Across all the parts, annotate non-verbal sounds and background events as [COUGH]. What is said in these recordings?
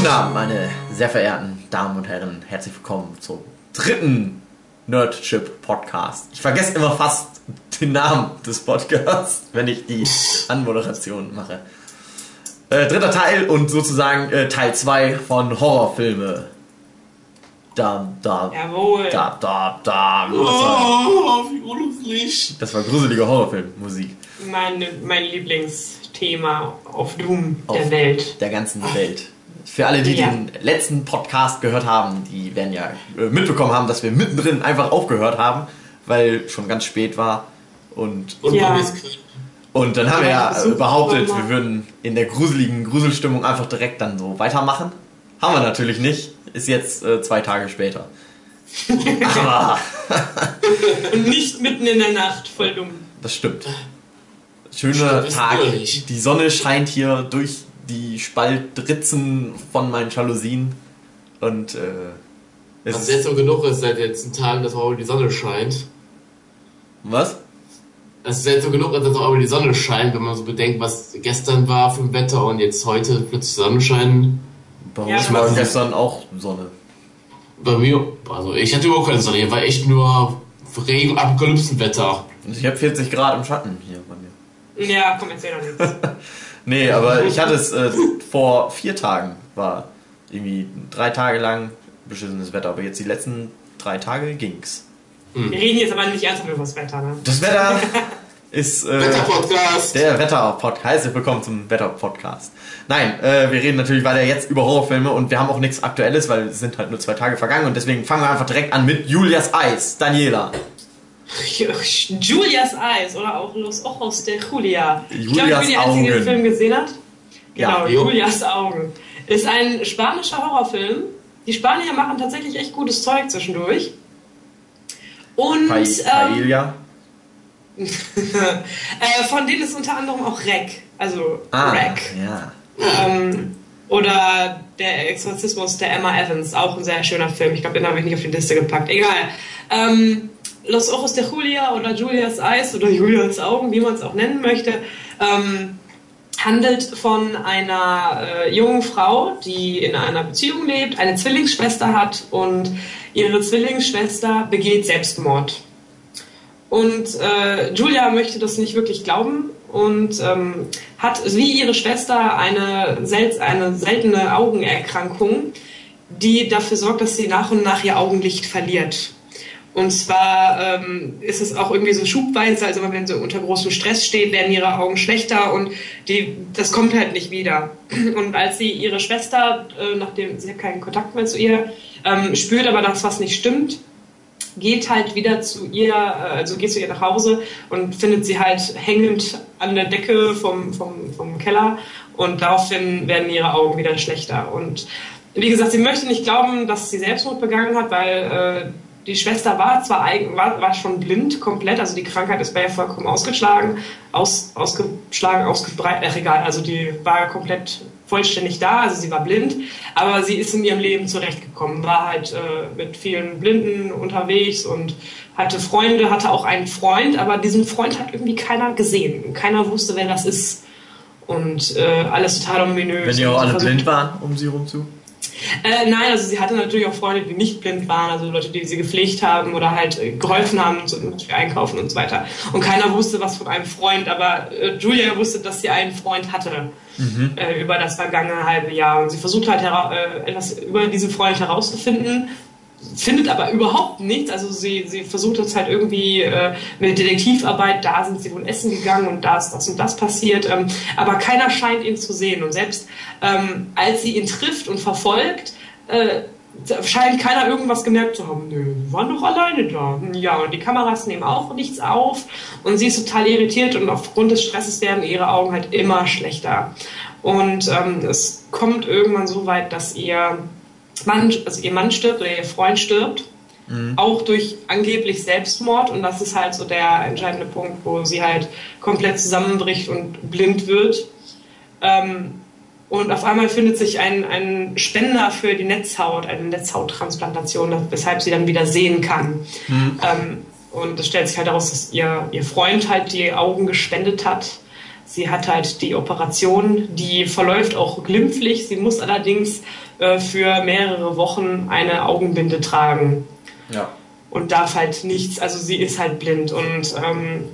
Guten Abend, meine sehr verehrten Damen und Herren. Herzlich willkommen zum dritten Nerdship Podcast. Ich vergesse immer fast den Namen des Podcasts, [LAUGHS] wenn ich die Anmoderation mache. Äh, dritter Teil und sozusagen äh, Teil 2 von Horrorfilme. Da, da, Jawohl. da, da, da. Das war, Oh, wie gruselig. das war gruselige Horrorfilmmusik Mein, mein Lieblingsthema auf Doom der Auf Welt. der ganzen Welt. Für alle, die Ja. den letzten Podcast gehört haben, die werden ja äh, mitbekommen haben, dass wir mittendrin einfach aufgehört haben, weil schon ganz spät war. Und, Und Ja. und dann haben wir ja äh, behauptet, wir würden in der gruseligen Gruselstimmung einfach direkt dann so weitermachen. Haben wir natürlich nicht. Ist jetzt äh, zwei Tage später. [LAUGHS] Aber [LAUGHS] Und nicht mitten in der Nacht, voll dumm. das stimmt. Schöner Tag. Die Sonne scheint hier durch die Spaltritzen von meinen Jalousien. Und äh, es Was jetzt so genug ist seit den letzten Tagen, dass auch die Sonne scheint. Was? Es ist jetzt so genug, dass auch die Sonne scheint, wenn man so bedenkt, was gestern war für ein Wetter und jetzt heute plötzlich Sonnenschein. Bei Ja, uns war gestern auch Sonne. Bei mir, also ich hatte überhaupt keine Sonne, hier war echt nur Regen, Apokalypsenwetter. Und ich habe 40 Grad im Schatten hier bei mir. Ja, komm, erzähl doch nichts. [LAUGHS] Nee, aber ich hatte es äh, vor vier Tagen, war irgendwie drei Tage lang beschissenes Wetter, aber jetzt die letzten drei Tage ging's. Wir reden jetzt aber nicht ernsthaft über das Wetter, ne? Das Wetter [LAUGHS] ist äh, Wetterpodcast! der Wetter-Podcast. Herzlich willkommen zum Wetter-Podcast. Nein, äh, wir reden natürlich weiter jetzt über Horrorfilme und wir haben auch nichts Aktuelles, weil es sind halt nur zwei Tage vergangen und deswegen fangen wir einfach direkt an mit Julias Eis. Daniela. [LAUGHS] Julias Eyes oder auch Los Ojos de Julia. ich glaube, ich Julias bin die Einzige, die den Film gesehen hat. Ja, Genau, jo. Julias Augen. Ist ein spanischer Horrorfilm. Die Spanier machen tatsächlich echt gutes Zeug zwischendurch. Und Pa ähm, Paella. [LAUGHS] äh, von denen ist unter anderem auch Rec. Also Ah, Rec. ja. Ähm, oder der Exorzismus der Emma Evans, auch ein sehr schöner Film. Ich glaube, den habe ich nicht auf die Liste gepackt. Egal. Ähm, Los Ojos de Julia oder Julias Eis oder Julias Augen, wie man es auch nennen möchte, ähm, handelt von einer äh, jungen Frau, die in einer Beziehung lebt, eine Zwillingsschwester hat und ihre Zwillingsschwester begeht Selbstmord. Und äh, Julia möchte das nicht wirklich glauben und ähm, hat wie ihre Schwester eine, sel eine seltene Augenerkrankung, die dafür sorgt, dass sie nach und nach ihr Augenlicht verliert. Und zwar ähm, ist es auch irgendwie so schubweise, also wenn sie unter großem Stress steht, werden ihre Augen schlechter und die, das kommt halt nicht wieder. [CLEARS THROAT] Und als sie ihre Schwester, äh, nachdem sie hat keinen Kontakt mehr zu ihr, ähm, spürt aber, dass was nicht stimmt, geht halt wieder zu ihr, äh, also geht zu ihr nach Hause und findet sie halt hängend an der Decke vom, vom, vom Keller und daraufhin werden ihre Augen wieder schlechter. Und wie gesagt, sie möchte nicht glauben, dass sie Selbstmord begangen hat, weil äh, die Schwester war zwar eigen, war, war schon blind komplett, also die Krankheit ist bei ihr vollkommen ausgeschlagen, aus, ausgeschlagen, ausgebreitet, ach egal, also die war komplett vollständig da, also sie war blind, aber sie ist in ihrem Leben zurechtgekommen, war halt äh, mit vielen Blinden unterwegs und hatte Freunde, hatte auch einen Freund, aber diesen Freund hat irgendwie keiner gesehen, keiner wusste, wer das ist und äh, alles total ominös. Wenn die auch alle blind waren um sie rum zu. Äh, nein, also sie hatte natürlich auch Freunde, die nicht blind waren, also Leute, die sie gepflegt haben oder halt äh, geholfen haben zum Beispiel einkaufen und so weiter. Und keiner wusste was von einem Freund, aber äh, Julia wusste, dass sie einen Freund hatte äh, über das vergangene halbe Jahr. Und sie versucht halt äh, etwas über diesen Freund herauszufinden, findet aber überhaupt nichts. Also sie, sie versucht jetzt halt irgendwie äh, mit Detektivarbeit, da sind sie wohl essen gegangen und da ist das und das passiert. Ähm, aber keiner scheint ihn zu sehen. Und selbst ähm, als sie ihn trifft und verfolgt, äh, scheint keiner irgendwas gemerkt zu haben. Nö, wir waren doch alleine da. Ja, und die Kameras nehmen auch nichts auf. Und sie ist total irritiert und aufgrund des Stresses werden ihre Augen halt immer schlechter. Und ähm, es kommt irgendwann so weit, dass ihr Mann, also ihr Mann stirbt oder ihr Freund stirbt. Auch durch angeblich Selbstmord. Und das ist halt so der entscheidende Punkt, wo sie halt komplett zusammenbricht und blind wird. Ähm, und auf einmal findet sich ein, ein Spender für die Netzhaut, eine Netzhauttransplantation, weshalb sie dann wieder sehen kann. Ähm, und es stellt sich halt heraus, dass ihr, ihr Freund halt die Augen gespendet hat. Sie hat halt die Operation, die verläuft auch glimpflich. Sie muss allerdings äh, für mehrere Wochen eine Augenbinde tragen. Ja. Und darf halt nichts, also sie ist halt blind und ähm,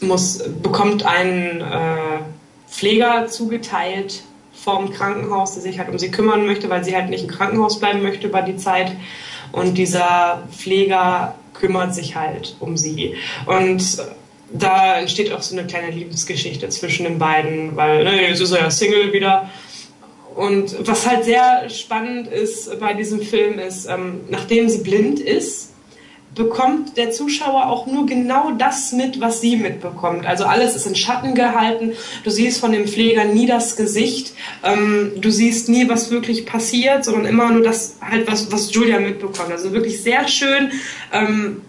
muss, bekommt einen äh, Pfleger zugeteilt vom Krankenhaus, der sich halt um sie kümmern möchte, weil sie halt nicht im Krankenhaus bleiben möchte über die Zeit. Und dieser Pfleger kümmert sich halt um sie. Und da entsteht auch so eine kleine Liebesgeschichte zwischen den beiden, weil ne, jetzt ist er ja Single wieder. Und was halt sehr spannend ist bei diesem Film ist, ähm, nachdem sie blind ist, bekommt der Zuschauer auch nur genau das mit, was sie mitbekommt. Also alles ist in Schatten gehalten. Du siehst von dem Pfleger nie das Gesicht. Ähm, du siehst nie, was wirklich passiert, sondern immer nur das halt, was, was Julia mitbekommt. Also wirklich sehr schön ähm,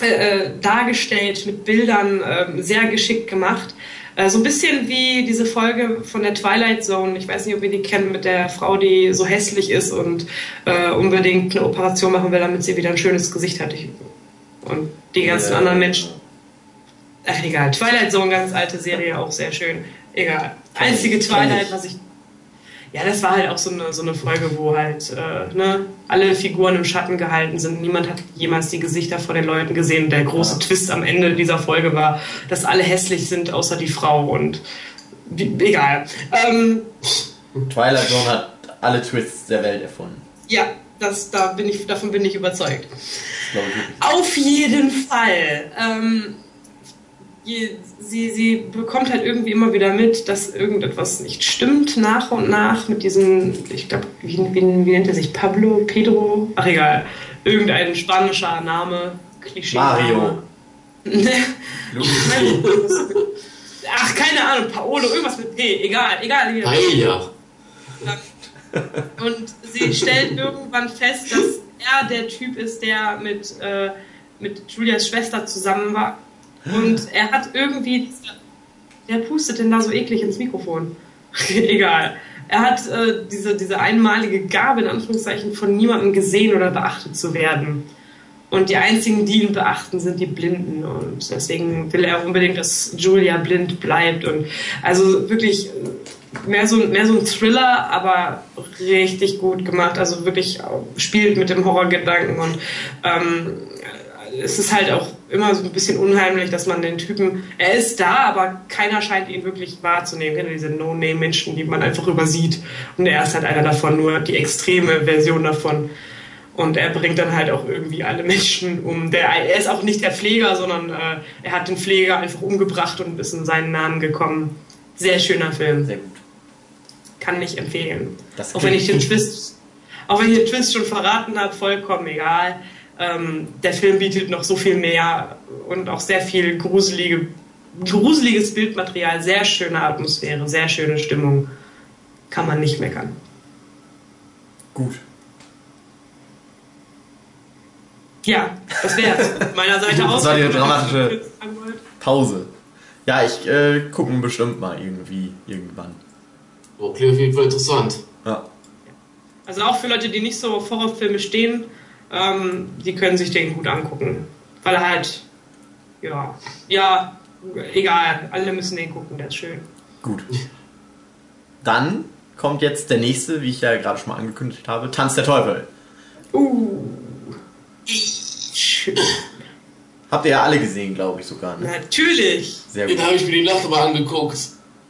äh, äh dargestellt mit Bildern, äh, sehr geschickt gemacht. Äh, so ein bisschen wie diese Folge von der Twilight Zone. Ich weiß nicht, ob ihr die kennt mit der Frau, die so hässlich ist und äh, unbedingt eine Operation machen will, damit sie wieder ein schönes Gesicht hat. Ich, und die ganzen ja. anderen Menschen. Ach egal. Twilight Zone, ganz alte Serie, auch sehr schön. Egal. Einzige Twilight, was ich ja, das war halt auch so eine, so eine Folge, wo halt äh, ne, alle Figuren im Schatten gehalten sind. Niemand hat jemals die Gesichter vor den Leuten gesehen. Der große ja. Twist am Ende dieser Folge war, dass alle hässlich sind, außer die Frau. Und wie, egal. Ähm, Twilight Zone hat alle Twists der Welt erfunden. Ja, das, da bin ich, davon bin ich überzeugt. Auf jeden Fall. Ähm, sie, sie bekommt halt irgendwie immer wieder mit, dass irgendetwas nicht stimmt nach und nach mit diesem, ich glaube, wie, wie, wie, nennt er sich? Pablo, Pedro? Ach egal, irgendein spanischer Name, Klischee. Mario. [LAUGHS] Ach, keine Ahnung, Paolo, irgendwas mit P, egal, egal. Paella. Und sie stellt irgendwann fest, dass er der Typ ist, der mit, äh, mit Julias Schwester zusammen war und er hat irgendwie. Wer pustet denn da so eklig ins Mikrofon? [LAUGHS] Egal. Er hat äh, diese, diese einmalige Gabe, in Anführungszeichen, von niemandem gesehen oder beachtet zu werden. Und die einzigen, die ihn beachten, sind die Blinden. Und deswegen will er unbedingt, dass Julia blind bleibt. Und also wirklich mehr so, mehr so ein Thriller, aber richtig gut gemacht. Also wirklich spielt mit dem Horrorgedanken und ähm, es ist halt auch immer so ein bisschen unheimlich, dass man den Typen, er ist da, aber keiner scheint ihn wirklich wahrzunehmen. Kennt diese No-Name-Menschen, die man einfach übersieht. Und er ist halt einer davon, nur die extreme Version davon. Und er bringt dann halt auch irgendwie alle Menschen um. Der, er ist auch nicht der Pfleger, sondern äh, er hat den Pfleger einfach umgebracht und ist in seinen Namen gekommen. Sehr schöner Film. Sehr gut. Kann ich empfehlen. auch wenn ich den Twist, auch wenn ich den Twist schon verraten habe, vollkommen egal ähm, der Film bietet noch so viel mehr und auch sehr viel gruselige, gruseliges Bildmaterial, sehr schöne Atmosphäre, sehr schöne Stimmung. Kann man nicht meckern. Gut. Ja, das wär's. Meiner [LAUGHS] Seite aus. Das war die dramatische Pause. Ja, ich äh, gucken bestimmt mal irgendwie, irgendwann. Okay, auf jeden Fall interessant. Ja. Also auch für Leute, die nicht so auf Horrorfilme stehen, ähm, die können sich den gut angucken. Weil er halt, ja, ja, egal, alle müssen den gucken, der ist schön. Gut. Dann kommt jetzt der nächste, wie ich ja gerade schon mal angekündigt habe, Tanz der Teufel. Uh. Schön. Habt ihr ja alle gesehen, glaube ich sogar. Ne? Natürlich. Sehr gut. Den habe ich mir die Nacht aber angeguckt.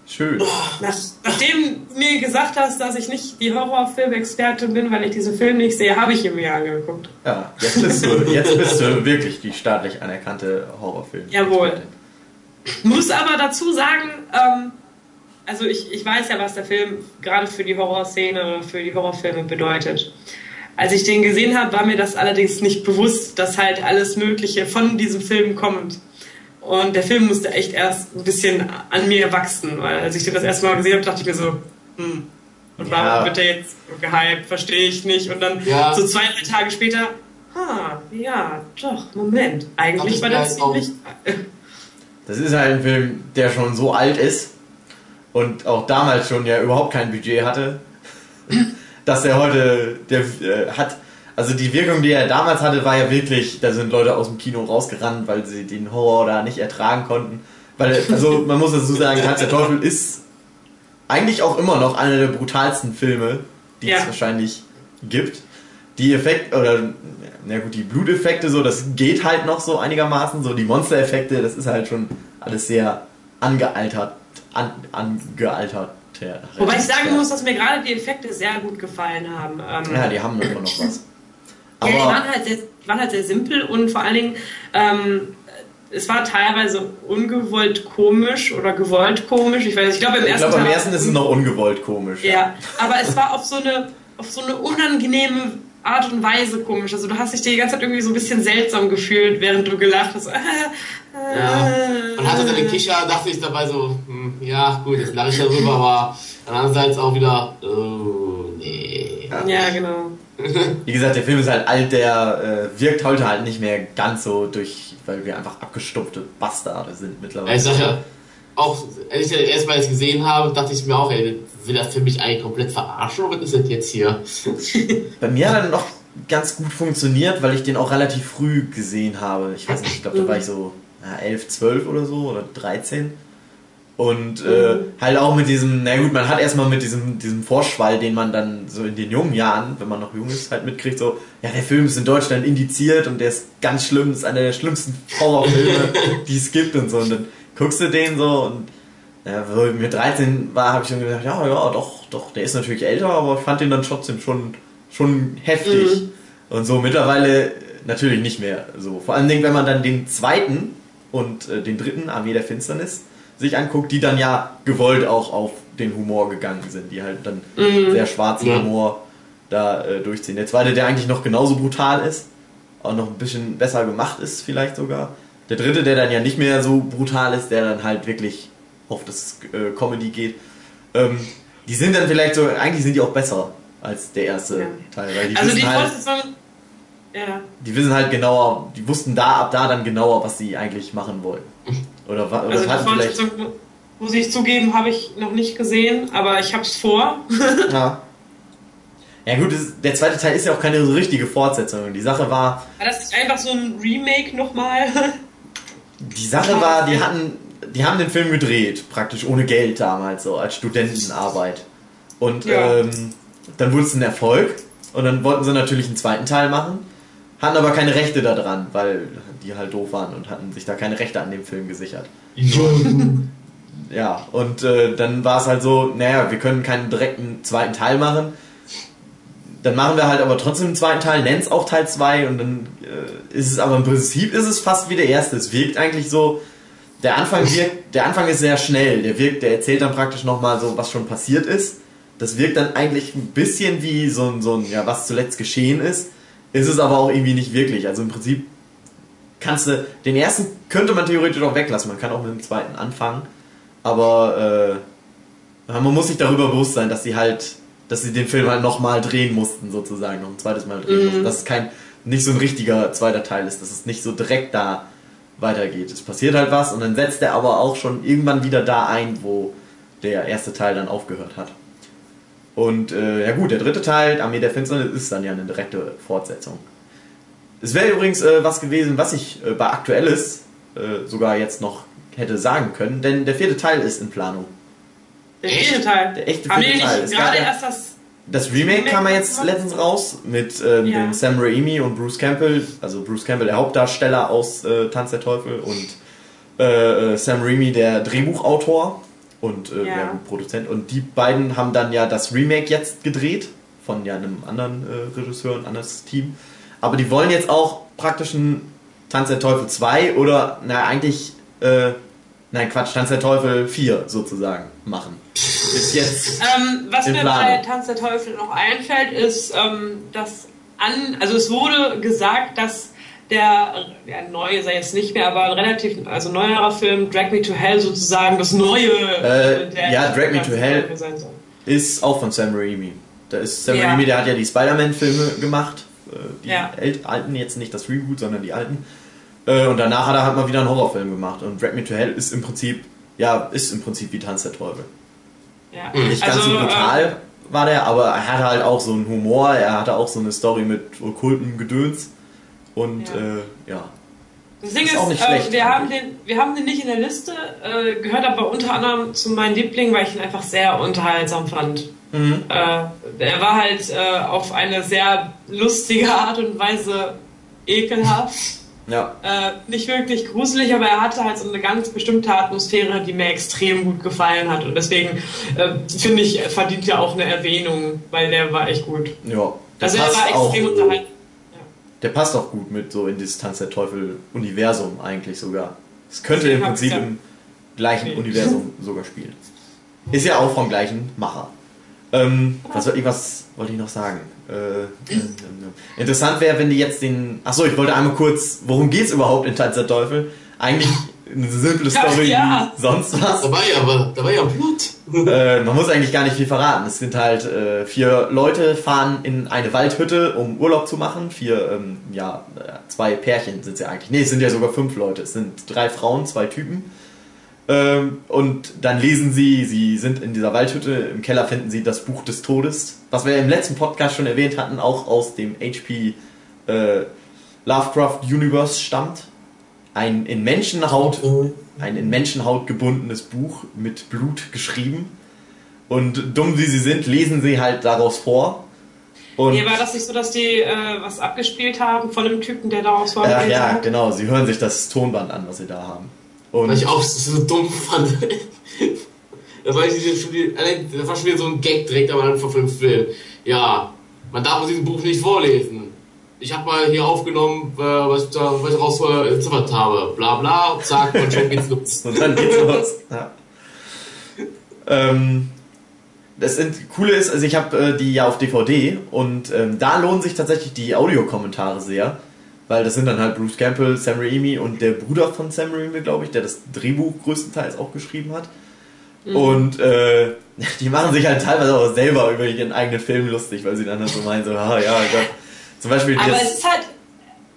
Schön. Nach, nachdem du mir gesagt hast, dass ich nicht die Horrorfilm-Expertin bin, weil ich diesen Film nicht sehe, habe ich ihn mir angeguckt. Ja, jetzt bist du, jetzt bist du wirklich die staatlich anerkannte Horrorfilm. Jawohl. Muss aber dazu sagen, ähm, also ich, ich weiß ja, was der Film gerade für die Horrorszene, für die Horrorfilme bedeutet. Als ich den gesehen habe, war mir das allerdings nicht bewusst, dass halt alles Mögliche von diesem Film kommt. Und der Film musste echt erst ein bisschen an mir wachsen, weil als ich den das erste Mal gesehen habe, dachte ich mir so, hm, und warum ja. wird der jetzt gehypt? Verstehe ich nicht. Und dann ja. so zwei, drei Tage später, ah, ja, doch, Moment. Eigentlich war das ziemlich. [LAUGHS] Das ist halt ein Film, der schon so alt ist und auch damals schon ja überhaupt kein Budget hatte, [LAUGHS] dass er heute, der äh, hat also die Wirkung, die er damals hatte, war ja wirklich, da sind Leute aus dem Kino rausgerannt, weil sie den Horror da nicht ertragen konnten. Weil, also [LAUGHS] man muss dazu sagen, Tanz der Teufel ist eigentlich auch immer noch einer der brutalsten Filme, die Ja. es wahrscheinlich gibt. Die Effekte, oder, na gut, die Bluteffekte so, das geht halt noch so einigermaßen, so die Monstereffekte, das ist halt schon alles sehr angealtert, an, angealtert. Wobei ich sagen muss, dass mir gerade die Effekte sehr gut gefallen haben. Ähm, Ja, die haben immer noch was. Ja, die Aber, waren halt, sehr, waren halt sehr simpel und vor allen Dingen, ähm, es war teilweise ungewollt komisch oder gewollt komisch. Ich weiß, nicht, ich glaube im ich ersten glaube, beim Teil- ersten ist es noch ungewollt komisch. Ja, aber es war auf so eine, auf so eine unangenehme Art und Weise komisch. Also du hast dich die ganze Zeit irgendwie so ein bisschen seltsam gefühlt, während du gelacht hast. Ja. Man hatte seine Kicher, dachte ich dabei so, hm, ja gut, jetzt lache ich darüber, aber andererseits auch wieder, oh, nee. Ja, genau. [LAUGHS] Wie gesagt, der Film ist halt alt, der äh, wirkt heute halt nicht mehr ganz so durch, weil wir einfach abgestumpfte Bastarde sind mittlerweile. Ich sag ja, auch, als ich das erste Mal das gesehen habe, dachte ich mir auch, ey, will das für mich eigentlich komplett verarschen oder was ist das jetzt hier? [LAUGHS] Bei mir hat er noch ganz gut funktioniert, weil ich den auch relativ früh gesehen habe. Ich weiß nicht, ich glaube, da war ich so ja, 11, 12 oder so oder 13. Und äh, halt auch mit diesem, na gut, man hat erstmal mit diesem, diesem Vorschwall, den man dann so in den jungen Jahren, wenn man noch jung ist, halt mitkriegt, so, ja, der Film ist in Deutschland indiziert und der ist ganz schlimm, ist einer der schlimmsten Horrorfilme, [LAUGHS] die es gibt und so. Und dann guckst du den so und ja, wo ich mit 13 war, habe ich schon gedacht, ja, ja, doch, doch, der ist natürlich älter, aber ich fand den dann trotzdem schon, schon heftig. Und so mittlerweile natürlich nicht mehr so. Vor allen Dingen, wenn man dann den zweiten und äh, den dritten, Armee der Finsternis, sich anguckt, die dann ja gewollt auch auf den Humor gegangen sind, die halt dann sehr schwarzen Ja. Humor da äh, durchziehen. Der zweite, der eigentlich noch genauso brutal ist, auch noch ein bisschen besser gemacht ist vielleicht sogar. Der dritte, der dann ja nicht mehr so brutal ist, der dann halt wirklich auf das äh, Comedy geht. Ähm, die sind dann vielleicht so, eigentlich sind die auch besser als der erste Ja. Teil, weil die Also wissen die halt, Fortsetzung. Ja. die wissen halt genauer, die wussten da ab da dann genauer, was sie eigentlich machen wollen. Oder, wa- oder Also hatten vielleicht. Muss ich zugeben, habe ich noch nicht gesehen, aber ich hab's vor. [LAUGHS] Ja. Ja gut, das, der zweite Teil ist ja auch keine so richtige Fortsetzung. Die Sache war, War das einfach so ein Remake nochmal? [LAUGHS] die Sache war, die hatten, die haben den Film gedreht, praktisch ohne Geld damals, so als Studentenarbeit. Und Ja. ähm, dann wurde es ein Erfolg und dann wollten sie natürlich einen zweiten Teil machen, hatten aber keine Rechte daran, weil die halt doof waren und hatten sich da keine Rechte an dem Film gesichert. Ja, und äh, dann war es halt so, naja, wir können keinen direkten zweiten Teil machen. Dann machen wir halt aber trotzdem einen zweiten Teil, nennen es auch Teil 2 und dann äh, ist es aber im Prinzip ist es fast wie der erste. Es wirkt eigentlich so, der Anfang wirkt, der Anfang ist sehr schnell, der wirkt, der erzählt dann praktisch nochmal so, was schon passiert ist. Das wirkt dann eigentlich ein bisschen wie so ein, so ein, ja, was zuletzt geschehen ist. Ist es aber auch irgendwie nicht wirklich. Also im Prinzip kannst du, den ersten könnte man theoretisch auch weglassen. Man kann auch mit dem zweiten anfangen. Aber äh, man muss sich darüber bewusst sein, dass sie halt, dass sie den Film halt nochmal drehen mussten, sozusagen, noch ein zweites Mal drehen mussten. Dass es kein, nicht so ein richtiger zweiter Teil ist, dass es nicht so direkt da weitergeht. Es passiert halt was und dann setzt er aber auch schon irgendwann wieder da ein, wo der erste Teil dann aufgehört hat. Und äh, ja gut, der dritte Teil, Armee der Finsternis, ist dann ja eine direkte Fortsetzung. Es wäre übrigens äh, was gewesen, was ich äh, bei Aktuelles äh, sogar jetzt noch hätte sagen können, denn der vierte Teil ist in Planung. Der vierte Teil. Der echte Haben vierte nicht Teil. Gab gerade erst das. Das Remake kam ja jetzt letztens raus mit ähm, Ja. dem Sam Raimi und Bruce Campbell, also Bruce Campbell der Hauptdarsteller aus äh, Tanz der Teufel und äh, äh, Sam Raimi der Drehbuchautor und äh, Ja. ja. Produzent und die beiden haben dann ja das Remake jetzt gedreht von ja einem anderen äh, Regisseur und anderes Team, aber die wollen jetzt auch praktisch ein Tanz der Teufel 2 oder na eigentlich äh, nein Quatsch Tanz der Teufel 4 sozusagen machen. Ist jetzt Ähm, was mir bei Tanz der Teufel noch einfällt, ist, ähm, dass an, also es wurde gesagt, dass der, ja, neue sei jetzt nicht mehr, aber ein relativ, also neuerer Film, Drag Me to Hell sozusagen das neue. Äh, der ja, Drag Me to Hell. Ist auch von Sam Raimi. Da ist Sam Ja. Raimi, der hat ja die Spider-Man-Filme gemacht. Äh, die Ja. alten, jetzt nicht das Reboot, sondern die alten. Äh, und danach hat er halt mal wieder einen Horrorfilm gemacht. Und Drag Me to Hell ist im Prinzip, ja, ist im Prinzip wie Tanz der Teufel. Ja. Nicht ganz so ähm, brutal war der, aber er hatte halt auch so einen Humor, er hatte auch so eine Story mit okkultem Gedöns. Und Ja. äh, ja. Das Ding ist, ist nicht äh, wir, haben den, wir haben den nicht in der Liste, äh, gehört aber unter anderem zu meinen Lieblingen, weil ich ihn einfach sehr unterhaltsam fand. Mhm. Äh, er war halt äh, auf eine sehr lustige Art und Weise ekelhaft. Ja. Äh, nicht wirklich gruselig, aber er hatte halt so eine ganz bestimmte Atmosphäre, die mir extrem gut gefallen hat. Und deswegen äh, finde ich, verdient er auch eine Erwähnung, weil der war echt gut. Ja. Also er war extrem unterhaltsam. Der passt auch gut mit so in Distanz der Teufel-Universum eigentlich sogar. Es könnte im Prinzip ja. im gleichen nee. Universum sogar spielen. Ist ja auch vom gleichen Macher. Ähm, was soll ich, was wollte ich noch sagen? Äh, äh, äh, interessant wäre, wenn die jetzt den. Achso, ich wollte einmal kurz, worum geht es überhaupt in Tanz der Teufel? Eigentlich eine simple [LAUGHS] Story ja. wie sonst was. Da war ja aber, da war ja Blut. äh, man muss eigentlich gar nicht viel verraten. Es sind halt äh, vier Leute fahren in eine Waldhütte, um Urlaub zu machen. Vier, ähm, ja, zwei Pärchen sind sie eigentlich. Nee, es sind ja sogar fünf Leute. Es sind drei Frauen, zwei Typen. Ähm, und dann lesen sie, sie sind in dieser Waldhütte, im Keller finden sie das Buch des Todes, was wir im letzten Podcast schon erwähnt hatten, auch aus dem HP äh, Lovecraft Universe stammt. Ein in Menschenhaut, ein in Menschenhaut gebundenes Buch mit Blut geschrieben. Und dumm wie sie sind, lesen sie halt daraus vor. Und nee, war das nicht so, dass die äh, was abgespielt haben von dem Typen, der daraus vorgelesen äh, ja, hat? Ja, genau. Sie hören sich das Tonband an, was sie da haben. Und Weil ich auch so dumm fand. [LAUGHS] das war, schon wieder, das war schon wieder so ein Gag direkt am Anfang von dem Film. Ja, man darf aus diesem Buch nicht vorlesen. Ich habe mal hier aufgenommen, äh, was ich, da, was ich daraus geziffert habe. Bla bla, zack, und schon geht's los. [LAUGHS] und dann geht's los. [LAUGHS] Ja. ähm, das Coole ist, also ich habe äh, die ja auf DVD und ähm, da lohnen sich tatsächlich die Audiokommentare sehr weil das sind dann halt Bruce Campbell, Sam Raimi und der Bruder von Sam Raimi, glaube ich, der das Drehbuch größtenteils auch geschrieben hat. Mhm. Und äh, [LAUGHS] die machen sich halt teilweise auch selber über ihren eigenen Film lustig, weil sie dann halt so meinen, so, ah ja, Gott. Zum Beispiel das, halt,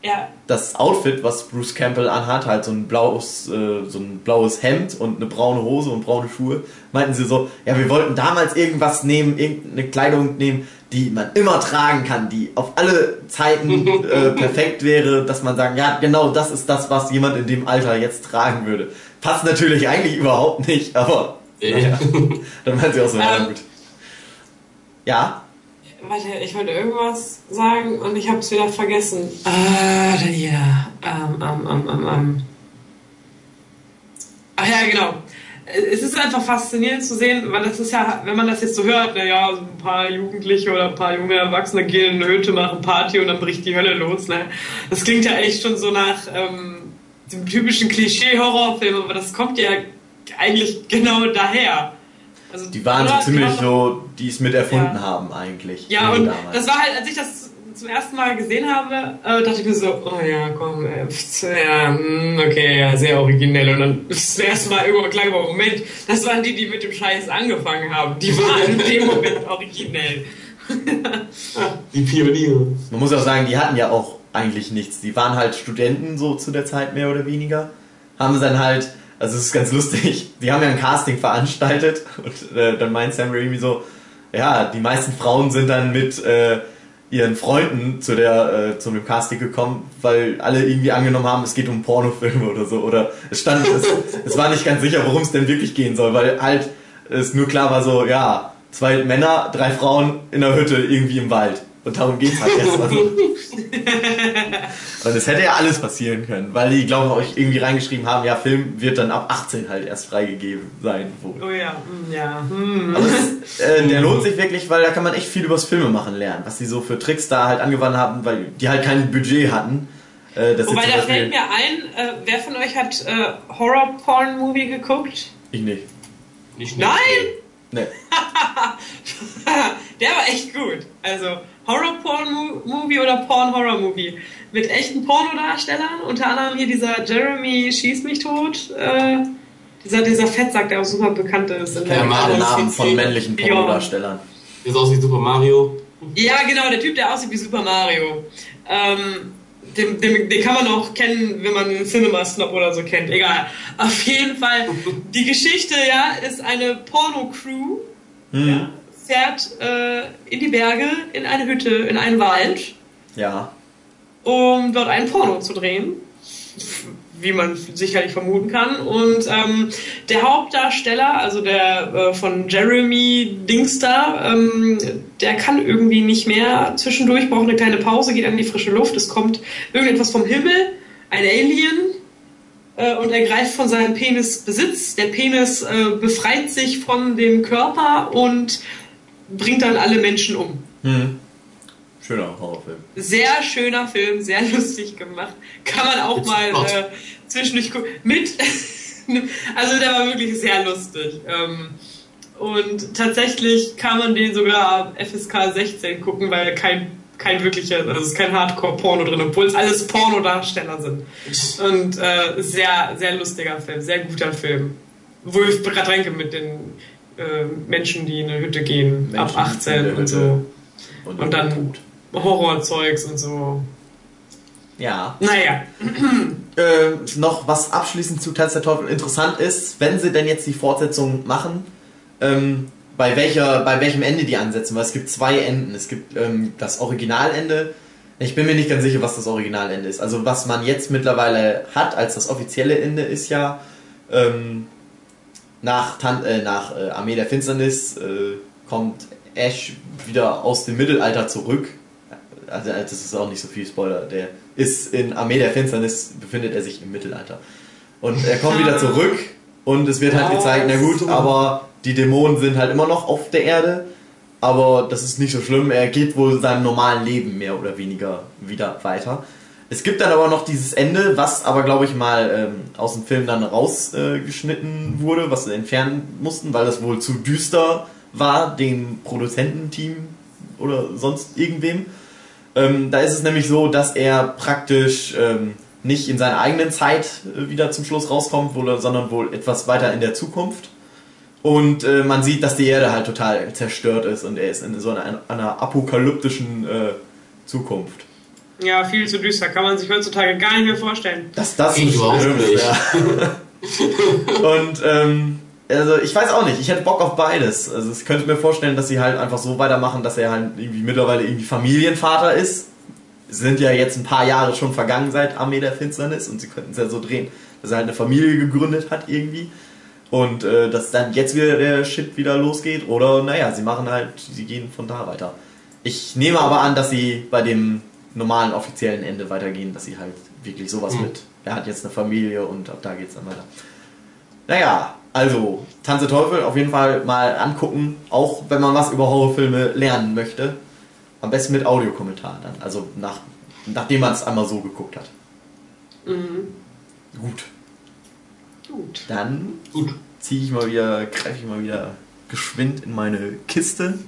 ja. das Outfit, was Bruce Campbell anhat, halt so ein blaues, äh, so ein blaues Hemd und eine braune Hose und braune Schuhe, meinten sie so, ja, wir wollten damals irgendwas nehmen, irgendeine Kleidung nehmen, die man immer tragen kann, die auf alle Zeiten [LAUGHS] äh, perfekt wäre, dass man sagen, ja, genau das ist das, was jemand in dem Alter jetzt tragen würde. Passt natürlich eigentlich überhaupt nicht, aber ja. ja. [LAUGHS] dann meint sie auch so, ja ähm, gut. Ja? Warte, ich wollte irgendwas sagen und ich habe es wieder vergessen. Ah, Daniela. Ähm, ähm, ähm, ähm, ähm. Ach ja, genau es ist einfach faszinierend zu sehen, weil das ist ja, wenn man das jetzt so hört, naja, so ein paar Jugendliche oder ein paar junge Erwachsene gehen in eine Hütte, machen Party und dann bricht die Hölle los. Ne? Das klingt ja echt schon so nach ähm, dem typischen Klischee-Horrorfilm, aber das kommt ja eigentlich genau daher. Also, die waren so ziemlich so, die es mit erfunden ja. haben eigentlich. Ja, und damals. das war halt, als ich das zum ersten Mal gesehen habe, äh, dachte ich mir so, oh ja, komm, äh, ja, hm, okay, ja, sehr originell. Und dann ist das erste Mal irgendwann klar geworden, Moment, das waren die, die mit dem Scheiß angefangen haben. Die waren in dem Moment originell. die Pioniere. Man muss auch sagen, die hatten ja auch eigentlich nichts. Die waren halt Studenten so zu der Zeit mehr oder weniger. Haben sie dann halt, also es ist ganz lustig, die haben ja ein Casting veranstaltet und äh, dann meint Sam Raimi so, ja, die meisten Frauen sind dann mit äh, ihren Freunden zu der äh, zu dem Casting gekommen, weil alle irgendwie angenommen haben, es geht um Pornofilme oder so oder es stand es, [LAUGHS] es war nicht ganz sicher, worum es denn wirklich gehen soll, weil halt es nur klar war so, ja, zwei Männer, drei Frauen in der Hütte irgendwie im Wald. Und darum geht's halt erstmal so. [LAUGHS] Und es hätte ja alles passieren können, weil die, glaube ich, euch irgendwie reingeschrieben haben, ja, Film wird dann ab 18 halt erst freigegeben sein. Wohl. Oh ja, hm, ja. Hm. Aber es, [LAUGHS] äh, der lohnt sich wirklich, weil da kann man echt viel übers Filme machen lernen, was die so für Tricks da halt angewandt haben, weil die halt kein Budget hatten. Äh, Wobei, da fällt mir ein, äh, wer von euch hat äh, Horror-Porn-Movie geguckt? Ich nicht. nicht Nein! Nee. [LAUGHS] der war echt gut. Also, Horror-Porn-Movie oder Porn-Horror-Movie mit echten Pornodarstellern, unter anderem hier dieser Jeremy Schieß mich tot, äh, dieser, dieser Fettsack, der auch super bekannt ist. In der Namen von männlichen Pornodarstellern. Der aussieht wie Super Mario. Ja, genau, der Typ, der aussieht wie Super Mario. Ähm, den, den, den, kann man auch kennen, wenn man einen Cinema Snob oder so kennt. Egal. Auf jeden Fall, [LAUGHS] die Geschichte, ja, ist eine Porno-Crew. Hm. Ja, fährt äh, in die Berge, in eine Hütte, in einen Wald. Ja. Um dort einen Porno zu drehen. Wie man sicherlich vermuten kann. Und ähm, der Hauptdarsteller, also der äh, von Jeremy Dingster, ähm, der kann irgendwie nicht mehr. Zwischendurch braucht eine kleine Pause, geht an die frische Luft. Es kommt irgendetwas vom Himmel, ein Alien, äh, und er greift von seinem Penis Besitz. Der Penis äh, befreit sich von dem Körper und bringt dann alle Menschen um. Hm. Schöner Horrorfilm. Sehr schöner Film, sehr [LAUGHS] lustig gemacht. Kann man auch Mit mal äh, zwischendurch gucken. Mit. [LAUGHS] also der war wirklich sehr lustig. Ähm, und tatsächlich kann man den sogar ab FSK 16 gucken, weil kein, kein wirklicher, also es ist kein Hardcore-Porno drin, obwohl es alles Pornodarsteller sind. Und äh, sehr, sehr lustiger Film, sehr guter Film. Wo ich gerade denke mit den äh, Menschen, die in eine Hütte gehen, ab Menschen in 18 der und so. Und, Und dann Horrorzeugs und so. Ja. Naja. [CLEARS THROAT] Äh, noch was abschließend zu Tanz der Teufel interessant ist, wenn sie denn jetzt die Fortsetzung machen, ähm, bei, welcher, bei welchem Ende die ansetzen, weil es gibt zwei Enden. Es gibt ähm, das Originalende. Ich bin mir nicht ganz sicher, was das Originalende ist. Also was man jetzt mittlerweile hat als das offizielle Ende ist ja ähm, nach, Tan äh, nach äh, Armee der Finsternis äh, kommt Ash wieder aus dem Mittelalter zurück. Also äh, das ist auch nicht so viel Spoiler. Der ist in Armee der Finsternis, befindet er sich im Mittelalter. Und er kommt wieder zurück und es wird halt gezeigt, na gut, aber die Dämonen sind halt immer noch auf der Erde. Aber das ist nicht so schlimm. Er geht wohl seinem normalen Leben mehr oder weniger wieder weiter. Es gibt dann aber noch dieses Ende, was aber glaube ich mal ähm, aus dem Film dann rausgeschnitten äh, wurde, was sie entfernen mussten, weil das wohl zu düster war, dem Produzententeam oder sonst irgendwem. Ähm, da ist es nämlich so, dass er praktisch ähm, nicht in seiner eigenen Zeit äh, wieder zum Schluss rauskommt, wohl, sondern wohl etwas weiter in der Zukunft. Und äh, man sieht, dass die Erde halt total zerstört ist und er ist in so einer, einer apokalyptischen äh, Zukunft. Ja, viel zu düster. Kann man sich heutzutage gar nicht mehr vorstellen. Dass das Ich ist, nicht. ja. [LAUGHS] Und ähm, also ich weiß auch nicht, ich hätte Bock auf beides. Also ich könnte mir vorstellen, dass sie halt einfach so weitermachen, dass er halt irgendwie mittlerweile irgendwie Familienvater ist. Sind ja jetzt ein paar Jahre schon vergangen seit Armee der Finsternis und sie könnten es ja so drehen, dass er halt eine Familie gegründet hat irgendwie. Und äh, dass dann jetzt wieder der Shit wieder losgeht. Oder naja, sie machen halt, sie gehen von da weiter. Ich nehme aber an, dass sie bei dem normalen offiziellen Ende weitergehen, dass sie halt wirklich sowas Mhm. mit. Er hat jetzt eine Familie und ab da geht's dann weiter. Naja, also, Tanze Teufel auf jeden Fall mal angucken, auch wenn man was über Horrorfilme lernen möchte. Am besten mit Audiokommentar dann, also nach, nachdem man es einmal so geguckt hat. Mhm. Gut, Gut. dann Gut. ziehe ich mal wieder, greife ich mal wieder geschwind in meine Kiste.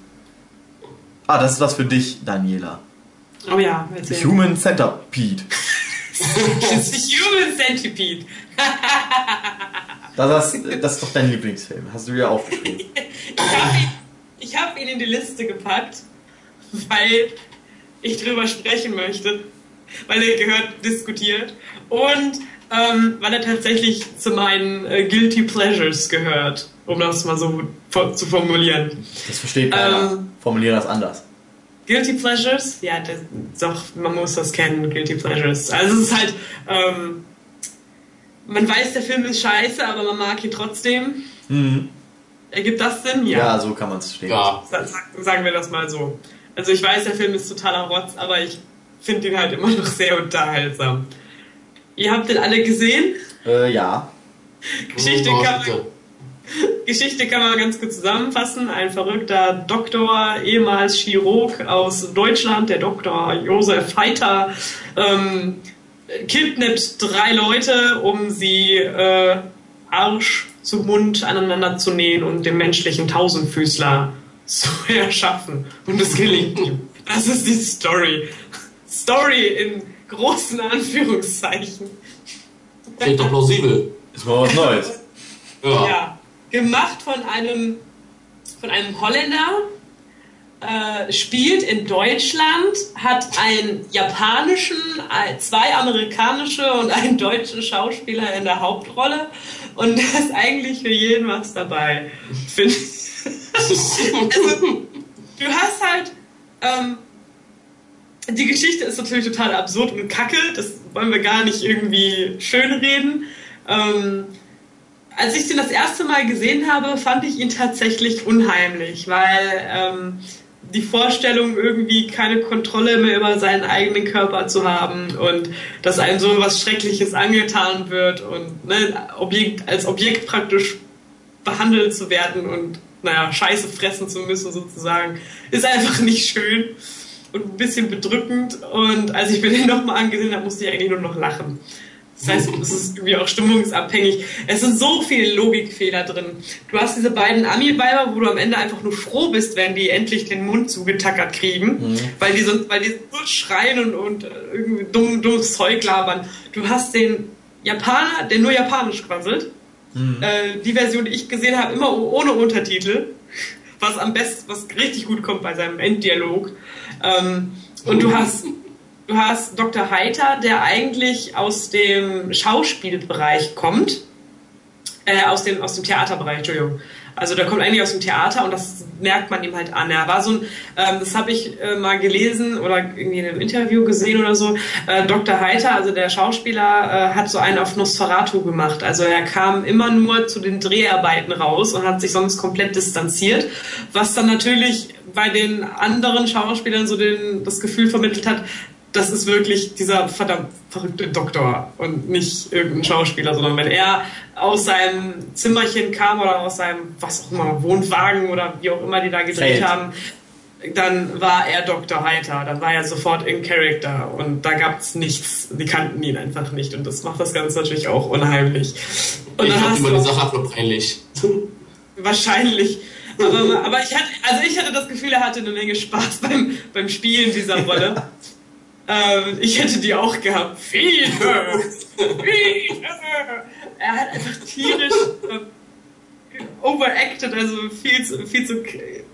Ah, das ist was für dich, Daniela. Oh ja, erzähl. Human Centipede. [LAUGHS] [LAUGHS] Das ist Human Centipede. [LAUGHS] Das, ist, das ist doch dein Lieblingsfilm. Hast du ja aufgeschrieben. [LAUGHS] Ich habe ihn, hab ihn in die Liste gepackt, weil ich drüber sprechen möchte, weil er gehört diskutiert und ähm, weil er tatsächlich zu meinen äh, Guilty Pleasures gehört, um das mal so zu formulieren. Das versteht keiner. Ähm. Formuliere das anders. Guilty Pleasures? Ja, das, doch, man muss das kennen, Guilty Pleasures. Also es ist halt, ähm, man weiß, der Film ist scheiße, aber man mag ihn trotzdem. Mhm. Ergibt das Sinn? Ja, so kann man es stehen. Ja. Sa- sa- Sagen wir das mal so. Also ich weiß, der Film ist totaler Rotz, aber ich finde ihn halt immer noch sehr unterhaltsam. Ihr habt den alle gesehen? Äh, ja. Geschichte Oh, kann, man. Geschichte kann man ganz kurz zusammenfassen. Ein verrückter Doktor, ehemals Chirurg aus Deutschland, der Dr. Josef Heiter, ähm, kidnappt drei Leute, um sie äh, Arsch zu Mund aneinander zu nähen und den menschlichen Tausendfüßler [LAUGHS] zu erschaffen. Und es gelingt ihm. Das ist die Story. Story in großen Anführungszeichen. Klingt doch plausibel. Ist mal was Neues. Ja. Ja, gemacht von einem, von einem Holländer, äh, spielt in Deutschland, hat einen japanischen, ein- zwei amerikanische und einen deutschen Schauspieler in der Hauptrolle und da ist eigentlich für jeden was dabei. Find- also, du hast halt, ähm, die Geschichte ist natürlich total absurd und kacke, das wollen wir gar nicht irgendwie schönreden. Ähm, als ich den das erste Mal gesehen habe, fand ich ihn tatsächlich unheimlich, weil ähm, die Vorstellung, irgendwie keine Kontrolle mehr über seinen eigenen Körper zu haben und dass einem so was Schreckliches angetan wird und ne, Objekt, als Objekt praktisch behandelt zu werden und naja, Scheiße fressen zu müssen sozusagen, ist einfach nicht schön und ein bisschen bedrückend. Und als ich mir den nochmal angesehen habe, musste ich eigentlich nur noch lachen. Das heißt, es ist irgendwie auch stimmungsabhängig. Es sind so viele Logikfehler drin. Du hast diese beiden Ami-Weiber, wo du am Ende einfach nur froh bist, wenn die endlich den Mund zugetackert kriegen, mhm. weil die so, weil die so schreien und, und irgendwie dumm, dummes Zeug labern. Du hast den Japaner, der nur Japanisch quasselt. Mhm. Äh, die Version, die ich gesehen habe, immer ohne Untertitel, was am besten, was richtig gut kommt bei seinem Enddialog. Ähm, und du hast du hast Dr. Heiter, der eigentlich aus dem Schauspielbereich kommt, äh, aus, dem, aus dem Theaterbereich, Entschuldigung. Also der kommt eigentlich aus dem Theater und das merkt man ihm halt an. Er war so ein, ähm, das habe ich äh, mal gelesen oder irgendwie in einem Interview gesehen oder so. Äh, Dr. Heiter, also der Schauspieler, äh, hat so einen auf Nosferatu gemacht. Also er kam immer nur zu den Dreharbeiten raus und hat sich sonst komplett distanziert, was dann natürlich bei den anderen Schauspielern so den, das Gefühl vermittelt hat, das ist wirklich dieser verdammt verrückte Doktor und nicht irgendein Schauspieler, sondern wenn er aus seinem Zimmerchen kam oder aus seinem, was auch immer, Wohnwagen oder wie auch immer die da gedreht Feld. haben, dann war er Dr. Heiter, dann war er sofort in Character und da gab es nichts, die kannten ihn einfach nicht und das macht das Ganze natürlich auch unheimlich. Und ich fand immer die Sache einfach nur peinlich. Wahrscheinlich. Aber, aber ich hatte, also ich hatte das Gefühl, er hatte eine Menge Spaß beim, beim Spielen dieser Rolle. [LAUGHS] Ähm, ich hätte die auch gehabt. Viel Er hat einfach tierisch äh, overacted, also viel zu, viel zu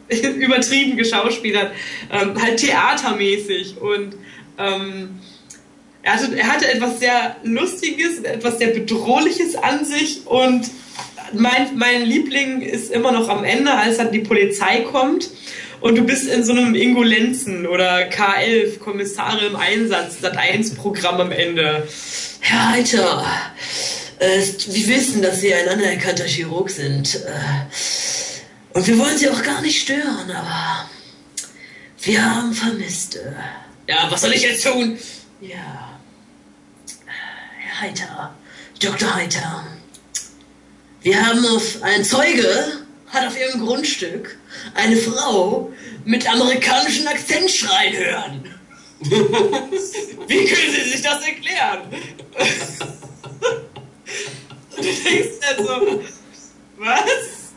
[LAUGHS] übertrieben geschauspielert. Ähm, halt theatermäßig. Und ähm, er, hatte, er hatte etwas sehr Lustiges, etwas sehr Bedrohliches an sich. Und mein, mein Liebling ist immer noch am Ende, als dann die Polizei kommt und du bist in so einem Ingolenzen oder K11, Kommissare im Einsatz, Sat 1 Programm am Ende. Herr Heiter, äh, wir wissen, dass Sie ein anerkannter Chirurg sind. Äh, und wir wollen Sie auch gar nicht stören, aber wir haben Vermisste. Ja, was soll ich jetzt tun? Ja. Herr Heiter, Dr. Heiter, wir haben auf ein Zeuge hat auf ihrem Grundstück eine Frau mit amerikanischem Akzent schreien hören. Wie können Sie sich das erklären? Und du denkst dann so, was?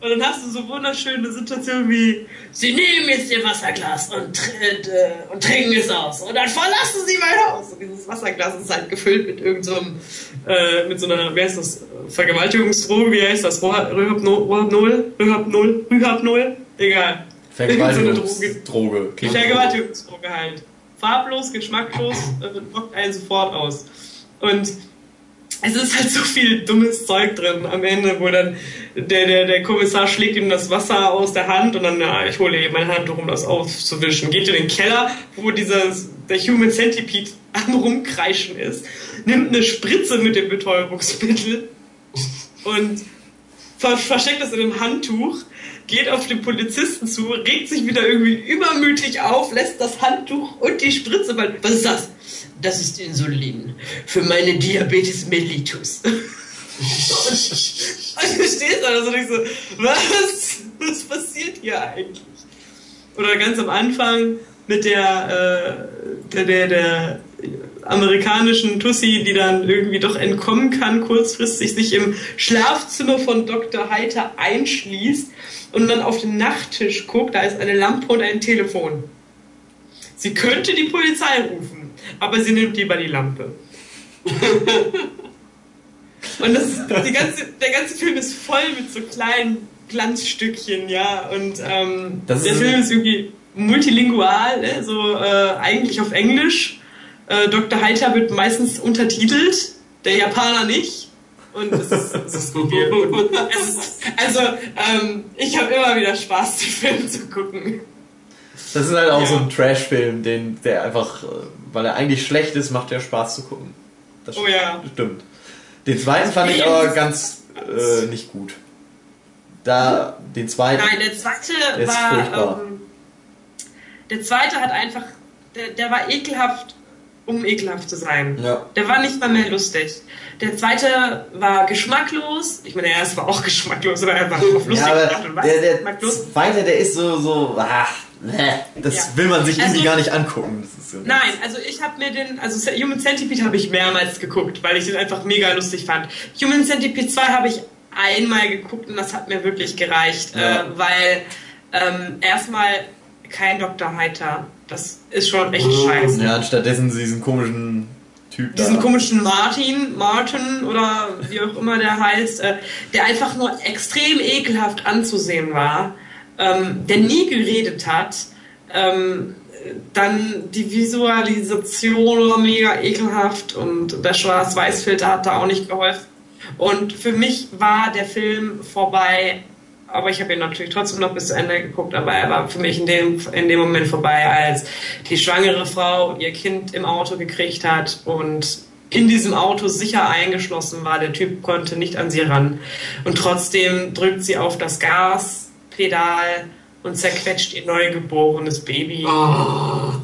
Und dann hast du so wunderschöne Situationen wie, Sie nehmen jetzt Ihr Wasserglas und, äh, und trinken es aus. Und dann verlassen Sie mein Haus. Und dieses Wasserglas ist halt gefüllt mit irgendeinem, so äh, mit so einer, wie heißt das, Vergewaltigungsdroge, wie heißt das? Rühabnol? Rühabnol? Rühabnol? Egal. Vergewaltigungsdroge. Vergewaltigungsdroge halt. Farblos, geschmacklos, äh, lockt einen sofort aus. Und es ist halt so viel dummes Zeug drin am Ende, wo dann der, der, der Kommissar schlägt ihm das Wasser aus der Hand und dann, ja, ich hole eben meine Handtuch, um das aufzuwischen. Geht in den Keller, wo dieses, der Human Centipede am Rumkreischen ist, nimmt eine Spritze mit dem Betäubungsmittel und ver versteckt das in einem Handtuch, geht auf den Polizisten zu, regt sich wieder irgendwie übermütig auf, lässt das Handtuch und die Spritze, weil, was ist das? Das ist Insulin für meine Diabetes mellitus. und, [LAUGHS] und du stehst da und denkst so, was? Was passiert hier eigentlich? Oder ganz am Anfang mit der, äh, der, der, der amerikanischen Tussi, die dann irgendwie doch entkommen kann, kurzfristig sich im Schlafzimmer von Dr. Heiter einschließt und dann auf den Nachttisch guckt, da ist eine Lampe und ein Telefon. Sie könnte die Polizei rufen, aber sie nimmt lieber die Lampe. [LAUGHS] und das ganze, der ganze Film ist voll mit so kleinen Glanzstückchen, ja. Und ähm, der Film ist irgendwie multilingual, ne? so äh, eigentlich auf Englisch äh, Dr. Heiter wird meistens untertitelt, der Japaner nicht. Und es ist, [LAUGHS] es ist, [LAUGHS] es ist also, ähm, ich habe immer wieder Spaß, die Filme zu gucken. Das ist halt auch Ja. so ein Trash-Film, den, der einfach, äh, weil er eigentlich schlecht ist, macht der Spaß zu gucken. Das Oh ja. Stimmt. Den zweiten fand ich aber ganz äh, nicht gut. Da, den zweiten. Nein, der zweite war. furchtbar. Ähm, der zweite hat einfach. Der, der war ekelhaft, um ekelhaft zu sein. Ja. Der war nicht mal mehr lustig. Der zweite war geschmacklos. Ich meine, der erste war auch [LAUGHS] geschmacklos, oder er war auf lustig Ja, gemacht aber und was? der, der geschmacklos. zweite, der ist so, so, ah, ne, das Ja. will man sich irgendwie Also- gar nicht angucken. So Nein, also ich habe mir den, also Human Centipede habe ich mehrmals geguckt, weil ich den einfach mega lustig fand. Human Centipede 2 habe ich einmal geguckt und das hat mir wirklich gereicht, Ja. äh, weil ähm, erstmal kein Dr. Heiter, das ist schon echt Mhm. scheiße. Ja, anstattdessen diesen komischen Typ Diesen da. komischen Martin, Martin oder wie auch immer der heißt, äh, der einfach nur extrem ekelhaft anzusehen war, ähm, der nie geredet hat, ähm, dann die Visualisation war mega ekelhaft und der Schwarz-Weiß-Filter hat da auch nicht geholfen. Und für mich war der Film vorbei, aber ich habe ihn natürlich trotzdem noch bis zu Ende geguckt, aber er war für mich in dem, in dem Moment vorbei, als die schwangere Frau ihr Kind im Auto gekriegt hat und in diesem Auto sicher eingeschlossen war. Der Typ konnte nicht an sie ran. Und trotzdem drückt sie auf das Gaspedal und zerquetscht ihr neugeborenes Baby. Ah.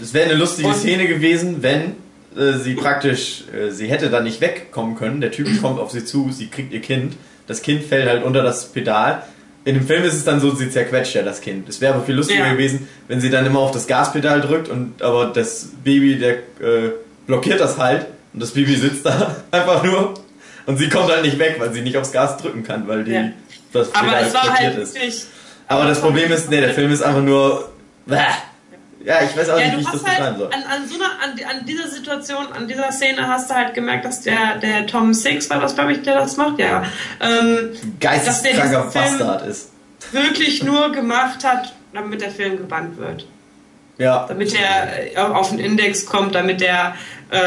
Das wäre eine lustige Und- Szene gewesen, wenn äh, sie praktisch, äh, sie hätte da nicht wegkommen können. Der Typ kommt auf sie zu, sie kriegt ihr Kind. Das Kind fällt halt unter das Pedal. In dem Film ist es dann so, sie zerquetscht ja das Kind. Es wäre aber viel lustiger Ja. gewesen, wenn sie dann immer auf das Gaspedal drückt und aber das Baby, der äh, blockiert das halt und das Baby sitzt da [LAUGHS] einfach nur und sie kommt halt nicht weg, weil sie nicht aufs Gas drücken kann, weil die, Ja. das Aber Pedal blockiert halt ist. Aber das Problem ist, nee, der Film ist einfach nur. Bäh. Ja, ich weiß auch Ja, nicht, wie ich das halt beschreiben soll. an, an so einer, an, an dieser Situation, an dieser Szene hast du halt gemerkt, dass der, der Tom Six, war das glaube ich, der das macht, ja, ähm, Geisteskranker dass Bastard ist. wirklich nur gemacht hat, damit der Film gebannt wird. Ja. Damit er äh, auf den Index kommt, damit der, äh,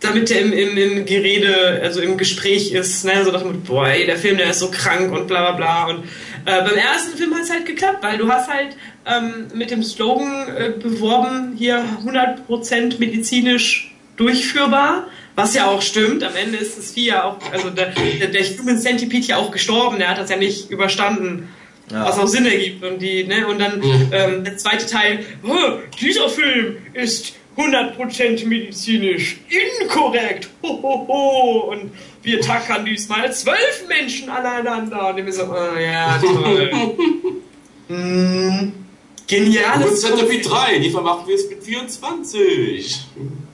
damit der im, im, im Gerede, also im Gespräch ist, ne, so dem Motto, boah, ey, der Film, der ist so krank und bla bla bla. Und äh, beim ersten Film hat es halt geklappt, weil du hast halt ähm, mit dem Slogan äh, beworben, hier 100% medizinisch durchführbar. Was ja auch stimmt, am Ende ist das Vieh ja auch, also der, der, der Human Centipede ja auch gestorben, der hat das ja nicht überstanden Ja. was auch Sinn ergibt. Und, die, ne, und dann Mhm. ähm, der zweite Teil, oh, dieser Film ist 100% medizinisch inkorrekt. Ho, ho, ho. Und wir tackern diesmal zwölf Menschen aneinander. Und ich mir so, oh, ja, [LAUGHS] toll. mm, geniales Und Centipede Konzept. 3, die vermachen wir es mit 24.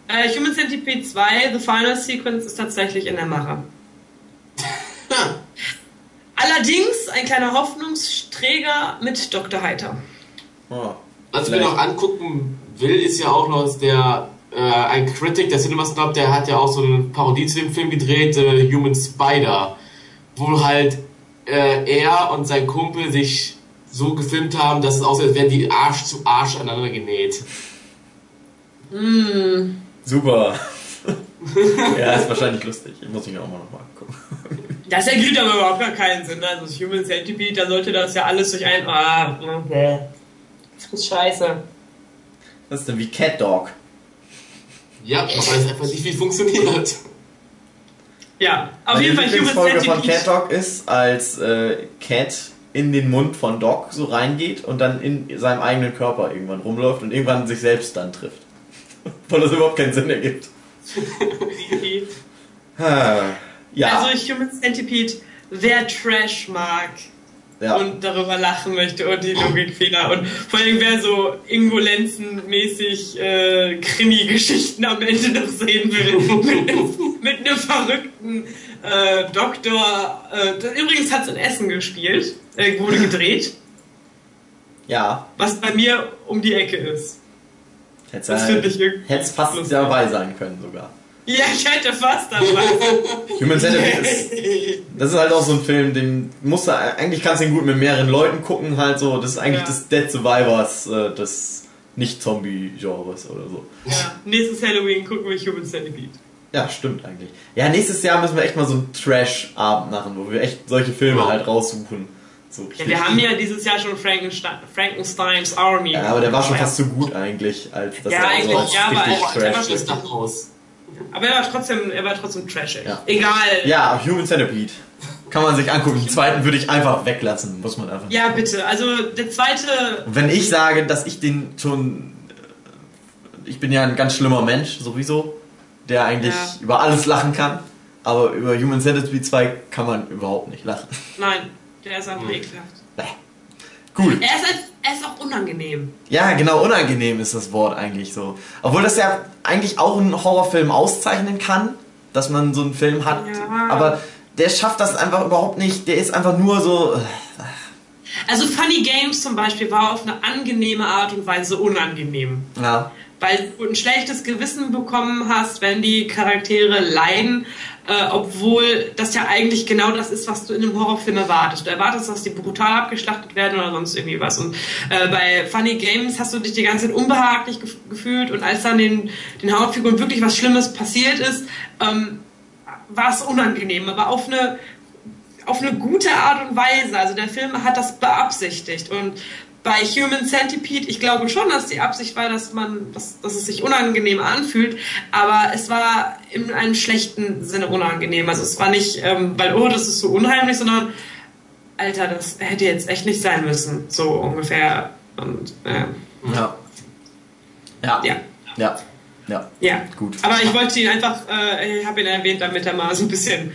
Äh, Human Centipede 2, The Final Sequence, ist tatsächlich in der Mache. [LAUGHS] Allerdings ein kleiner Hoffnungsträger mit Dr. Heiter. Oh. Was ich mir noch angucken will, ist ja auch noch der äh, ein Critic der CinemaSnob, der hat ja auch so eine Parodie zu dem Film gedreht, äh, Human Spider, wo halt äh, er und sein Kumpel sich so gefilmt haben, dass es aussieht, als wären die Arsch zu Arsch aneinander genäht. Super. [LAUGHS] ja, ist wahrscheinlich lustig. Ich muss ihn auch mal nochmal angucken. Das ergibt aber überhaupt gar keinen Sinn. Also das Human Centipede, da sollte das ja alles durch ein... Ah, okay. Das ist scheiße. Das ist dann wie Cat Dog. Ja, aber es einfach nicht wie funktioniert. Ja, auf Meine jeden Fall Human Lieblingsfolge von Cat. Dog ist, als äh, Cat in den Mund von Dog so reingeht und dann in seinem eigenen Körper irgendwann rumläuft und irgendwann sich selbst dann trifft. [LAUGHS] Weil das überhaupt keinen Sinn ergibt. [LAUGHS] Ah, Ja, Also Human Centipede, wer Trash mag ja. und darüber lachen möchte und die Logikfehler und vor allem wer so Ingo Lenzen-mäßig äh, Krimi-Geschichten am Ende noch sehen will. [LAUGHS] mit, einem, mit einem verrückten äh, Doktor. Äh, übrigens hat es in Essen gespielt, äh, wurde gedreht, ja. was bei mir um die Ecke ist. Irgendwie hätt's fast dabei sein können sogar. Ja, ich [LAUGHS] hätte fast dabei. Human Centipede ist, das ist halt auch so ein Film, den musst du, eigentlich kannst du ihn gut mit mehreren Leuten gucken, halt so, das ist eigentlich Ja. das Dead Survivors äh, des Nicht-Zombie-Genres oder so. ja, nächstes Halloween gucken wir Human Centipede. Ja, stimmt eigentlich. Ja, nächstes Jahr müssen wir echt mal so einen Trash-Abend machen, wo wir echt solche Filme halt raussuchen. So Ja, wir haben ja dieses Jahr schon Frankenstein, Frankensteins Army. ja, aber der war schon fast zu gut eigentlich, als dass Ja, er eigentlich, so ja, aber richtig er- er war trash ist. Aber er war trotzdem, er war trotzdem trashig. Ja. Egal. Ja, Human Centipede. Kann man sich angucken. Den zweiten würde ich einfach weglassen, muss man einfach. Ja, bitte. Also der zweite. Wenn ich sage, dass ich den schon. Ich bin ja ein ganz schlimmer Mensch, sowieso, der eigentlich Ja. über alles lachen kann. Aber über Human Centipede 2 kann man überhaupt nicht lachen. Nein, der ist einfach ekelhaft. Bäh. Cool. Er ist, er ist auch unangenehm. Ja, genau, unangenehm ist das Wort eigentlich so. Obwohl das ja eigentlich auch einen Horrorfilm auszeichnen kann, dass man so einen Film hat. Ja. Aber der schafft das einfach überhaupt nicht. Der ist einfach nur so. äh, Also Funny Games zum Beispiel war auf eine angenehme Art und Weise unangenehm. Ja. Weil du ein schlechtes Gewissen bekommen hast, wenn die Charaktere leiden, äh, obwohl das ja eigentlich genau das ist, was du in einem Horrorfilm erwartest. Du erwartest, dass die brutal abgeschlachtet werden oder sonst irgendwie was. Und äh, bei Funny Games hast du dich die ganze Zeit unbehaglich gef gefühlt und als dann den, den Hauptfiguren wirklich was Schlimmes passiert ist, ähm, war es unangenehm, aber auf eine auf eine gute Art und Weise. Also der Film hat das beabsichtigt. Und bei Human Centipede, ich glaube schon, dass die Absicht war, dass man, dass, dass es sich unangenehm anfühlt, aber es war in einem schlechten Sinne unangenehm. Also es war nicht, ähm, weil, oh, das ist so unheimlich, sondern, Alter, das hätte jetzt echt nicht sein müssen. So ungefähr. Und, ähm, Ja. Ja. ja. Ja. Ja. Ja, Gut. Aber ich wollte ihn einfach, äh, ich habe ihn erwähnt, damit er mal so ein bisschen.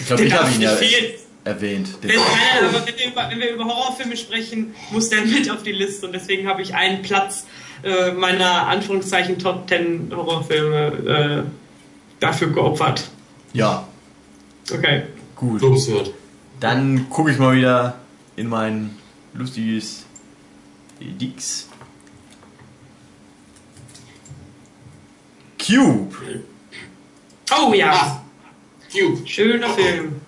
Ich glaube, ich habe ihn ja fehlen. Erwähnt. Wenn, nein, aber wenn, wir über, wenn wir über Horrorfilme sprechen, muss der mit auf die Liste und deswegen habe ich einen Platz äh, meiner Anführungszeichen Top 10 Horrorfilme äh, dafür geopfert. ja, Okay. gut. Lobenswert. Dann gucke ich mal wieder in mein lustiges Dix. Cube. Oh ja, Ah, Cube. schöner Film.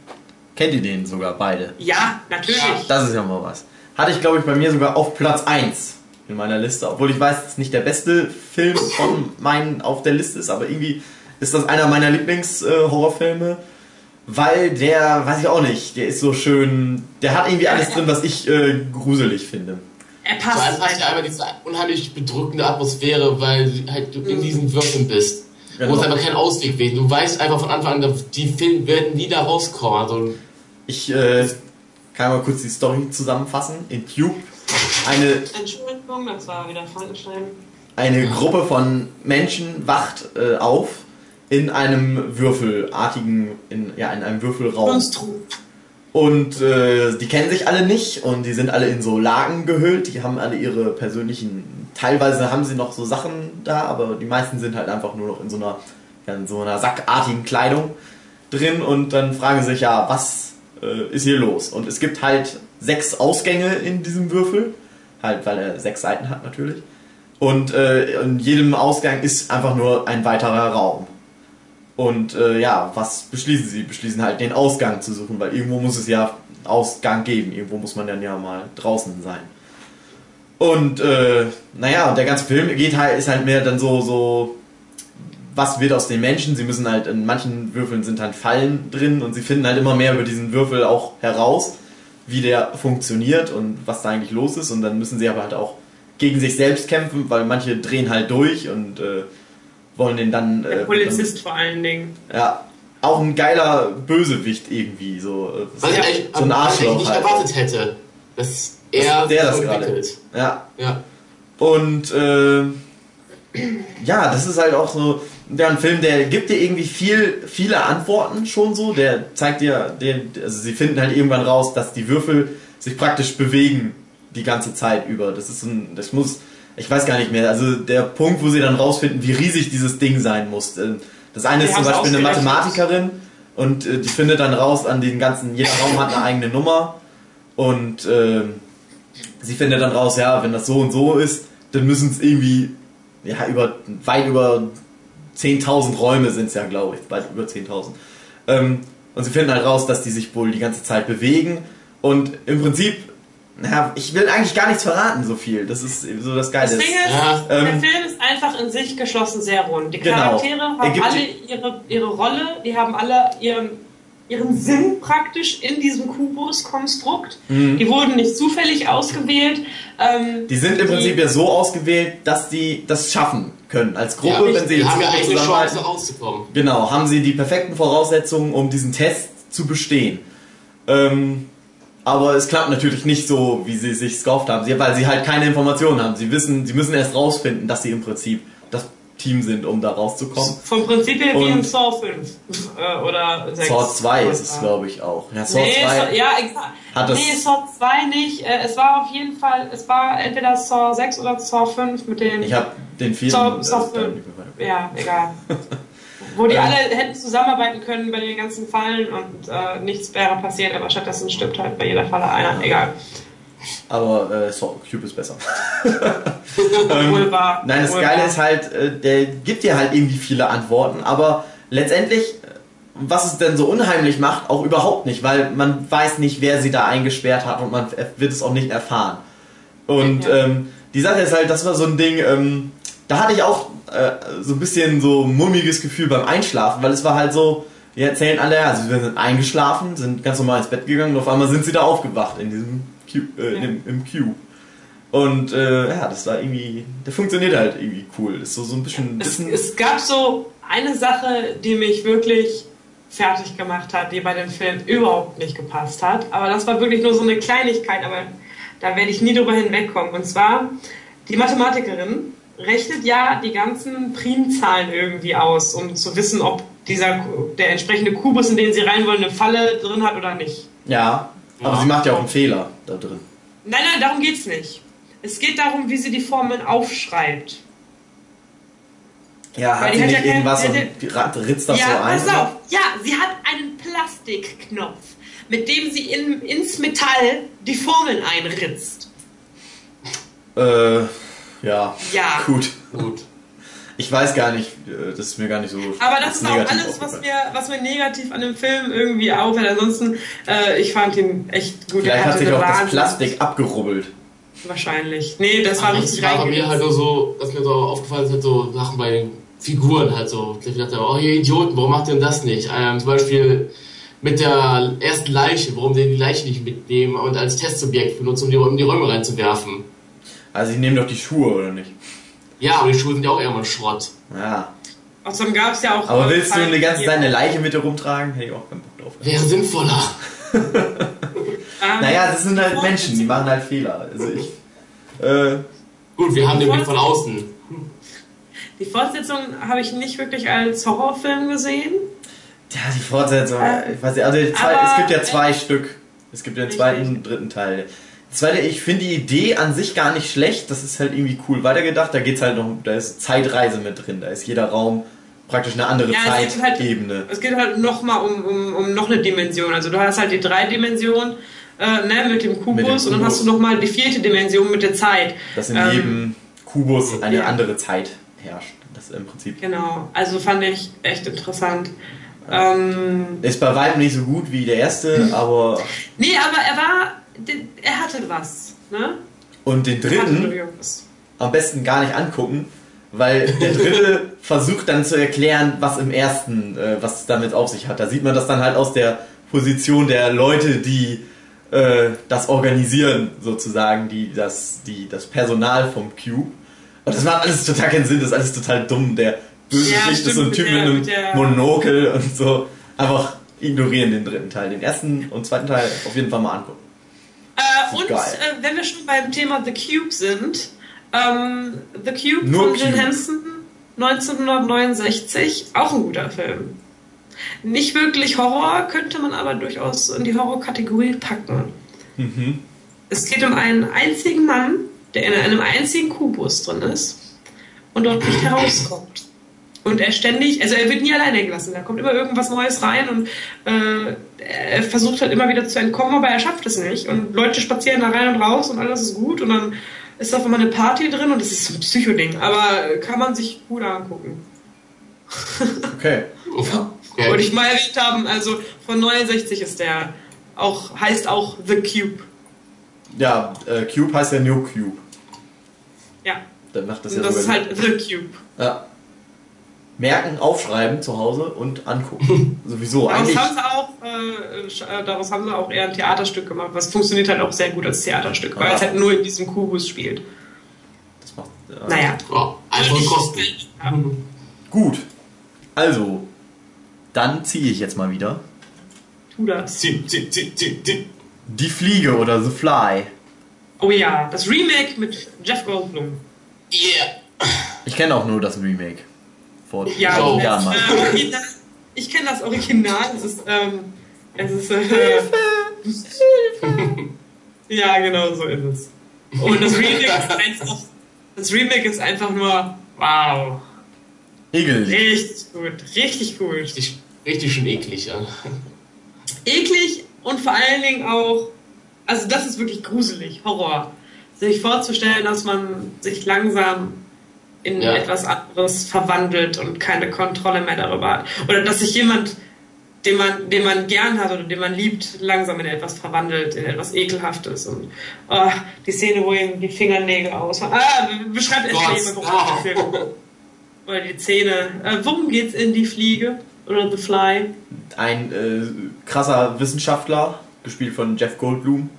Kennt ihr den sogar beide? Ja, natürlich. Das ist ja mal was. Hatte ich, glaube ich, bei mir sogar auf Platz 1 in meiner Liste. Obwohl ich weiß, dass es nicht der beste Film von meinen auf der Liste ist, aber irgendwie ist das einer meiner Lieblings-Horrorfilme. weil der, weiß ich auch nicht, der ist so schön. Der hat irgendwie alles drin, was ich äh, gruselig finde. Er Vor allem passt hast du einfach. einfach diese unheimlich bedrückende Atmosphäre, weil du halt du in diesen Würfeln bist. Genau. Wo es einfach kein Ausweg wählen. Du weißt einfach von Anfang an, die Filme werden nie da rauskommen. Also, Ich äh, kann mal kurz die Story zusammenfassen. In Cube eine Entschuldigung, das war wieder Frankenstein. Eine Gruppe von Menschen wacht äh, auf in einem würfelartigen, in, ja, in einem Würfelraum. Konstrukt. Und äh, die kennen sich alle nicht und die sind alle in so Lagen gehüllt. Die haben alle ihre persönlichen, teilweise haben sie noch so Sachen da, aber die meisten sind halt einfach nur noch in so einer, ja, in so einer sackartigen Kleidung drin und dann fragen sie sich ja, was äh, ist hier los? Und es gibt halt sechs Ausgänge in diesem Würfel, halt weil er sechs Seiten hat natürlich. Und äh, in jedem Ausgang ist einfach nur ein weiterer Raum. Und äh, ja, was beschließen sie? Beschließen halt den Ausgang zu suchen, weil irgendwo muss es ja Ausgang geben. Irgendwo muss man dann ja mal draußen sein. Und äh, naja, und der ganze Film geht halt, ist halt mehr dann so, so, was wird aus den Menschen? Sie müssen halt, in manchen Würfeln sind halt Fallen drin und sie finden halt immer mehr über diesen Würfel auch heraus, wie der funktioniert und was da eigentlich los ist. Und dann müssen sie aber halt auch gegen sich selbst kämpfen, weil manche drehen halt durch und äh, wollen den dann. Der äh, Polizist vor allen Dingen. ja, auch ein geiler Bösewicht irgendwie, so, äh, was ich so ein am Anfang Arschloch nicht halt. erwartet hätte. Dass er Dass der das gerade. entwickelt. Ja, Ja. und äh, ja, das ist halt auch so ja, ein Film, der gibt dir irgendwie viel, viele Antworten schon so. Der zeigt dir, der, also sie finden halt irgendwann raus, dass die Würfel sich praktisch bewegen die ganze Zeit über. Das ist ein, das muss, ich weiß gar nicht mehr. Also der Punkt, wo sie dann rausfinden, wie riesig dieses Ding sein muss. Äh, Das eine Die ist zum Beispiel eine. Mathematikerin und äh, die findet dann raus an den ganzen, jeder Raum hat eine eigene Nummer und ähm, sie findet dann raus, ja, wenn das so und so ist, dann müssen es irgendwie, ja, über, weit über 10.000 Räume sind es ja, glaube ich, weit über 10.000. Ähm, und sie finden halt raus, dass die sich wohl die ganze Zeit bewegen und im Prinzip, ja, ich will eigentlich gar nichts verraten, so viel. Das ist so das Geile. Das Ding ist, Ja, der ähm, Film ist einfach in sich geschlossen sehr rund. Die Genau. Charaktere Er haben alle ihre, ihre Rolle, die haben alle ihren ihren Sinn praktisch in diesem Kubus-Konstrukt. Mhm. Die wurden nicht zufällig ausgewählt. Ähm, Die sind im Prinzip ja so ausgewählt, dass die das schaffen können. Als Ja, Gruppe, wenn sie die jetzt haben ja eine. Chance rauszukommen. Genau, haben sie die perfekten Voraussetzungen, um diesen Test zu bestehen. Ähm, aber es klappt natürlich nicht so, wie sie sich gehofft haben, sie, weil sie halt keine Informationen haben. Sie wissen, sie müssen erst rausfinden, dass sie im Prinzip Team sind, um da rauszukommen. vom Prinzip her wie in Saw 5 äh, oder 6. Saw 2 ist es, glaube ich, auch. Ja, Saw Nee, 2 Saw, ja, hat das- nee, Saw 2 nicht. Äh, es war auf jeden Fall, es war entweder Saw 6 oder Saw 5 mit den. Ich habe den vierten. Saw, äh, Saw dann 5. nicht mehr weiter- Ja, egal. [LAUGHS] Wo die Ähm. alle hätten zusammenarbeiten können bei den ganzen Fallen und äh, nichts wäre passiert, aber stattdessen stirbt halt bei jeder Falle einer. Egal. Aber äh, Saw Cube ist besser. [LAUGHS] Wohl wahr. Nein, das Geile wahr. ist halt, äh, der gibt dir halt irgendwie viele Antworten, aber letztendlich, was es denn so unheimlich macht, auch überhaupt nicht, weil man weiß nicht, wer sie da eingesperrt hat und man wird es auch nicht erfahren. Und Ja. ähm, die Sache ist halt, das war so ein Ding, ähm, da hatte ich auch äh, so ein bisschen so ein mummiges Gefühl beim Einschlafen, weil es war halt so, die erzählen alle, also wir sind eingeschlafen, sind ganz normal ins Bett gegangen und auf einmal sind sie da aufgewacht in diesem Cube, äh, Ja. im, im Cube. Und äh, ja, das war irgendwie, der funktioniert halt irgendwie cool. Das ist so, so ein bisschen, Es, es gab so eine Sache, die mich wirklich fertig gemacht hat, die bei dem Film überhaupt nicht gepasst hat. Aber das war wirklich nur so eine Kleinigkeit, aber da werde ich nie drüber hinwegkommen. Und zwar, die Mathematikerin rechnet ja die ganzen Primzahlen irgendwie aus, um zu wissen, ob dieser der entsprechende Kubus, in den sie rein wollen, eine Falle drin hat oder nicht. ja, aber Ja. sie macht ja auch einen Fehler da drin. Nein, nein, darum geht's nicht. Es geht darum, wie sie die Formeln aufschreibt. Ja, Weil hat sie hat nicht ja irgendwas und rat- ritzt das ja, so ein? pass auf. Ja, sie hat einen Plastikknopf, mit dem sie in, ins Metall die Formeln einritzt. Äh, ja. Ja. Gut. Gut. Ich weiß gar nicht, äh, das ist mir gar nicht so. Aber das ist auch alles, was mir, was mir negativ an dem Film irgendwie auffällt. Ansonsten, äh, ich fand ihn echt gut. Vielleicht Er hat sich auch das Plastik abgerubbelt. Wahrscheinlich. Nee, das war Ansonsten richtig war bei mir halt nur so, was mir so aufgefallen ist, halt so Sachen bei den Figuren halt so. Ich dachte, oh ihr Idioten, warum macht ihr denn das nicht? Ähm, zum Beispiel mit der ersten Leiche, warum die die Leiche nicht mitnehmen und als Testsubjekt benutzen, um die, um die Räume reinzuwerfen. Also, sie nehmen doch die Schuhe, oder nicht? Ja, aber die Schuhe sind ja auch irgendwann Schrott. Ja. Außerdem gab es ja auch. Aber äh, willst du Fallen, eine ganze die- Zeit eine Leiche mit dir rumtragen? Hätte ich auch keinen Bock drauf. Wäre sinnvoller. [LAUGHS] Ähm, Naja, das sind halt Menschen, die machen halt Fehler. Also ich. Äh, Gut, wir haben den Blick von außen. Die Fortsetzung habe ich nicht wirklich als Horrorfilm gesehen. ja, die Fortsetzung, Äh, ich weiß nicht, also zwei, es gibt ja äh, zwei Stück. Es gibt den richtig. zweiten und dritten Teil. Zweite, ich finde die Idee an sich gar nicht schlecht. Das ist halt irgendwie cool weitergedacht. Da geht's halt noch, da ist Zeitreise mit drin. Da ist jeder Raum praktisch eine andere Ja, halt- Zeitebene. Es geht halt nochmal um, um, um noch eine Dimension. Also du hast halt die drei Dimensionen äh, ne, mit dem Kubus Mit dem und dann hast du nochmal die vierte Dimension mit der Zeit. Dass in Ähm, jedem Kubus eine ja. andere Zeit herrscht. Das im Prinzip. Genau, also fand ich echt interessant. Ähm, Ist bei weitem nicht so gut wie der erste, [LAUGHS] aber. nee, aber er war, er hatte was. Ne? Und den dritten am besten gar nicht angucken, weil der dritte [LAUGHS] versucht dann zu erklären, was im ersten, äh, was damit auf sich hat. Da sieht man das dann halt aus der Position der Leute, die äh, das organisieren, sozusagen, die das, die, das Personal vom Cube. Und das macht alles total keinen Sinn, das ist alles total dumm. Der Bösewicht Ja, ist so ein Typ mit einem der- Monokel und so. Einfach ignorieren den dritten Teil. Den ersten und zweiten Teil auf jeden Fall mal angucken. Äh, und äh, wenn wir schon beim Thema The Cube sind, ähm, The Cube Nur von Jim Cube. Henson 1969, auch ein guter Film. Nicht wirklich Horror, könnte man aber durchaus in die Horrorkategorie packen. Mhm. Es geht um einen einzigen Mann, der in einem einzigen Kubus drin ist und dort nicht herauskommt. Und er ständig, also er wird nie alleine gelassen, da kommt immer irgendwas Neues rein und äh, er versucht halt immer wieder zu entkommen, aber er schafft es nicht. Und Leute spazieren da rein und raus und alles ist gut und dann ist auf einmal eine Party drin und das ist so ein Psychoding, aber kann man sich gut angucken. Okay. Okay. Wollte ich mal erwähnt haben, also von 69 ist der auch, heißt auch The Cube. Ja, äh, Cube heißt ja New Cube. Ja. Dann macht das Und ja das ist halt The Cube. Ja. Merken, aufschreiben zu Hause und angucken. [LAUGHS] Sowieso Daraus eigentlich. haben, sie auch, äh, äh, daraus haben sie auch eher ein Theaterstück gemacht, was funktioniert halt auch sehr gut als Theaterstück, weil Ah. es halt nur in diesem Kubus spielt. Das macht, äh, Naja. Ja, einfach kosten. Ja. Gut. Also, dann ziehe ich jetzt mal wieder. Tu das. Zieh, zieh, zieh, zieh, zieh. Die Fliege oder The Fly. Oh ja, das Remake mit Jeff Goldblum. Yeah. Ich kenne auch nur das Remake. Vor Ja, Oh. Jahren mal. äh, ich kenne das Original. Es ist, ähm, es ist, äh, ja, genau so ist es. Und das Remake ist einfach, das Remake ist einfach nur, wow, Egel. richtig gut, richtig gut. Richtig, richtig schön eklig, ja. eklig und vor allen Dingen auch, also das ist wirklich gruselig, Horror. Sich vorzustellen, dass man sich langsam in Ja. etwas anderes verwandelt und keine Kontrolle mehr darüber hat. Oder dass sich jemand, den man, den man gern hat oder den man liebt, langsam in etwas verwandelt, in etwas Ekelhaftes. Und oh, die Szene, wo ihm die Fingernägel ausfallen. Ah, beschreibt erst mal Gott, jemand, worum es geht. Oder die Zähne. Äh, worum geht's in die Fliege? Oder The Fly? Ein äh, krasser Wissenschaftler, gespielt von Jeff Goldblum.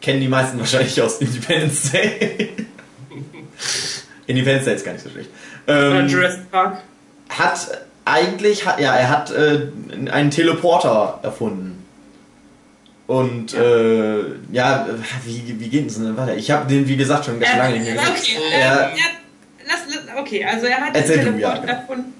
Kennen die meisten wahrscheinlich aus Independence Day. [LAUGHS] Independence Day ist gar nicht so schlecht. Ähm, Jurassic Park? hat eigentlich, hat, ja, er hat äh, einen Teleporter erfunden. Und äh, ja, wie, wie geht es denn? Warte, ich habe den, wie gesagt, schon ganz Ja, lange nicht mehr gesehen. okay, Ja. äh, ja, lass, lass, okay, also er hat den du, ja, genau. erfunden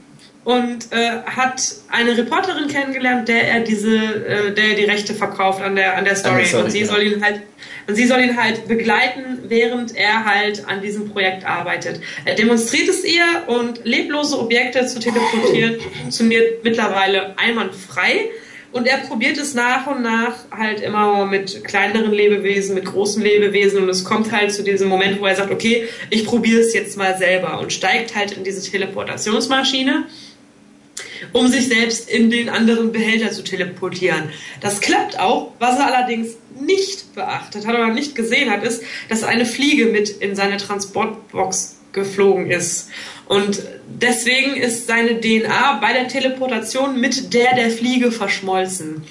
und äh, hat eine Reporterin kennengelernt, der er diese, äh, der er die Rechte verkauft an der an der Story, Story, und sie genau. soll ihn halt und sie soll ihn halt begleiten, während er halt an diesem Projekt arbeitet. Er demonstriert es ihr und leblose Objekte zu teleportieren funktioniert mittlerweile einwandfrei. Und er probiert es nach und nach halt immer mit kleineren Lebewesen, mit großen Lebewesen und es kommt halt zu diesem Moment, wo er sagt, okay, ich probiere es jetzt mal selber und steigt halt in diese Teleportationsmaschine, um sich selbst in den anderen Behälter zu teleportieren. Das klappt auch, was er allerdings nicht beachtet hat oder nicht gesehen hat, ist, dass eine Fliege mit in seine Transportbox geflogen ist. Und deswegen ist seine DNA bei der Teleportation mit der der Fliege verschmolzen.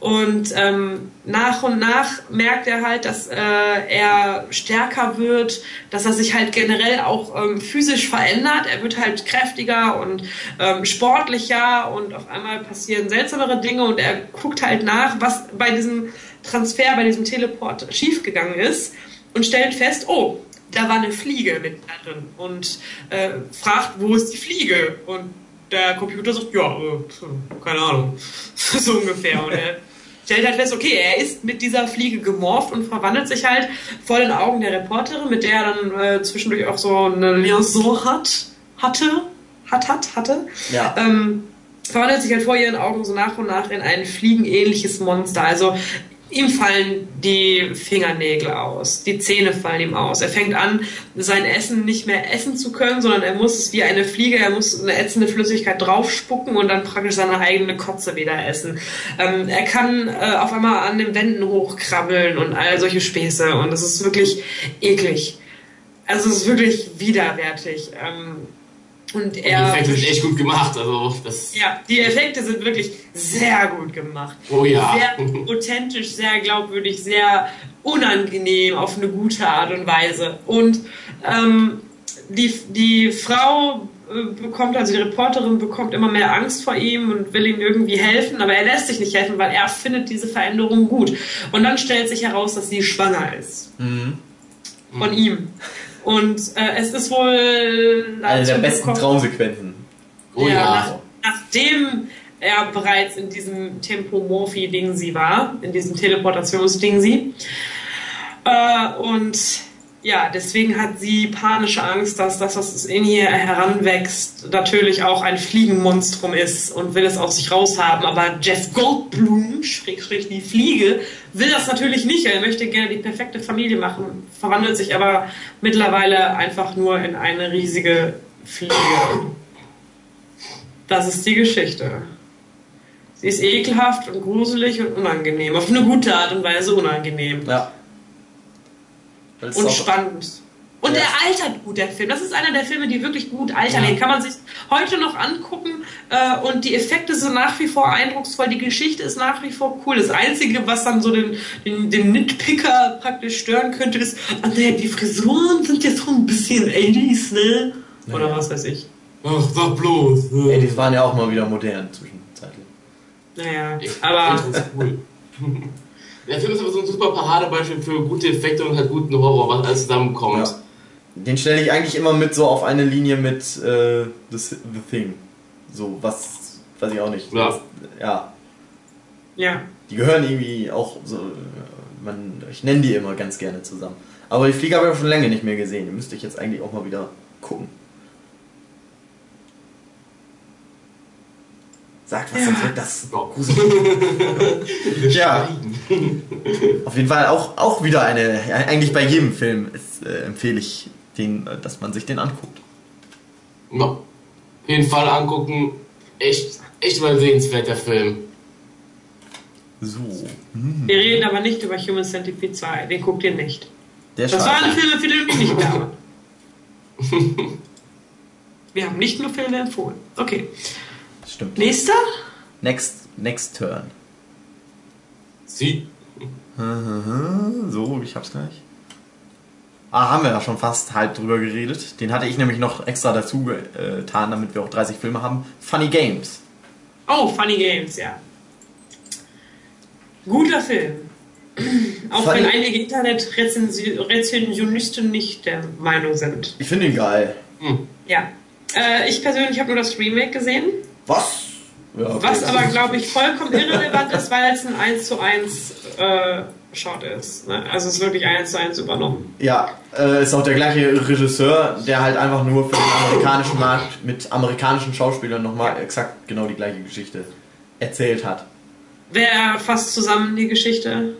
Und ähm, nach und nach merkt er halt, dass äh, er stärker wird, dass er sich halt generell auch ähm, physisch verändert. Er wird halt kräftiger und ähm, sportlicher und auf einmal passieren seltsamere Dinge und er guckt halt nach, was bei diesem Transfer, bei diesem Teleport schiefgegangen ist und stellt fest, oh, da war eine Fliege mit da drin und äh, fragt, wo ist die Fliege? Und der Computer sagt, ja, äh, keine Ahnung, [LAUGHS] so ungefähr. Und er stellt halt fest, okay, er ist mit dieser Fliege gemorpht und verwandelt sich halt vor den Augen der Reporterin, mit der er dann äh, zwischendurch auch so eine Liaison hat, hatte, hat, hat, hatte. Ja. Ähm, verwandelt sich halt vor ihren Augen so nach und nach in ein fliegenähnliches Monster. Also ihm fallen die Fingernägel aus, die Zähne fallen ihm aus. Er fängt an, sein Essen nicht mehr essen zu können, sondern er muss es wie eine Fliege, er muss eine ätzende Flüssigkeit draufspucken und dann praktisch seine eigene Kotze wieder essen. Ähm, er kann äh, auf einmal an den Wänden hochkrabbeln und all solche Späße und das ist wirklich eklig. Also es ist wirklich widerwärtig. Ähm, und Die er... Effekte sind echt gut gemacht, also das. Ja, die Effekte sind wirklich sehr gut gemacht. Oh ja. Sehr [LAUGHS] authentisch, sehr glaubwürdig, sehr unangenehm auf eine gute Art und Weise. Und ähm, die, die Frau äh, bekommt, also die Reporterin bekommt immer mehr Angst vor ihm und will ihm irgendwie helfen, aber er lässt sich nicht helfen, weil er findet diese Veränderung gut. Und dann stellt sich heraus, dass sie schwanger ist. Von ihm. Und äh, es ist wohl Eine der besten gekommen- Traumsequenzen. Oh ja, ja. Nach, nachdem er bereits in diesem Tempomorphi-Ding sie war, in diesem Teleportationsding sie. Äh, und ja, deswegen hat sie panische Angst, dass das, was in ihr heranwächst, natürlich auch ein Fliegenmonstrum ist und will es aus sich raushaben. Aber Jeff Goldblum, Schrägstrich die Fliege, will das natürlich nicht. Er möchte gerne die perfekte Familie machen, verwandelt sich aber mittlerweile einfach nur in eine riesige Fliege. Das ist die Geschichte. Sie ist ekelhaft und gruselig und unangenehm. Auf eine gute Art und Weise unangenehm. Ja. Weil es Und spannend. Und Ja. der altert gut, der Film. Das ist einer der Filme, die wirklich gut altern. Ja. Den kann man sich heute noch angucken äh, und die Effekte sind nach wie vor eindrucksvoll. Die Geschichte ist nach wie vor cool. Das Einzige, was dann so den, den, den Nitpicker praktisch stören könnte, ist, ah, nee, die Frisuren sind jetzt so ein bisschen 80s, ne? Oder Naja. was weiß ich. Ach, sag bloß. Ey, die waren ja auch mal wieder modern zwischenzeitlich. Naja, Ich aber cool. [LAUGHS] Der Film ist aber so ein super Paradebeispiel für gute Effekte und halt guten Horror, was alles zusammenkommt. Ja. Den stelle ich eigentlich immer mit so auf eine Linie mit äh, The, The Thing. So, was, weiß ich auch nicht. Ja. ja. ja. Die gehören irgendwie auch so, äh, man, ich nenne die immer ganz gerne zusammen. Aber die Fliege habe ich auch schon lange nicht mehr gesehen. Die müsste ich jetzt eigentlich auch mal wieder gucken. Sagt was, sonst wird das [LAUGHS] Ja. gruselig. [LAUGHS] Ja. Auf jeden Fall auch, auch wieder eine, eigentlich bei jedem Film ist, äh, empfehle ich den, äh, dass man sich den anguckt. Ja. Auf jeden Fall angucken. Echt, echt mal sehenswert, der Film. So. Wir reden aber nicht über Human Centipede 2. Den guckt ihr nicht. Der Das waren Schal. Filme, für die ich nicht [LAUGHS] da war. Wir haben nicht nur Filme empfohlen. Okay. Stimmt. Nächster? Next, next Turn. Sie. [LAUGHS] So, ich hab's gleich. Ah, haben wir ja schon fast halb drüber geredet. Den hatte ich nämlich noch extra dazu getan, damit wir auch 30 Filme haben. Funny Games. Oh, Funny Games, ja. Guter Film. [CLEARS THROAT] Auch Funny- wenn einige Internet-Rezensionisten nicht der Meinung sind. Ich finde ihn geil. Hm. Ja. Äh, ich persönlich habe nur das Remake gesehen, Was? Ja, okay. was aber, glaube ich, vollkommen irrelevant ist, weil es ein 1 zu 1 äh, Shot ist. Ne? Also es ist wirklich 1 zu 1 übernommen. Ja, äh, ist auch der gleiche Regisseur, der halt einfach nur für den amerikanischen Markt mit amerikanischen Schauspielern nochmal exakt genau die gleiche Geschichte erzählt hat. Wer fasst zusammen die Geschichte?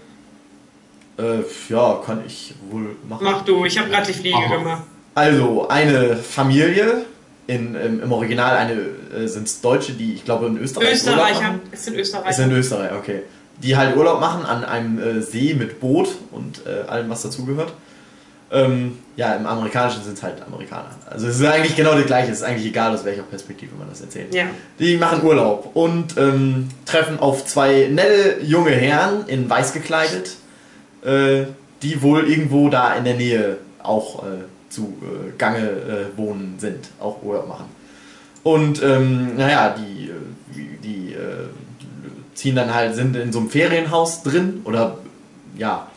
Äh, ja, kann ich wohl machen. Mach du, ich habe gerade die Fliege Aha. gemacht. Also, eine Familie, in, im, im Original eine, äh, sind es Deutsche, die ich glaube in Österreich Urlaub Österreicher. machen. Es sind Ist Österreicher. in Österreich, okay. Die halt Urlaub machen an einem äh, See mit Boot und äh, allem, was dazugehört. Ähm, ja, im Amerikanischen sind es halt Amerikaner. Also es ist eigentlich genau das gleiche. Es ist eigentlich egal, aus welcher Perspektive man das erzählt. Ja. Die machen Urlaub und ähm, treffen auf zwei nette junge Herren in weiß gekleidet, äh, die wohl irgendwo da in der Nähe auch äh, zu äh, Gange äh, wohnen sind, auch Urlaub machen. Und ähm, naja, die, äh, die äh, ziehen dann halt, sind in so einem Ferienhaus drin oder ja.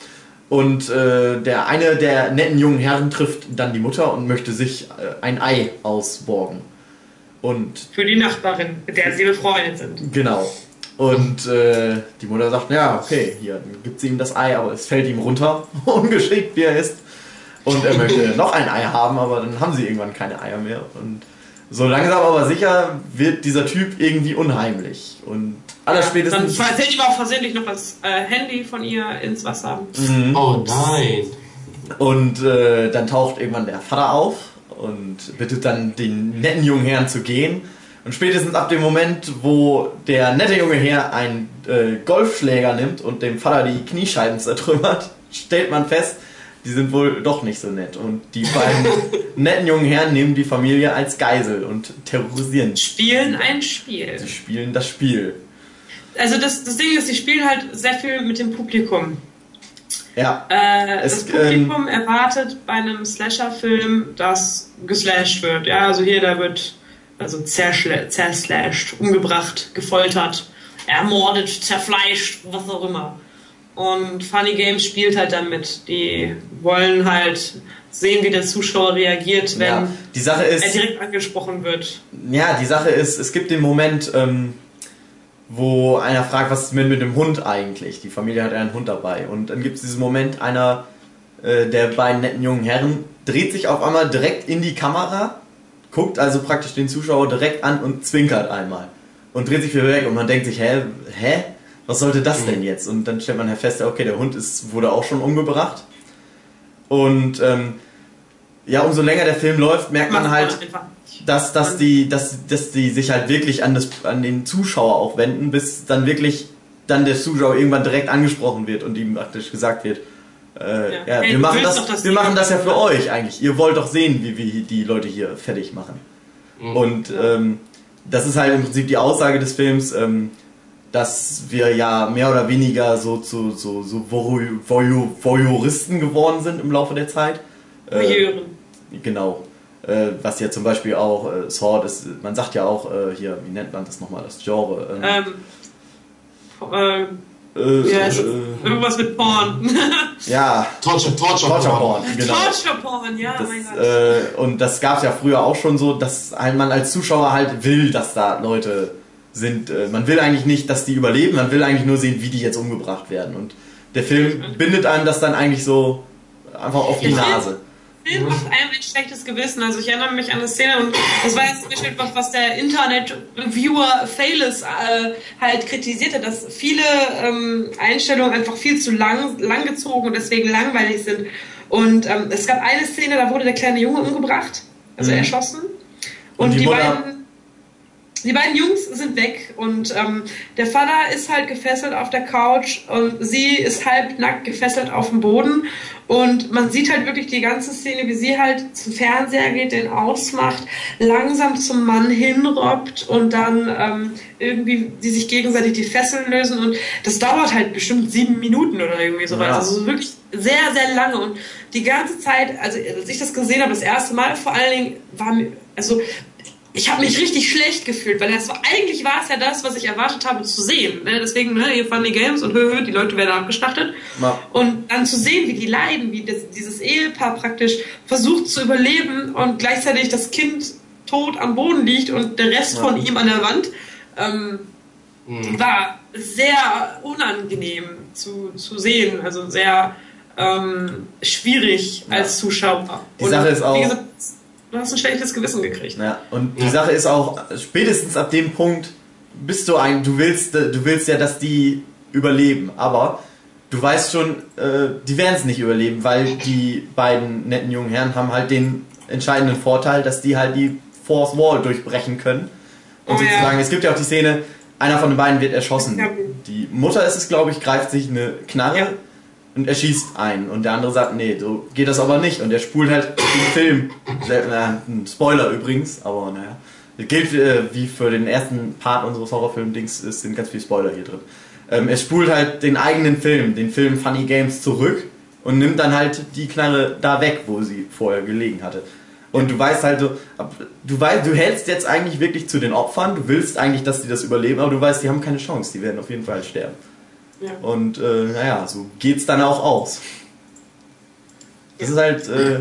Und äh, der eine der netten jungen Herren trifft dann die Mutter und möchte sich äh, ein Ei ausborgen. Und Für die Nachbarin, mit der sie befreundet sind. Genau. Und äh, die Mutter sagt, ja, okay, hier gibt sie ihm das Ei, aber es fällt ihm runter, [LAUGHS] ungeschickt wie er ist. Und er möchte [LAUGHS] noch ein Ei haben, aber dann haben sie irgendwann keine Eier mehr. Und so langsam aber sicher wird dieser Typ irgendwie unheimlich. Und Dann allerspätestens... fällt ihm auch versehentlich noch das äh, Handy von ihr ins Wasser. Mhm. Oh nein. Und äh, dann taucht irgendwann der Vater auf und bittet dann den netten jungen Herrn zu gehen. Und spätestens ab dem Moment, wo der nette junge Herr einen äh, Golfschläger nimmt und dem Vater die Kniescheiben zertrümmert, [LAUGHS] stellt man fest, die sind wohl doch nicht so nett. Und die beiden [LAUGHS] netten jungen Herren nehmen die Familie als Geisel und terrorisieren. Spielen ein Spiel. Sie spielen das Spiel. Also das, das Ding ist, sie spielen halt sehr viel mit dem Publikum. Ja, Äh, Es, das Publikum erwartet bei einem Slasher-Film, dass geslasht wird. Ja, also hier, da wird also zerslasht, umgebracht, gefoltert, ermordet, zerfleischt, was auch immer. Und Funny Games spielt halt damit. Die wollen halt sehen, wie der Zuschauer reagiert, wenn ja. Die Sache ist... er direkt angesprochen wird. Ja, die Sache ist, es gibt den Moment, ähm, wo einer fragt, was ist mit, mit dem Hund eigentlich? Die Familie hat einen Hund dabei. Und dann gibt es diesen Moment, einer äh, der beiden netten jungen Herren dreht sich auf einmal direkt in die Kamera, guckt also praktisch den Zuschauer direkt an und zwinkert einmal. Und dreht sich wieder weg und man denkt sich, hä, hä? Was sollte das denn jetzt? Und dann stellt man halt fest, okay, der Hund ist, wurde auch schon umgebracht. Und ähm, ja, umso länger der Film läuft, merkt man halt, dass, dass, die, dass, dass die sich halt wirklich an, das, an den Zuschauer auch wenden, bis dann wirklich dann der Zuschauer irgendwann direkt angesprochen wird und ihm praktisch gesagt wird, Äh, Ja. ja, Hey, wir machen das, doch, dass wir machen das ja [LAUGHS] für euch eigentlich. Ihr wollt doch sehen, wie wir die Leute hier fertig machen. Und ähm, das ist halt im Prinzip die Aussage des Films, ähm, dass wir ja mehr oder weniger so zu so, so Voyeur- Voyeur- Voyeuristen geworden sind im Laufe der Zeit. Äh, Voyeuren. Genau. Äh, was ja zum Beispiel auch äh, Sword ist, man sagt ja auch äh, hier, wie nennt man das nochmal, das Genre? Ähm, Ähm, äh, äh, ja, äh, irgendwas mit Porn. [LAUGHS] ja, Torture, Torture, Torture Porn, genau. Torture Porn, ja, Das, mein Gott. äh, und das gab es ja früher auch schon so, dass halt man als Zuschauer halt will, dass da Leute sind. Äh, man will eigentlich nicht, dass die überleben, man will eigentlich nur sehen, wie die jetzt umgebracht werden. Und der Film bindet einem das dann eigentlich so einfach auf die Nase. Der Film macht einem ein schlechtes Gewissen. Also ich erinnere mich an eine Szene und das war jetzt zum Beispiel was, was der Internet-Viewer Failes äh, halt kritisierte, dass viele ähm, Einstellungen einfach viel zu lang, langgezogen und deswegen langweilig sind. Und ähm, es gab eine Szene, da wurde der kleine Junge umgebracht, also Mhm. erschossen. Und Und, die die, beiden die beiden Jungs sind weg und ähm, der Vater ist halt gefesselt auf der Couch und sie ist halb nackt gefesselt auf dem Boden und man sieht halt wirklich die ganze Szene, wie sie halt zum Fernseher geht, den ausmacht, langsam zum Mann hinrobbt und dann ähm, irgendwie die sich gegenseitig die Fesseln lösen und das dauert halt bestimmt sieben Minuten oder irgendwie sowas. Ja. Also wirklich sehr, sehr lange und die ganze Zeit, also als ich das gesehen habe, das erste Mal vor allen Dingen war mir, also ich habe mich richtig schlecht gefühlt, weil das war, eigentlich war es ja das, was ich erwartet habe zu sehen. Ne? Deswegen, ne, hier Funny Games und hö, hö, die Leute werden abgeschlachtet. Ja. Und dann zu sehen, wie die leiden, wie das, dieses Ehepaar praktisch versucht zu überleben und gleichzeitig das Kind tot am Boden liegt und der Rest Ja. von ihm an der Wand, ähm, Mhm. war sehr unangenehm zu, zu sehen. Also sehr ähm, schwierig Ja. als Zuschauer. Die Sache ist auch- du hast ein schlechtes Gewissen gekriegt. Ja, und die Ja. Sache ist auch, spätestens ab dem Punkt bist du ein, du willst, du willst ja, dass die überleben, aber du weißt schon, äh, die werden es nicht überleben, weil die beiden netten jungen Herren haben halt den entscheidenden Vorteil, dass die halt die Force Wall durchbrechen können. Und Oh ja. sozusagen, es gibt ja auch die Szene, einer von den beiden wird erschossen. Ja. Die Mutter ist es, glaube ich, greift sich eine Knarre Ja. Und erschießt einen. Und der andere sagt, nee, so geht das aber nicht. Und er spult halt den Film. Na, ein Spoiler übrigens, aber naja. Das gilt äh, wie für den ersten Part unseres Horrorfilm-Dings, es sind ganz viele Spoiler hier drin. Ähm, er spult halt den eigenen Film, den Film Funny Games zurück und nimmt dann halt die Knarre da weg, wo sie vorher gelegen hatte. Und du weißt halt so, du weißt, du hältst jetzt eigentlich wirklich zu den Opfern, du willst eigentlich, dass die das überleben, aber du weißt, die haben keine Chance, die werden auf jeden Fall sterben. Ja. Und äh, naja, so geht's dann auch aus. Das ist halt, äh,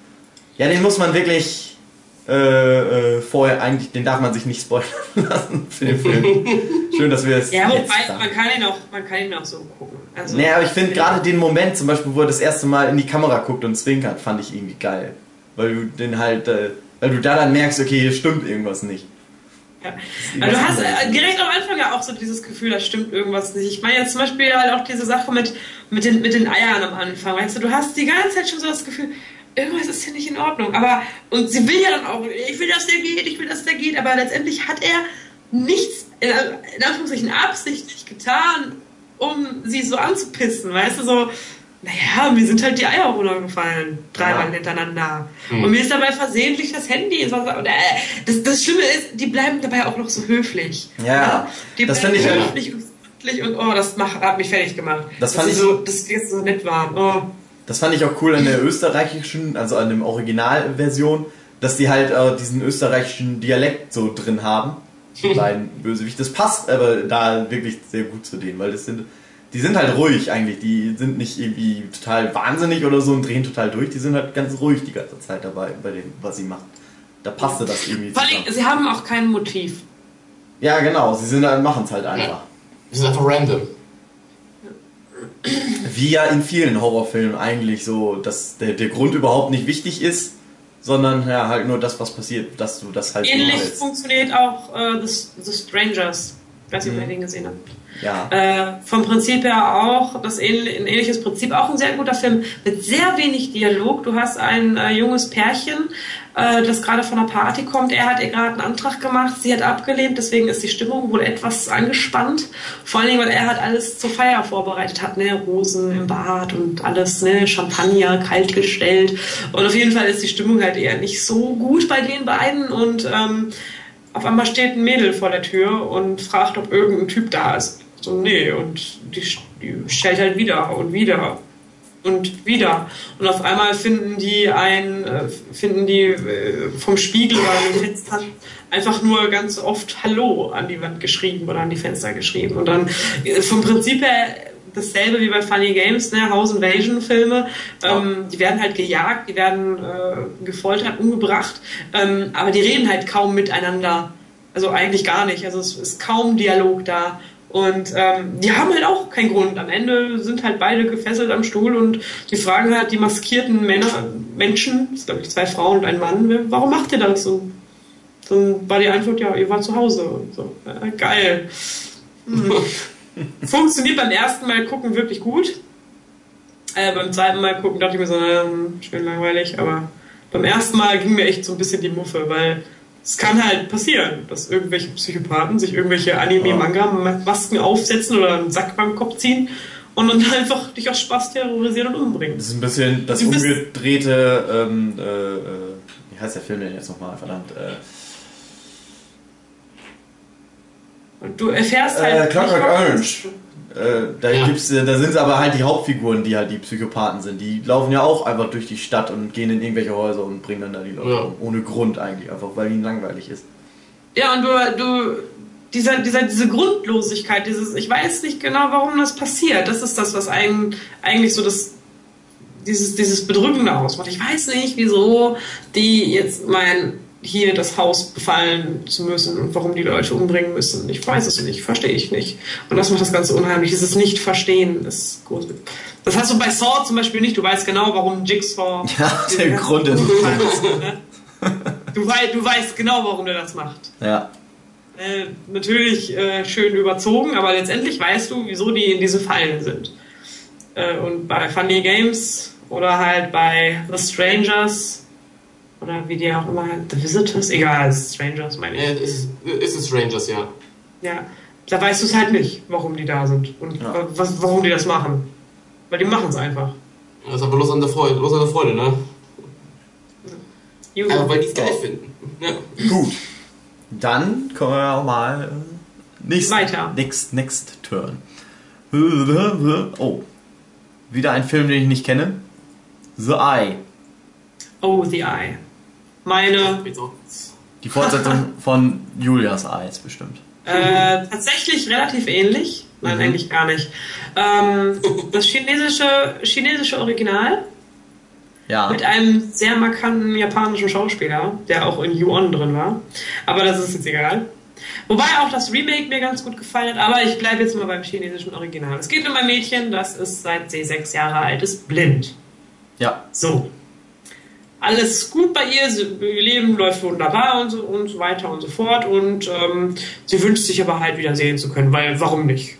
[CLEARS THROAT] ja, den muss man wirklich äh, äh, vorher eigentlich, den darf man sich nicht spoilern [LAUGHS] lassen für den Film. Schön, dass wir es Ja, jetzt wobei, man kann ihn auch, man kann ihn auch so gucken. Also, Nee, aber ich finde gerade den Moment, zum Beispiel, wo er das erste Mal in die Kamera guckt und zwinkert, fand ich irgendwie geil. Weil du den halt, äh, weil du da dann merkst, okay, hier stimmt irgendwas nicht. Ja. Also du hast anderes. äh, direkt am Anfang ja auch so dieses Gefühl, da stimmt irgendwas nicht. Ich meine jetzt zum Beispiel halt auch diese Sache mit, mit, den, mit den Eiern am Anfang. Weißt du, du hast die ganze Zeit schon so das Gefühl, irgendwas ist hier nicht in Ordnung. Aber, und sie will ja dann auch, ich will, dass der geht, ich will, dass der geht, aber letztendlich hat er nichts, in, in Anführungszeichen absichtlich getan, um sie so anzupissen, weißt du, so, naja, mir sind halt die Eier runtergefallen, dreimal Ja. hintereinander. Hm. Und mir ist dabei versehentlich das Handy. äh, das, das Schlimme ist, die bleiben dabei auch noch so höflich. Ja, die das bleiben finde ich höflich und und oh, das macht, hat mich fertig gemacht. Das fand ich- so, dass wir jetzt so nett waren. Oh. Das fand ich auch cool an der österreichischen, also an der Originalversion, dass die halt äh, diesen österreichischen Dialekt so drin haben. Die [LAUGHS] beiden Bösewicht. Das passt aber da wirklich sehr gut zu denen, weil das sind, die sind halt ruhig eigentlich. Die sind nicht irgendwie total wahnsinnig oder so und drehen total durch. Die sind halt ganz ruhig die ganze Zeit dabei bei dem, was sie machen. Da passte das irgendwie Vor allem, sie haben auch kein Motiv. Ja, genau. Sie sind machen es halt einfach. Wir sind einfach random. Wie ja in vielen Horrorfilmen eigentlich so, dass der, der Grund überhaupt nicht wichtig ist, sondern ja halt nur das, was passiert, dass du das halt Ähnlich funktioniert auch äh, The, The Strangers. Weiß nicht, ob ihr den gesehen habt. Ja. Äh, vom Prinzip her auch das ein ähnliches Prinzip, auch ein sehr guter Film mit sehr wenig Dialog. Du hast ein äh, junges Pärchen, äh, das gerade von einer Party kommt. Er hat ihr gerade einen Antrag gemacht, sie hat abgelehnt, deswegen ist die Stimmung wohl etwas angespannt. Vor allen Dingen, weil er halt alles zur Feier vorbereitet hat, ne, Rosen im Bad und alles, ne, Champagner kalt gestellt. Und auf jeden Fall ist die Stimmung halt eher nicht so gut bei den beiden und ähm, auf einmal steht ein Mädel vor der Tür und fragt, ob irgendein Typ da ist. So, nee, und die, die stellt halt wieder und wieder und wieder. Und auf einmal finden die ein, äh, finden die äh, vom Spiegel oder an den einfach nur ganz oft Hallo an die Wand geschrieben oder an die Fenster geschrieben. Und dann äh, vom Prinzip her dasselbe wie bei Funny Games, ne, House Invasion Filme. Ähm, die werden halt gejagt, die werden äh, gefoltert, umgebracht, ähm, aber die reden halt kaum miteinander. Also eigentlich gar nicht. Also es ist kaum Dialog da. Und ähm, die haben halt auch keinen Grund. Am Ende sind halt beide gefesselt am Stuhl und die fragen halt die maskierten Männer, Menschen, das sind glaube ich zwei Frauen und ein Mann, warum macht ihr das? Und dann war die Antwort, ja, ihr wart zu Hause. Und so, äh, geil. Hm. [LAUGHS] [LAUGHS] Funktioniert beim ersten Mal gucken wirklich gut. Äh, beim zweiten Mal gucken dachte ich mir so, naja, schön langweilig, aber beim ersten Mal ging mir echt so ein bisschen die Muffe, weil es kann halt passieren, dass irgendwelche Psychopathen sich irgendwelche Anime-Manga-Masken aufsetzen oder einen Sack beim Kopf ziehen und dann [LAUGHS] einfach dich aus Spaß terrorisieren und umbringen. Das ist ein bisschen das umgedrehte, ähm, äh, äh, wie heißt der Film denn jetzt nochmal, verdammt, äh, Und du erfährst halt. Äh, Clockwork Orange. Äh, da, Ja. gibt's, äh, da sind aber halt die Hauptfiguren, die halt die Psychopathen sind. Die laufen ja auch einfach durch die Stadt und gehen in irgendwelche Häuser und bringen dann da die Leute Ja. um. Ohne Grund eigentlich, einfach weil ihnen langweilig ist. Ja, und du, du dieser, dieser, diese Grundlosigkeit, dieses, ich weiß nicht genau, warum das passiert. Das ist das, was ein, eigentlich so das, dieses, dieses Bedrückende ausmacht. Ich weiß nicht, wieso die jetzt meinen, hier das Haus befallen zu müssen und warum die Leute umbringen müssen. Ich weiß es nicht, verstehe ich nicht. Und das macht das Ganze unheimlich. Dieses Nicht-Verstehen ist groß. Das hast du bei Saw zum Beispiel nicht. Du weißt genau, warum Jigsaw. [LAUGHS] Ja, der Grund ist. Ne? Du, wei du weißt genau, warum der das macht. Ja. Äh, natürlich äh, schön überzogen, aber letztendlich weißt du, wieso die in diese Fallen sind. Äh, und bei Funny Games oder halt bei The Strangers oder wie die auch immer, The Visitors, egal, Strangers meine ich. Äh, es ist, es ist Rangers, ja. Ja, da weißt du es halt nicht, warum die da sind und Ja. wa- was, warum die das machen. Weil die machen es einfach. Das ist aber los an der Freude, los an der Freude, ne? Juhu. Aber weil die es geil finden. Ja. Gut. Dann kommen wir auch mal äh, next, Weiter. Next, next turn. Oh. Wieder ein Film, den ich nicht kenne. The Eye. Oh, The Eye. Meine Die Fortsetzung [LAUGHS] von Julias Eyes bestimmt. Äh, tatsächlich relativ ähnlich. Nein, Mhm. eigentlich gar nicht. Ähm, das chinesische, chinesische Original Ja. mit einem sehr markanten japanischen Schauspieler, der auch in Yuon drin war. Aber das ist jetzt egal. Wobei auch das Remake mir ganz gut gefallen hat, aber ich bleibe jetzt mal beim chinesischen Original. Es geht um ein Mädchen, das ist seit sie sechs Jahre alt ist, blind. Ja. So. Alles gut bei ihr, ihr Leben läuft wunderbar und so, und so weiter und so fort. Und ähm, sie wünscht sich aber halt wieder sehen zu können, weil warum nicht?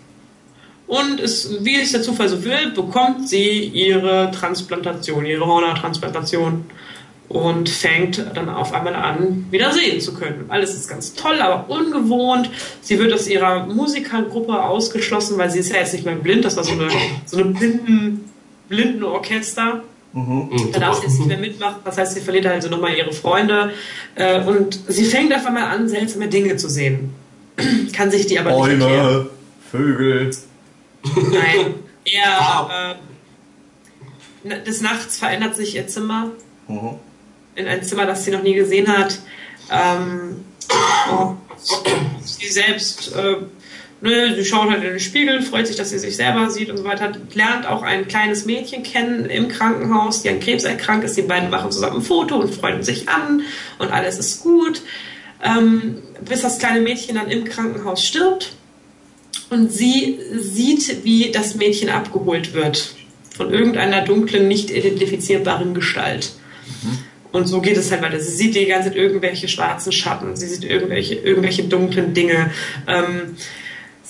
Und es, wie es der Zufall so will, bekommt sie ihre Transplantation, ihre Hormontransplantation und fängt dann auf einmal an, wieder sehen zu können. Alles ist ganz toll, aber ungewohnt. Sie wird aus ihrer Musikergruppe ausgeschlossen, weil sie ist ja jetzt nicht mehr blind. Das war so eine, so eine blinden, blinden Orchester. Mhm, Da darf sie jetzt nicht mehr mitmachen. Das heißt, sie verliert also nochmal ihre Freunde. Äh, und sie fängt auf einmal an, seltsame Dinge zu sehen. [CLEARS THROAT] Kann sich die aber nicht erklären. Bäume, Vögel. Nein. Ah. äh, des Nachts verändert sich ihr Zimmer Mhm. in ein Zimmer, das sie noch nie gesehen hat. Ähm, und [CLEARS THROAT] sie selbst, äh, ne, sie schaut halt in den Spiegel, freut sich, dass sie sich selber sieht und so weiter. Lernt auch ein kleines Mädchen kennen im Krankenhaus, die an Krebs erkrankt ist. Die beiden machen zusammen ein Foto und freunden sich an und alles ist gut. Ähm, bis das kleine Mädchen dann im Krankenhaus stirbt und sie sieht, wie das Mädchen abgeholt wird von irgendeiner dunklen, nicht identifizierbaren Gestalt. Und so geht es halt weiter. Sie sieht die ganze Zeit irgendwelche schwarzen Schatten, sie sieht irgendwelche, irgendwelche dunklen Dinge. Ähm,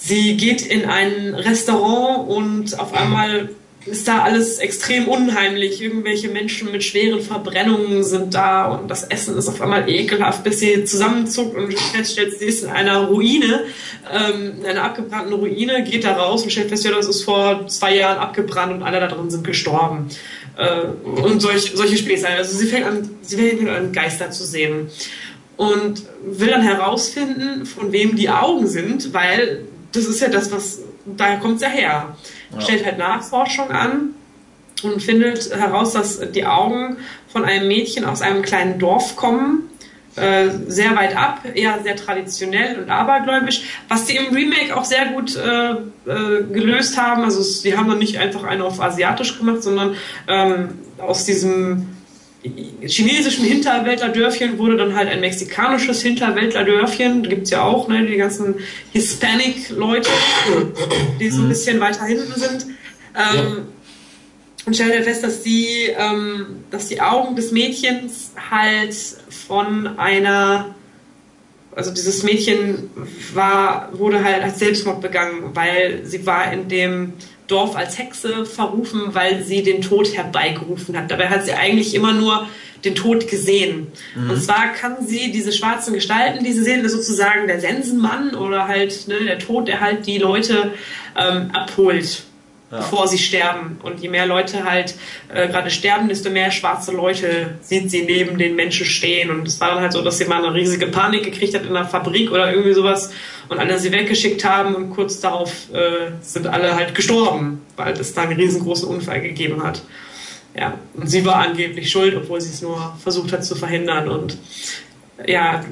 sie geht in ein Restaurant und auf einmal ist da alles extrem unheimlich. Irgendwelche Menschen mit schweren Verbrennungen sind da und das Essen ist auf einmal ekelhaft, bis sie zusammenzuckt und feststellt, sie ist in einer Ruine, ähm, in einer abgebrannten Ruine, geht da raus und stellt fest, ja, das ist vor zwei Jahren abgebrannt und alle da drin sind gestorben. Äh, und solch, solche Späße. Also sie fängt an, sie fängt an, Geister zu sehen und will dann herausfinden, von wem die Augen sind, weil das ist ja das, was, daher kommt es ja her. Ja. Stellt halt Nachforschung an und findet heraus, dass die Augen von einem Mädchen aus einem kleinen Dorf kommen, äh, sehr weit ab, eher sehr traditionell und abergläubisch, was die im Remake auch sehr gut äh, äh, gelöst haben. Also sie haben dann nicht einfach eine auf asiatisch gemacht, sondern ähm, aus diesem chinesischen Hinterwäldlerdörfchen wurde dann halt ein mexikanisches Hinterwäldlerdörfchen. Da gibt es ja auch, ne, die ganzen Hispanic-Leute, die so ein bisschen weiter hinten sind. Ähm, ja. Und stellt halt fest, dass die, ähm, dass die Augen des Mädchens halt von einer, also dieses Mädchen war, wurde halt als Selbstmord begangen, weil sie war in dem Dorf als Hexe verrufen, weil sie den Tod herbeigerufen hat. Dabei hat sie eigentlich immer nur den Tod gesehen. Mhm. Und zwar kann sie diese schwarzen Gestalten, die sie sehen, das ist sozusagen der Sensenmann oder halt ne, der Tod, der halt die Leute ähm, abholt ja. bevor sie sterben. Und je mehr Leute halt äh, gerade sterben, desto mehr schwarze Leute sieht sie neben den Menschen stehen. Und es war dann halt so, dass sie mal eine riesige Panik gekriegt hat in der Fabrik oder irgendwie sowas und alle sie weggeschickt haben und kurz darauf äh, sind alle halt gestorben, weil es da einen riesengroßen Unfall gegeben hat. Ja, und sie war angeblich schuld, obwohl sie es nur versucht hat zu verhindern. Und ja,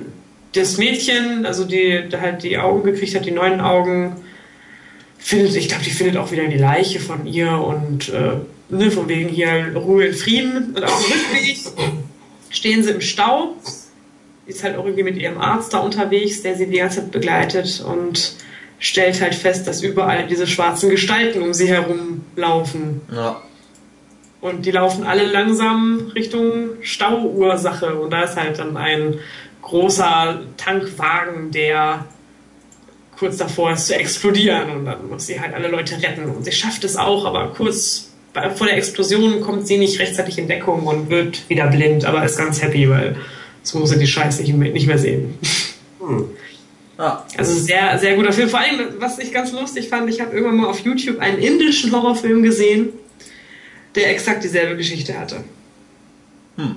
das Mädchen, also die halt die Augen gekriegt hat, die neuen Augen, findet, ich glaube, die findet auch wieder die Leiche von ihr und äh, ne, von wegen hier Ruhe in Frieden. Und auf dem Rückweg stehen sie im Stau. Ist halt auch irgendwie mit ihrem Arzt da unterwegs, der sie die ganze Zeit begleitet und stellt halt fest, dass überall diese schwarzen Gestalten um sie herum laufen. Ja. Und die laufen alle langsam Richtung Stauursache. Und da ist halt dann ein großer Tankwagen, der kurz davor ist zu explodieren und dann muss sie halt alle Leute retten. Und sie schafft es auch, aber kurz vor der Explosion kommt sie nicht rechtzeitig in Deckung und wird wieder blind, aber ist ganz happy, weil so muss sie die Scheiße nicht mehr sehen. Hm. Ah. Also sehr, sehr guter Film. Vor allem, was ich ganz lustig fand, ich habe irgendwann mal auf YouTube einen indischen Horrorfilm gesehen, der exakt dieselbe Geschichte hatte. Hm.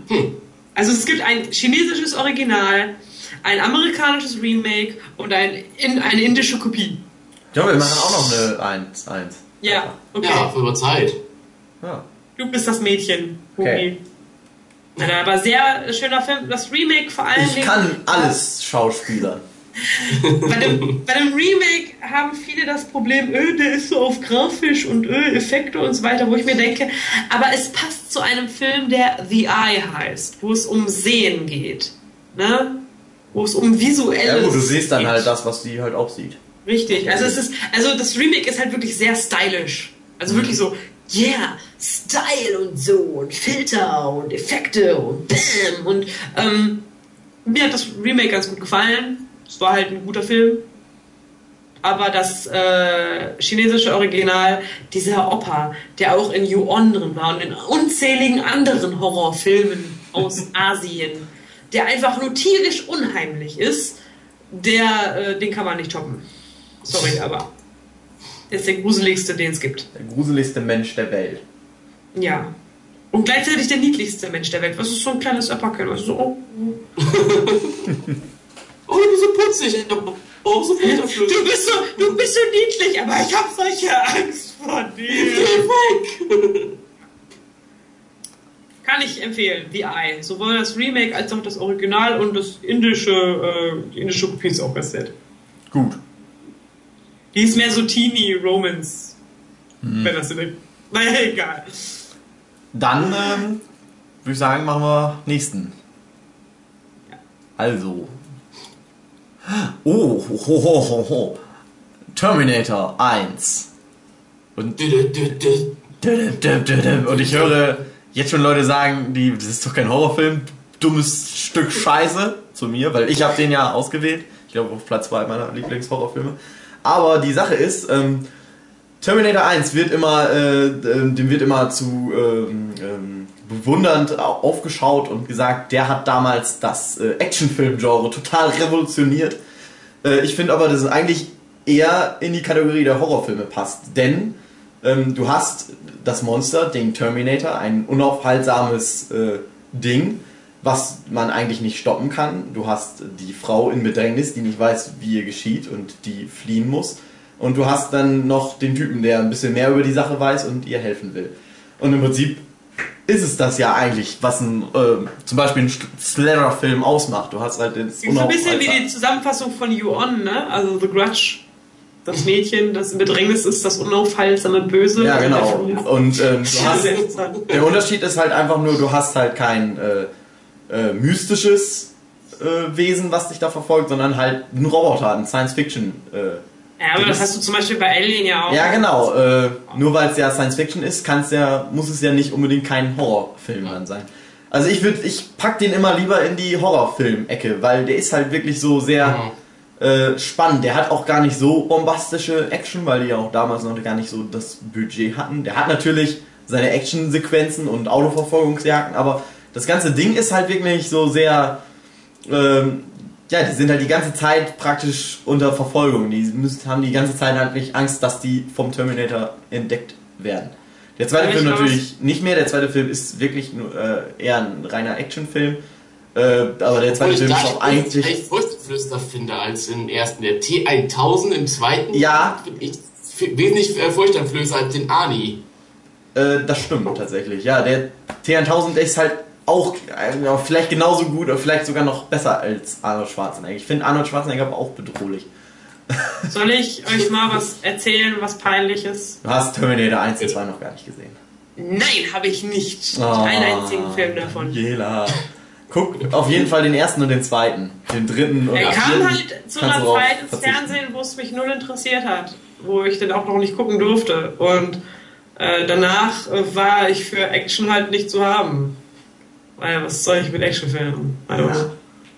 Also es gibt ein chinesisches Original, ein amerikanisches Remake und ein, in, eine indische Kopie. Ja, wir machen auch noch eine 1. 1. Ja, okay. Ja, für Zeit. Ja. Du bist das Mädchen, Okay. Ja, aber sehr schöner Film. Das Remake vor allem. Ich kann alles Schauspieler. [LAUGHS] bei, dem, bei dem Remake haben viele das Problem, öh, der ist so auf grafisch und öh, Effekte und so weiter, wo ich mir denke, aber es passt zu einem Film, der The Eye heißt, wo es um Sehen geht. Ne? Wo es um visuelles. Ja, gut, du siehst dann geht. halt das, was die halt auch sieht. Richtig, also es ist, also das Remake ist halt wirklich sehr stylisch. Also mhm. wirklich so, yeah, Style und so und Filter und Effekte und Bam und ähm, mir hat das Remake ganz gut gefallen. Es war halt ein guter Film. Aber das äh, chinesische Original, dieser Opa, der auch in Ju-On drin war und in unzähligen anderen Horrorfilmen aus [LAUGHS] Asien, der einfach nur tierisch unheimlich ist, der, äh, den kann man nicht toppen. Sorry, [LAUGHS] aber der ist der gruseligste, den es gibt. Der gruseligste Mensch der Welt. Ja. Und gleichzeitig der niedlichste Mensch der Welt. Was ist so ein kleines Öpperkel? Was so, oh. [LAUGHS] oh, du bist so putzig. Oh, so [LAUGHS] du, bist so, du bist so niedlich, aber ich habe solche Angst vor dir. Geh weg! Kann ich empfehlen, The Eye. Sowohl das Remake als auch das Original und das indische, äh, die indische Kopie ist auch ganz nett. Gut. Die ist mehr so Teeny Romance. Hm. Wenn das in [LAUGHS] Naja, egal. Dann ähm, würde ich sagen, machen wir nächsten. Ja. Also. Oh, ho, ho, ho, ho. Terminator 1. Und, und ich höre jetzt schon Leute sagen, die, das ist doch kein Horrorfilm, dummes Stück Scheiße zu mir, weil ich habe den ja ausgewählt. Ich glaube auf Platz 2 meiner Lieblingshorrorfilme. Aber die Sache ist, ähm, Terminator 1 wird immer, äh, dem wird immer zu ähm, ähm, bewundernd aufgeschaut und gesagt, der hat damals das äh, Actionfilm-Genre total revolutioniert. Äh, ich finde aber, dass es eigentlich eher in die Kategorie der Horrorfilme passt, denn ähm, du hast das Monster, den Terminator, ein unaufhaltsames äh, Ding, was man eigentlich nicht stoppen kann. Du hast die Frau in Bedrängnis, die nicht weiß, wie ihr geschieht und die fliehen muss. Und du hast dann noch den Typen, der ein bisschen mehr über die Sache weiß und ihr helfen will. Und im Prinzip ist es das ja eigentlich, was ein, äh, zum Beispiel ein Slasher-Film ausmacht. Du hast halt den Ist ein bisschen wie die Zusammenfassung von You On, ne? Also The Grudge. Das Mädchen, das in Bedrängnis ist, das unaufhaltsame Böse. Ja, genau. Und ähm, du hast, der Unterschied ist halt einfach nur, du hast halt kein äh, äh, mystisches äh, Wesen, was dich da verfolgt, sondern halt ein Roboter, ein Science-Fiction. Äh, ja, aber das hast du zum Beispiel bei Alien ja auch. Ja, genau. Äh, nur weil es ja Science-Fiction ist, kann's ja, muss es ja nicht unbedingt kein Horrorfilm dann sein. Also ich würde, ich pack den immer lieber in die Horrorfilm-Ecke, weil der ist halt wirklich so sehr... Mhm äh, spannend. Der hat auch gar nicht so bombastische Action, weil die ja auch damals noch gar nicht so das Budget hatten. Der hat natürlich seine Actionsequenzen und Autoverfolgungsjagden, aber das ganze Ding ist halt wirklich so sehr. Ähm, ja, die sind halt die ganze Zeit praktisch unter Verfolgung. Die müssen, haben die ganze Zeit halt nicht Angst, dass die vom Terminator entdeckt werden. Der zweite Film natürlich nicht mehr. Der zweite Film ist wirklich nur, äh, eher ein reiner Actionfilm. Äh, aber der zweite Film ist auch eigentlich. Ich furchteinflößender finde als im ersten. Der T1000 im zweiten. Ja. Ich wesentlich äh, als den Ani. Äh, das stimmt tatsächlich. Ja, der T1000 ist halt auch äh, vielleicht genauso gut oder vielleicht sogar noch besser als Arnold Schwarzenegger. Ich finde Arnold Schwarzenegger aber auch bedrohlich. [LAUGHS] Soll ich euch mal was erzählen, was peinliches? Du hast Terminator 1 und 2 noch gar nicht gesehen. Nein, habe ich nicht. Oh, Keinen einzigen Film davon. Jela. Guck auf jeden Fall den ersten und den zweiten. Den dritten und Er kam halt zu einer Zeit ins Fernsehen, wo es mich null interessiert hat. Wo ich den auch noch nicht gucken durfte. Und äh, danach äh, war ich für Action halt nicht zu haben. Weil was soll ich mit Actionfilmen? Also, ja.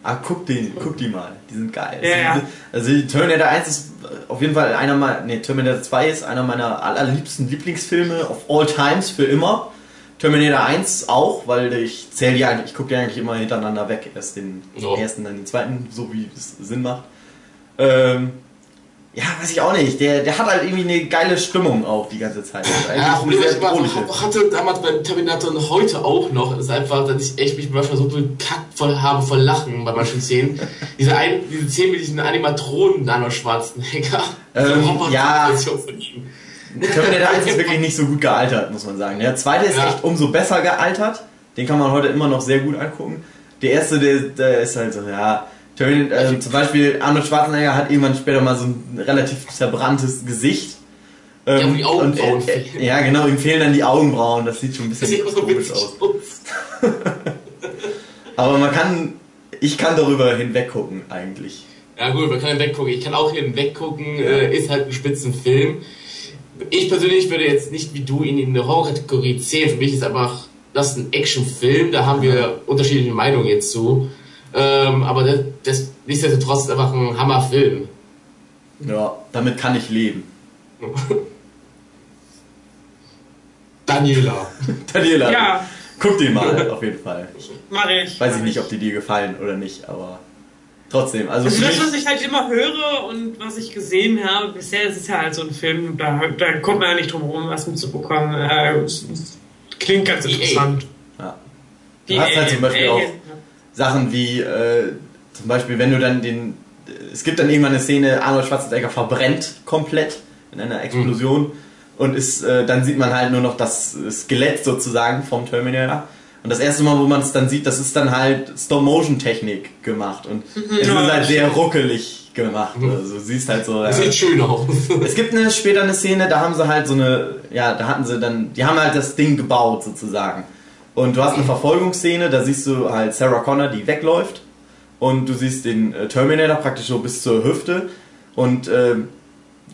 Ah, guck die, guck die mal. Die sind geil. Ja, ja. Also Terminator 1 ist auf jeden Fall einer meiner, nee, Terminator 2 ist einer meiner allerliebsten Lieblingsfilme of all times für immer. Terminator 1 auch, weil ich zähle die eigentlich, ich gucke die eigentlich immer hintereinander weg. Erst den oh. ersten, dann den zweiten, so wie es Sinn macht. Ähm, ja, weiß ich auch nicht. Der, der hat halt irgendwie eine geile Stimmung auch die ganze Zeit. Ja, Problem ist, ich hatte damals beim Terminator und heute auch noch, ist einfach, dass ich echt mich manchmal so bekackt voll habe vor Lachen bei manchen Szenen. [LAUGHS] diese, ein, diese Szenen mit diesen Animatronen da noch Schwarzenegger. Ähm, ja. Terminator 1 ist wirklich nicht so gut gealtert, muss man sagen. Der zweite ist ja. echt umso besser gealtert. Den kann man heute immer noch sehr gut angucken. Der erste, der, der ist halt so, ja. Terminator, äh, zum Beispiel Arnold Schwarzenegger hat irgendwann später mal so ein relativ zerbranntes Gesicht. Ähm, ja, die Augenbrauen und, äh, Ja, genau, ihm fehlen dann die Augenbrauen. Das sieht schon ein bisschen so komisch aus. [LAUGHS] Aber man kann, ich kann darüber hinweggucken eigentlich. Ja gut, man kann hinweggucken. Ich kann auch hinweggucken. Äh, ist halt ein Spitzenfilm ich persönlich würde jetzt nicht wie du ihn in eine Horror-Kategorie zählen. Für mich ist einfach das ist ein Actionfilm. Da haben wir unterschiedliche Meinungen jetzt zu. Ähm, aber das, das nichtsdestotrotz ist einfach ein Hammerfilm. Ja, damit kann ich leben. [LAUGHS] Daniela. [LAUGHS] Daniela. Ja. Guck den mal, [LAUGHS] auf jeden Fall. Mach ich. Weiß ich nicht, ob die dir gefallen oder nicht, aber trotzdem. Also, also das, was ich halt immer höre und was ich gesehen habe, bisher ist es ja halt so ein Film, da, da kommt man ja nicht drum herum, was mitzubekommen. Äh, klingt ganz interessant. Ja. Du Die hast halt zum Beispiel auch Sachen wie, äh, zum Beispiel, wenn du dann den, es gibt dann irgendwann eine Szene, Arnold Schwarzenegger verbrennt komplett in einer Explosion mhm. und ist, äh, dann sieht man halt nur noch das Skelett sozusagen vom Terminator und das erste Mal, wo man es dann sieht, das ist dann halt Stop-Motion-Technik gemacht. Und mhm. es ist halt sehr ruckelig gemacht. Mhm. Also siehst halt so. Das ja. sieht schön aus. [LAUGHS] es gibt eine, später eine Szene, da haben sie halt so eine, ja, da hatten sie dann, die haben halt das Ding gebaut sozusagen. Und du hast eine Verfolgungsszene, da siehst du halt Sarah Connor, die wegläuft. Und du siehst den äh, Terminator praktisch so bis zur Hüfte. Und äh,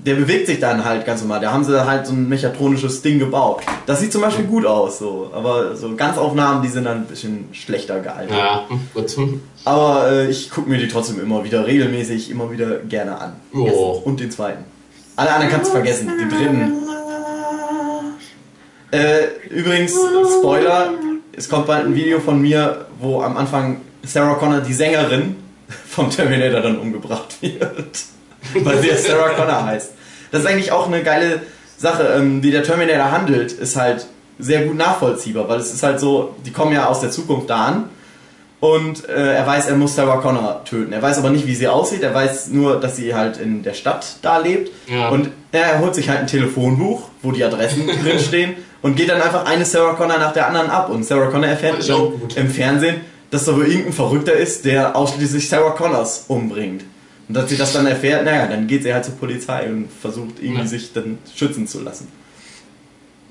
der bewegt sich dann halt ganz normal. Da haben sie halt so ein mechatronisches Ding gebaut. Das sieht zum Beispiel gut aus, so. Aber so Ganzaufnahmen, die sind dann ein bisschen schlechter gealtert. Ja, gut. Aber äh, ich gucke mir die trotzdem immer wieder regelmäßig, immer wieder gerne an. Oh. Und den zweiten. Alle anderen kannst du vergessen. Den dritten. Äh, übrigens, Spoiler, es kommt bald ein Video von mir, wo am Anfang Sarah Connor, die Sängerin, vom Terminator dann umgebracht [LAUGHS] wird. [LAUGHS] Weil sie ja Sarah Connor heißt. Das ist eigentlich auch eine geile Sache, ähm, wie der Terminator handelt, ist halt sehr gut nachvollziehbar, weil es ist halt so, die kommen ja aus der Zukunft da an und äh, er weiß, er muss Sarah Connor töten. Er weiß aber nicht, wie sie aussieht, er weiß nur, dass sie halt in der Stadt da lebt Ja. und er holt sich halt ein Telefonbuch, wo die Adressen [LAUGHS] drinstehen und geht dann einfach eine Sarah Connor nach der anderen ab und Sarah Connor erfährt im Fernsehen, dass da wohl irgendein Verrückter ist, der ausschließlich Sarah Connors umbringt. Und dass sie das dann erfährt, naja, dann geht sie halt zur Polizei und versucht irgendwie Ja. sich dann schützen zu lassen.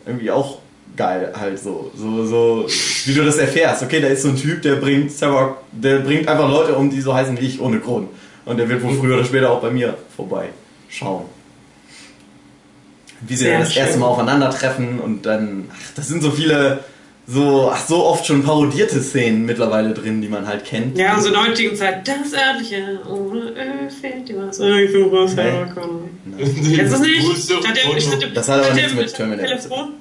Irgendwie auch geil, halt so, so, so, wie du das erfährst. Okay, da ist so ein Typ, der bringt Sarah, der bringt einfach Leute um, die so heißen wie ich, ohne Grund. Und der wird wohl früher oder später auch bei mir vorbei schauen. Wie sie Sehr dann das erste schön. Mal aufeinandertreffen und dann, ach, das sind so viele, so, ach, so oft schon parodierte Szenen mittlerweile drin, die man halt kennt. Ja, so in der heutigen Zeit, das örtliche, ohne Öl fehlt dir was. Ich suche Sarah Connor. Kennst du das nicht? Das hat aber nichts mit Terminator zu Telefon,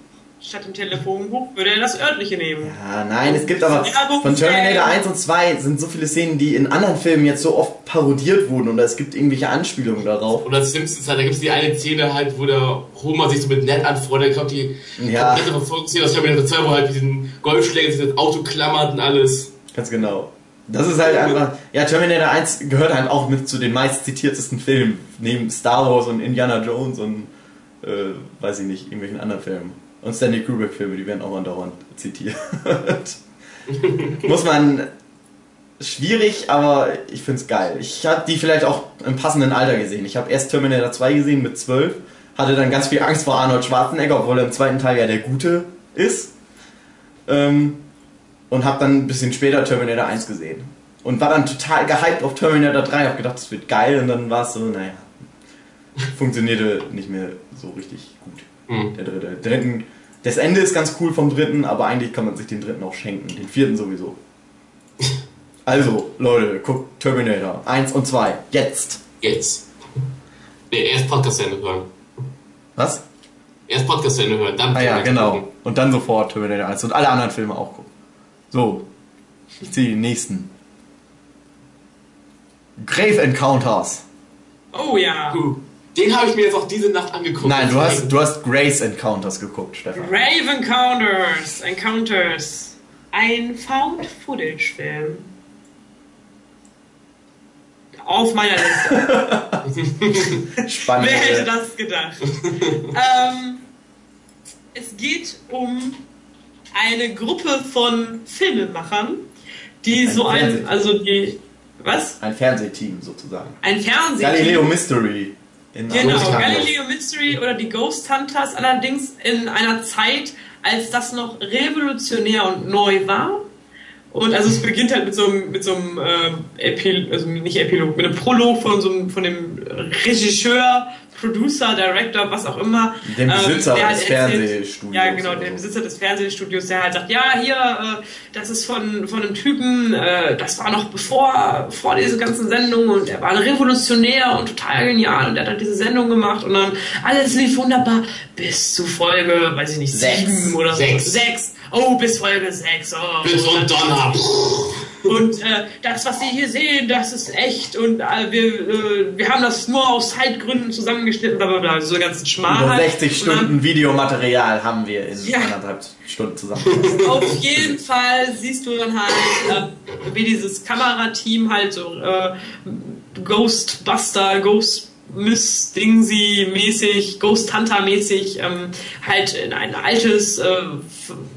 statt dem Telefonbuch würde er das örtliche nehmen. Ja, nein, es gibt aber von Terminator Fan. 1 und 2 sind so viele Szenen, die in anderen Filmen jetzt so oft parodiert wurden und es gibt irgendwelche Anspielungen darauf. Oder Simpsons halt, da gibt es die eine Szene halt, wo der Homer sich so mit Ned anfreundet, ich glaube die Ja. komplette Verfolgungsszene aus Terminator 2, wo halt diesen Golfschlägen sich das Auto klammert und alles. Ganz genau. Das ist halt einfach, ja, Terminator 1 gehört halt auch mit zu den meist zitiertesten Filmen, neben Star Wars und Indiana Jones und, äh, weiß ich nicht, irgendwelchen anderen Filmen. Und Stanley Kubrick-Filme, die werden auch andauernd zitiert. [LAUGHS] Muss man, schwierig, aber ich find's geil. Ich habe die vielleicht auch im passenden Alter gesehen. Ich habe erst Terminator 2 gesehen mit 12, hatte dann ganz viel Angst vor Arnold Schwarzenegger, obwohl er im zweiten Teil ja der Gute ist. Ähm, und habe dann ein bisschen später Terminator 1 gesehen. Und war dann total gehypt auf Terminator 3. Hab gedacht, das wird geil. Und dann war es so, naja, funktionierte nicht mehr so richtig gut. Hm. Der dritte. Dritten, das Ende ist ganz cool vom dritten, aber eigentlich kann man sich den dritten auch schenken. Den vierten sowieso. Also, Leute, guckt Terminator 1 und 2. Jetzt. Jetzt. Nee, erst Podcast zu Ende hören. Was? Erst Podcast zu Ende hören, dann Ah ja, genau. gucken. Und dann sofort Terminator 1 und alle anderen Filme auch gucken. So. Ich ziehe den nächsten. Grave Encounters. Oh ja. Puh. Den habe ich mir jetzt auch diese Nacht angeguckt. Nein, du hast, du hast Grace Encounters geguckt, Stefan. Brave Encounters. Encounters. Ein Found-Footage-Film. Auf meiner Liste. Spannend. [LAUGHS] Wer hätte das gedacht? ähm, es geht um eine Gruppe von Filmemachern, die Ein so ein, also die, was? Ein Fernsehteam sozusagen. Ein Fernsehen. Galileo Mystery. In Genau, Ghost Hunters. Galileo Mystery oder die Ghost Hunters, allerdings in einer Zeit, als das noch revolutionär und neu war. Und also es beginnt halt mit so einem, mit so einem ähm, Epil also nicht Epilog, mit einem Prolog von so einem, von dem Regisseur, Producer, Director, was auch immer. Dem Besitzer der halt des erzählt- Fernsehstudios Ja, genau, so. Besitzer des Fernsehstudios, der halt sagt, ja, hier, äh, das ist von, von einem Typen, äh, das war noch bevor, vor diese ganzen Sendungen und er war ein Revolutionär und total genial und der hat halt diese Sendung gemacht und dann alles lief wunderbar bis zu Folge, weiß ich nicht, Sechs. sieben oder Sechs. so. Sechs. Oh, bis Folge sechs. Oh, Bis und Donner. und äh, das, was Sie hier sehen, das ist echt und äh, wir, äh, wir haben das nur aus Zeitgründen zusammengeschnitten, bla bla bla, so ganzen Schmarrn. Über halt. 60 Und dann- Stunden Videomaterial haben wir in Ja. anderthalb Stunden zusammengefasst. Auf jeden Fall siehst du dann halt, äh, wie dieses Kamerateam halt so äh, Ghostbuster, Ghost Miss Dingsy mäßig, Ghost Hunter mäßig ähm, halt in ein altes, äh,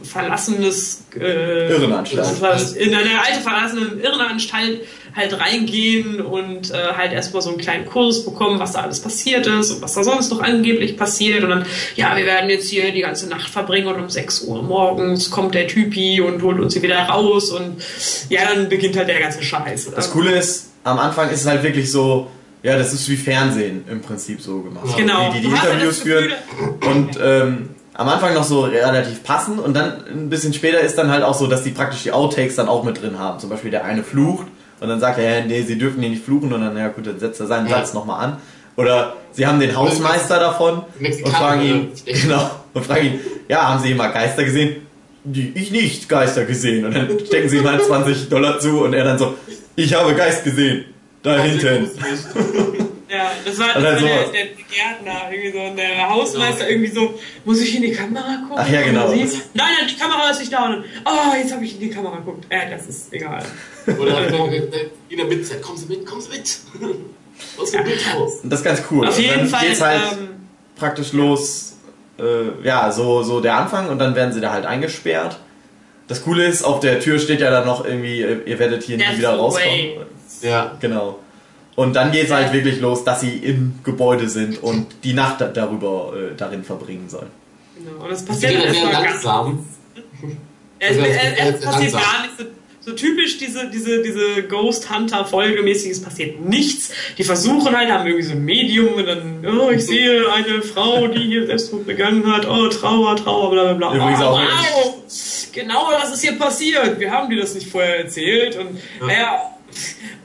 verlassenes äh, Irrenanstalt. in eine alte verlassene Irrenanstalt halt reingehen und äh, halt erstmal so einen kleinen Kurs bekommen, was da alles passiert ist und was da sonst noch angeblich passiert und dann, ja, wir werden jetzt hier die ganze Nacht verbringen und um 6 Uhr morgens kommt der Typi und holt uns hier wieder raus und ja, dann beginnt halt der ganze Scheiß. Das Coole ist, am Anfang ist es halt wirklich so, ja, das ist wie Fernsehen im Prinzip so gemacht. Genau. Wie die die halt Interviews führen und ähm, am Anfang noch so relativ passend und dann ein bisschen später ist dann halt auch so, dass die praktisch die Outtakes dann auch mit drin haben. Zum Beispiel der eine flucht und dann sagt er, ja, nee, sie dürfen hier nicht fluchen und dann, ja gut, dann setzt er seinen Ja. Satz nochmal an. Oder sie haben den Hausmeister davon und fragen ihn, genau, und fragen ihn, ja, haben Sie mal Geister gesehen? Die, ich nicht Geister gesehen. Und dann stecken sie ihm halt 20 Dollar zu und er dann so, ich habe Geist gesehen. Da hinten. Ja, das war, das war dann der, der Gärtner, irgendwie so, und der Hausmeister irgendwie so, muss ich in die Kamera gucken? Ach ja, genau. Nein, nein, die Kamera ist nicht da. Und oh, jetzt habe ich in die Kamera geguckt. Äh, das ist egal. Oder hat er gesagt, in der Mitzeit, kommen Sie mit, kommen Sie mit. [LAUGHS] Aus dem Bildhaus. Und das ist ganz cool. Auf jeden dann Fall, geht's halt ähm, praktisch los, äh, ja, so, so der Anfang und dann werden sie da halt eingesperrt. Das Coole ist, auf der Tür steht ja dann noch irgendwie, ihr werdet hier nie wieder rauskommen. away. Ja. Genau. Und dann geht's halt wirklich los, dass sie im Gebäude sind und die Nacht da- darüber äh, darin verbringen sollen. Genau. Und es Sie passiert erstmal ganz langsam. Ja, es, [LAUGHS] Also, es, es- es es- passiert langsam. gar nichts. So, typisch diese, diese, diese Ghost Hunter Folgemäßig, es passiert nichts. Die versuchen halt, haben irgendwie so ein Medium und dann, oh, ich sehe eine Frau, die hier Selbstmord begangen hat, oh, Trauer, Trauer, bla, bla, bla. Übrigens oh, auch- wow, genau das ist hier passiert. Wir haben dir das nicht vorher erzählt und, naja,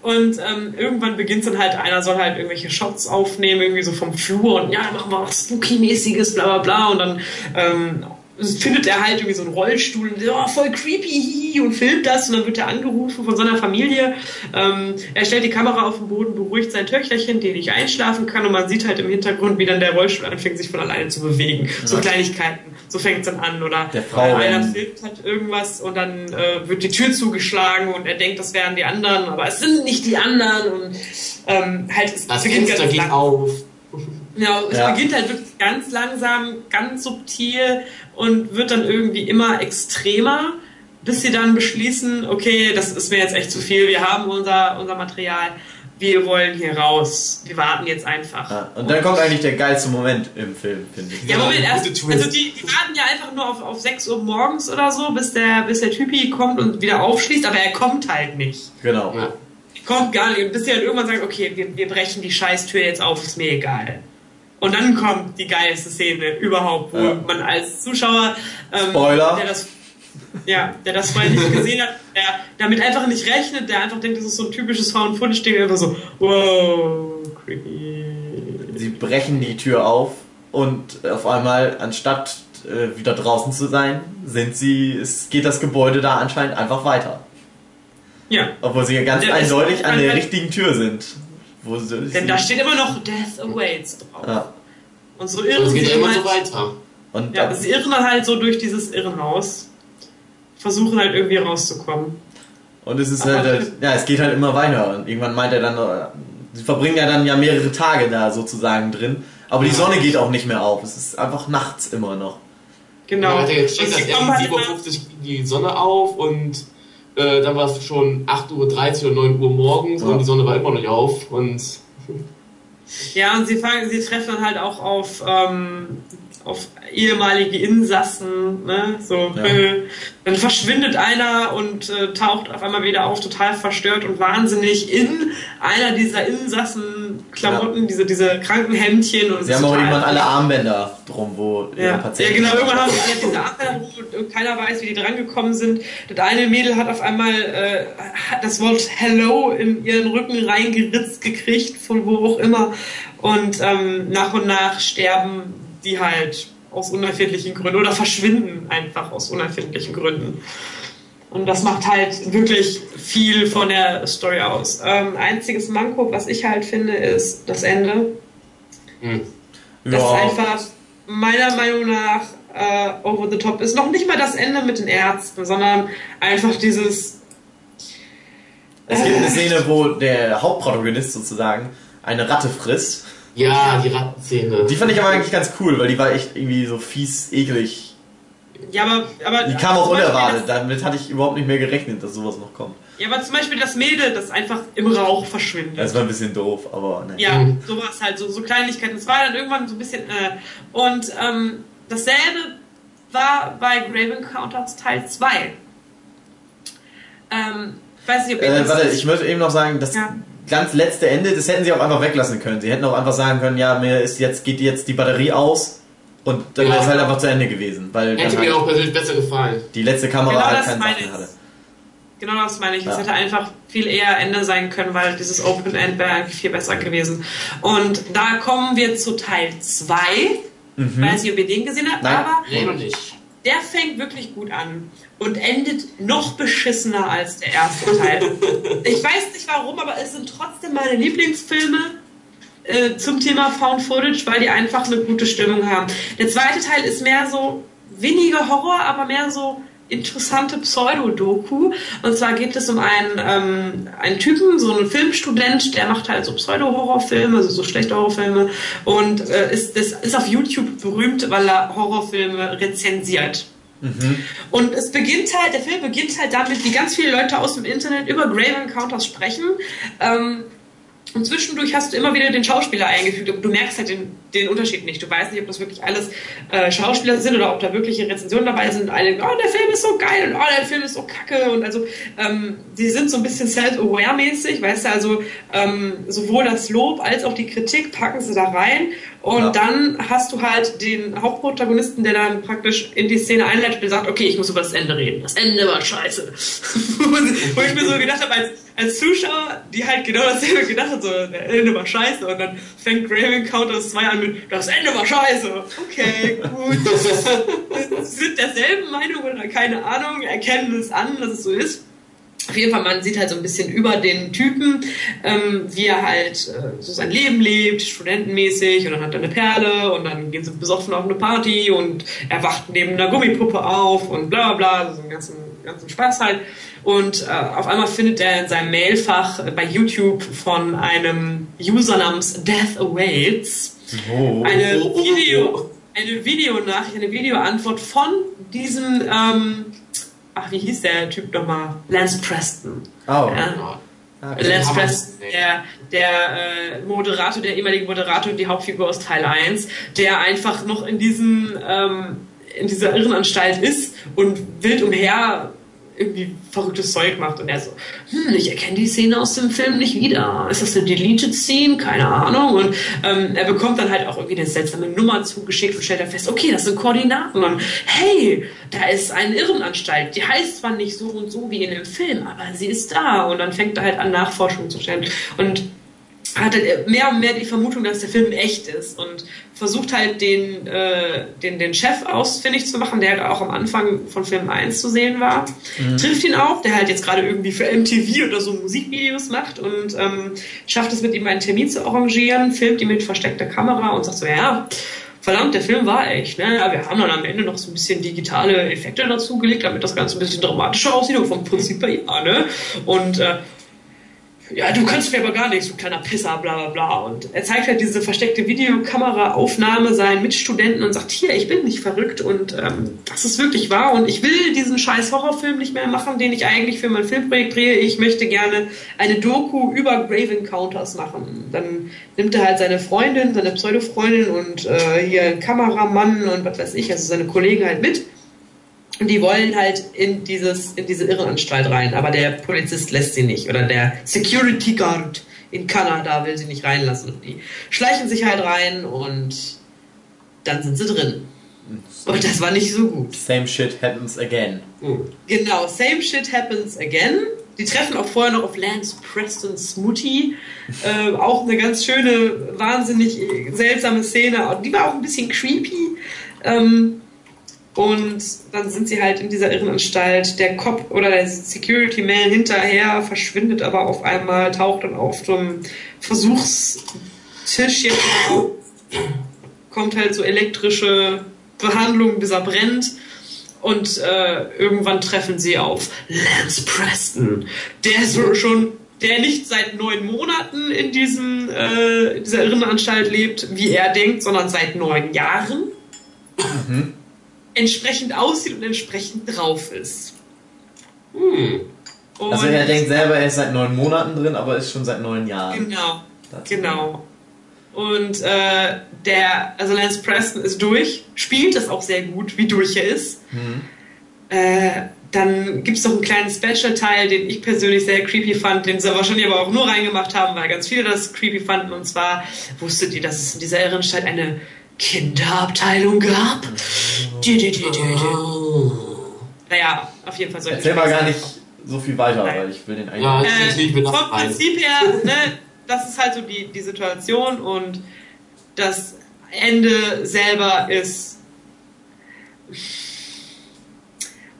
und ähm, irgendwann beginnt dann halt, einer soll halt irgendwelche Shots aufnehmen, irgendwie so vom Flur und ja, machen wir was Spooky-mäßiges, bla bla bla. Und dann ähm, findet er halt irgendwie so einen Rollstuhl und oh, voll creepy und filmt das und dann wird er angerufen von seiner Familie. Ähm, er stellt die Kamera auf den Boden, beruhigt sein Töchterchen, die nicht einschlafen kann und man sieht halt im Hintergrund, wie dann der Rollstuhl anfängt, sich von alleine zu bewegen. So Ja. Kleinigkeiten. So fängt es dann an. Oder Der Frau einer filmt halt irgendwas und dann äh, wird die Tür zugeschlagen und er denkt, das wären die anderen, aber es sind nicht die anderen und ähm, halt es Das beginnt Fenster geht auf. ja, es Ja. beginnt halt wirklich ganz langsam, ganz subtil und wird dann irgendwie immer extremer, bis sie dann beschließen, okay, das ist mir jetzt echt zu viel, wir haben unser, unser Material, wir wollen hier raus, wir warten jetzt einfach. Ja, und dann kommt eigentlich der geilste Moment im Film, finde ich. Ja, Moment, Ja, erst, also die, die warten ja einfach nur auf, auf 6 Uhr morgens oder so, bis der, bis der Typi kommt und wieder aufschließt, aber er kommt halt nicht. Genau. Ja. Kommt gar nicht. Und bis sie dann irgendwann sagt, okay, wir, wir brechen die Scheißtür jetzt auf, ist mir egal. Und dann kommt die geilste Szene überhaupt, wo Ja. man als Zuschauer, ähm, Spoiler. der das, ja, der das vorher nicht gesehen hat, der damit einfach nicht rechnet, der einfach denkt, das ist so ein typisches Found-Footage-Ding, einfach so, wow, creepy. Sie brechen die Tür auf und auf einmal, anstatt äh, wieder draußen zu sein, sind sie, es geht das Gebäude da anscheinend einfach weiter. Ja, Obwohl sie ja ganz eindeutig an der richtigen Tür sind. Wo sie, denn da steht immer noch Death Awaits drauf. ja. Und so irren geht sie immer halt, so weiter. Und Ja, sie irren dann halt so durch dieses Irrenhaus, versuchen halt irgendwie rauszukommen. Und es ist halt, halt, [LAUGHS] ja, es geht halt immer weiter. Und irgendwann meint er dann, äh, sie verbringen ja dann ja mehrere Tage da sozusagen drin. Aber die. Sonne geht auch nicht mehr auf. Es ist einfach nachts immer noch. Genau. Ja, hat er gecheckt, Und dass er kommen um halt 7.50 Uhr die Sonne auf und äh, dann war es schon 8.30 Uhr oder 9 Uhr morgens Ja. und die Sonne war immer noch nicht auf. Und Ja, und sie fangen, sie treffen dann halt auch auf, ähm, auf ehemalige Insassen, ne? So, Ja. äh, dann verschwindet einer und äh, taucht auf einmal wieder auf, total verstört und wahnsinnig in einer dieser Insassen-Klamotten, diese, diese Krankenhemdchen und Sie haben auch irgendwann alle Armbänder drum, wo Ja, ja, Patienten. genau, irgendwann haben sie diese Armbänder rum und keiner weiß, wie die drangekommen sind. Das eine Mädel hat auf einmal äh, das Wort Hello in ihren Rücken reingeritzt gekriegt, von wo auch immer. Und ähm, nach und nach sterben die halt aus unerfindlichen Gründen oder verschwinden einfach aus unerfindlichen Gründen. Und das macht halt wirklich viel von der Story aus. Ähm, einziges Manko, was ich halt finde, ist das Ende. hm. Das Ja. einfach meiner Meinung nach äh, over the top ist. Noch nicht mal das Ende mit den Ärzten, sondern einfach dieses. Es gibt eine Szene, wo der Hauptprotagonist sozusagen eine Ratte frisst. Ja, die Rattenszene. Die fand ich aber eigentlich ganz cool, weil die war echt irgendwie so fies, eklig. Ja, aber. aber Die kam auch unerwartet. Damit hatte ich überhaupt nicht mehr gerechnet, dass sowas noch kommt. Ja, aber zum Beispiel das Mädel, das einfach im Rauch verschwindet. Das war ein bisschen doof, aber ne. Ja, Mhm. sowas halt, so, so Kleinigkeiten. Es war dann irgendwann so ein bisschen. Äh, und ähm, dasselbe war bei Grave Encounters Teil 2. Ähm, ich weiß nicht, ob ihr Äh, das warte, ich möchte eben noch sagen, das Ja. Ganz letzte Ende, das hätten sie auch einfach weglassen können. Sie hätten auch einfach sagen können, ja, mir ist jetzt, geht jetzt die Batterie aus und dann Ja. wäre es halt einfach zu Ende gewesen, weil Hätte mir halt auch persönlich besser gefallen. die letzte Kamera Genau halt das keinen meine Sachen ich. hatte. genau das meine ich. Es Ja. hätte einfach viel eher Ende sein können, weil dieses Open End wäre eigentlich viel besser gewesen. Und da kommen wir zu Teil 2. Weiß nicht, ob ihr den gesehen habt, Nein. aber Nee, noch nicht. Der fängt wirklich gut an und endet noch beschissener als der erste Teil. ich weiß nicht warum, aber es sind trotzdem meine Lieblingsfilme äh, zum Thema Found Footage, weil die einfach eine gute Stimmung haben. Der zweite Teil ist mehr so weniger Horror, aber mehr so interessante Pseudo-Doku. Und zwar geht es um einen, ähm, einen Typen, so einen Filmstudent, der macht halt so Pseudo-Horrorfilme, also so schlechte Horrorfilme und äh, ist, das ist auf YouTube berühmt, weil er Horrorfilme rezensiert. Und es beginnt halt, der Film beginnt halt damit, wie ganz viele Leute aus dem Internet über Grave Encounters sprechen. Ähm, und zwischendurch hast du immer wieder den Schauspieler eingefügt, aber du merkst halt den, den Unterschied nicht. Du weißt nicht, ob das wirklich alles äh, Schauspieler sind oder ob da wirkliche Rezensionen dabei sind. Eine, oh, der Film ist so geil und oh, der Film ist so kacke. Und also, ähm, die sind so ein bisschen self-aware-mäßig, weißt du, also ähm, sowohl das Lob als auch die Kritik packen sie da rein. Und Ja. dann hast du halt den Hauptprotagonisten, der dann praktisch in die Szene einleitet und sagt, okay, ich muss über das Ende reden. Das Ende war scheiße. [LAUGHS] Wo ich mir so gedacht habe, als, als Zuschauer, die halt genau dasselbe gedacht hat, so, das Ende war scheiße. Und dann fängt Grave Encounters 2 an mit, das Ende war scheiße. Okay, gut. [LAUGHS] [LAUGHS] Sind derselben Meinung oder keine Ahnung, erkennen es an, dass es so ist. Auf jeden Fall, man sieht halt so ein bisschen über den Typen, ähm, wie er halt äh, so sein Leben lebt, studentenmäßig, und dann hat er eine Perle und dann gehen sie besoffen auf eine Party und er wacht neben einer Gummipuppe auf und bla bla bla, so einen ganzen, ganzen Spaß halt. Und äh, auf einmal findet er in seinem Mailfach bei YouTube von einem User namens Death Awaits Oh. eine oh, Video, eine Videonachricht, eine Videoantwort von diesem, ähm, ach, wie hieß der Typ nochmal? Lance Preston. Oh. Ja. Ja. Okay. Lance Preston, der, der äh, Moderator, der ehemalige Moderator und die Hauptfigur aus Teil 1, der einfach noch in diesem, ähm, in dieser Irrenanstalt ist und wild umher irgendwie verrücktes Zeug macht und er so, hm, ich erkenne die Szene aus dem Film nicht wieder. Ist das eine Deleted Scene? Keine Ahnung. Und ähm, er bekommt dann halt auch irgendwie eine seltsame Nummer zugeschickt und stellt dann fest, okay, das sind Koordinaten. Und hey, da ist eine Irrenanstalt. Die heißt zwar nicht so und so wie in dem Film, aber sie ist da. Und dann fängt er halt an, Nachforschungen zu stellen. Und hat halt mehr und mehr die Vermutung, dass der Film echt ist und versucht halt den, äh, den, den Chef ausfindig zu machen, der halt auch am Anfang von Film 1 zu sehen war. Trifft ihn auch, der halt jetzt gerade irgendwie für MTV oder so Musikvideos macht und ähm, schafft es mit ihm einen Termin zu arrangieren, filmt ihn mit versteckter Kamera und sagt so, ja, verdammt, der Film war echt, ne? Ja, wir haben dann am Ende noch so ein bisschen digitale Effekte dazugelegt, damit das Ganze ein bisschen dramatischer aussieht und vom Prinzip her, ja, ne? Und äh, ja, du kannst mir aber gar nichts, du kleiner Pisser, bla bla bla. Und er zeigt halt diese versteckte Videokameraaufnahme seinen Mitstudenten und sagt, hier, ich bin nicht verrückt und ähm, das ist wirklich wahr und ich will diesen scheiß Horrorfilm nicht mehr machen, den ich eigentlich für mein Filmprojekt drehe. Ich möchte gerne eine Doku über Grave Encounters machen. Dann nimmt er halt seine Freundin, seine Pseudo-Freundin und äh, hier Kameramann und was weiß ich, also seine Kollegen halt mit. Und die wollen halt in dieses, in diese Irrenanstalt rein, aber der Polizist lässt sie nicht. Oder der Security Guard in Kanada will sie nicht reinlassen. Und die schleichen sich halt rein und dann sind sie drin. Und das war nicht so gut. Same shit happens again. Genau, same shit happens again. Die treffen auch vorher noch auf Lance Preston Smoothie. Äh, auch eine ganz schöne, wahnsinnig seltsame Szene. Und Die war auch ein bisschen creepy. Ähm, und dann sind sie halt in dieser Irrenanstalt. Der Cop oder der Security Man hinterher verschwindet aber auf einmal, taucht dann auf so einem Versuchstisch jetzt. Kommt halt so elektrische Behandlung, bis er brennt. Und äh, irgendwann treffen sie auf Lance Preston, der so schon, der nicht seit neun Monaten in diesem äh, in dieser Irrenanstalt lebt, wie er denkt, sondern seit neun Jahren. Entsprechend aussieht und entsprechend drauf ist. Hm. Und Also er denkt selber, er ist seit neun Monaten drin, aber ist schon seit neun Jahren. Genau. Das- Genau. Und äh, der, also Lance Preston ist durch, spielt das auch sehr gut, wie durch er ist. Mhm. Äh, dann gibt es noch einen kleinen Special-Teil, den ich persönlich sehr creepy fand, den sie wahrscheinlich aber auch nur reingemacht haben, weil ganz viele das creepy fanden. Und zwar wusstet ihr, dass es in dieser Irrenstadt eine Kinderabteilung gab? Dü, dü. Oh. Naja, auf jeden Fall so. Erzähl mal gar nicht so viel weiter, Nein. weil ich will den eigentlich. Ja, Äh, ich ich mir das vom. Prinzip her, ne, das ist halt so die, die Situation und das Ende selber ist.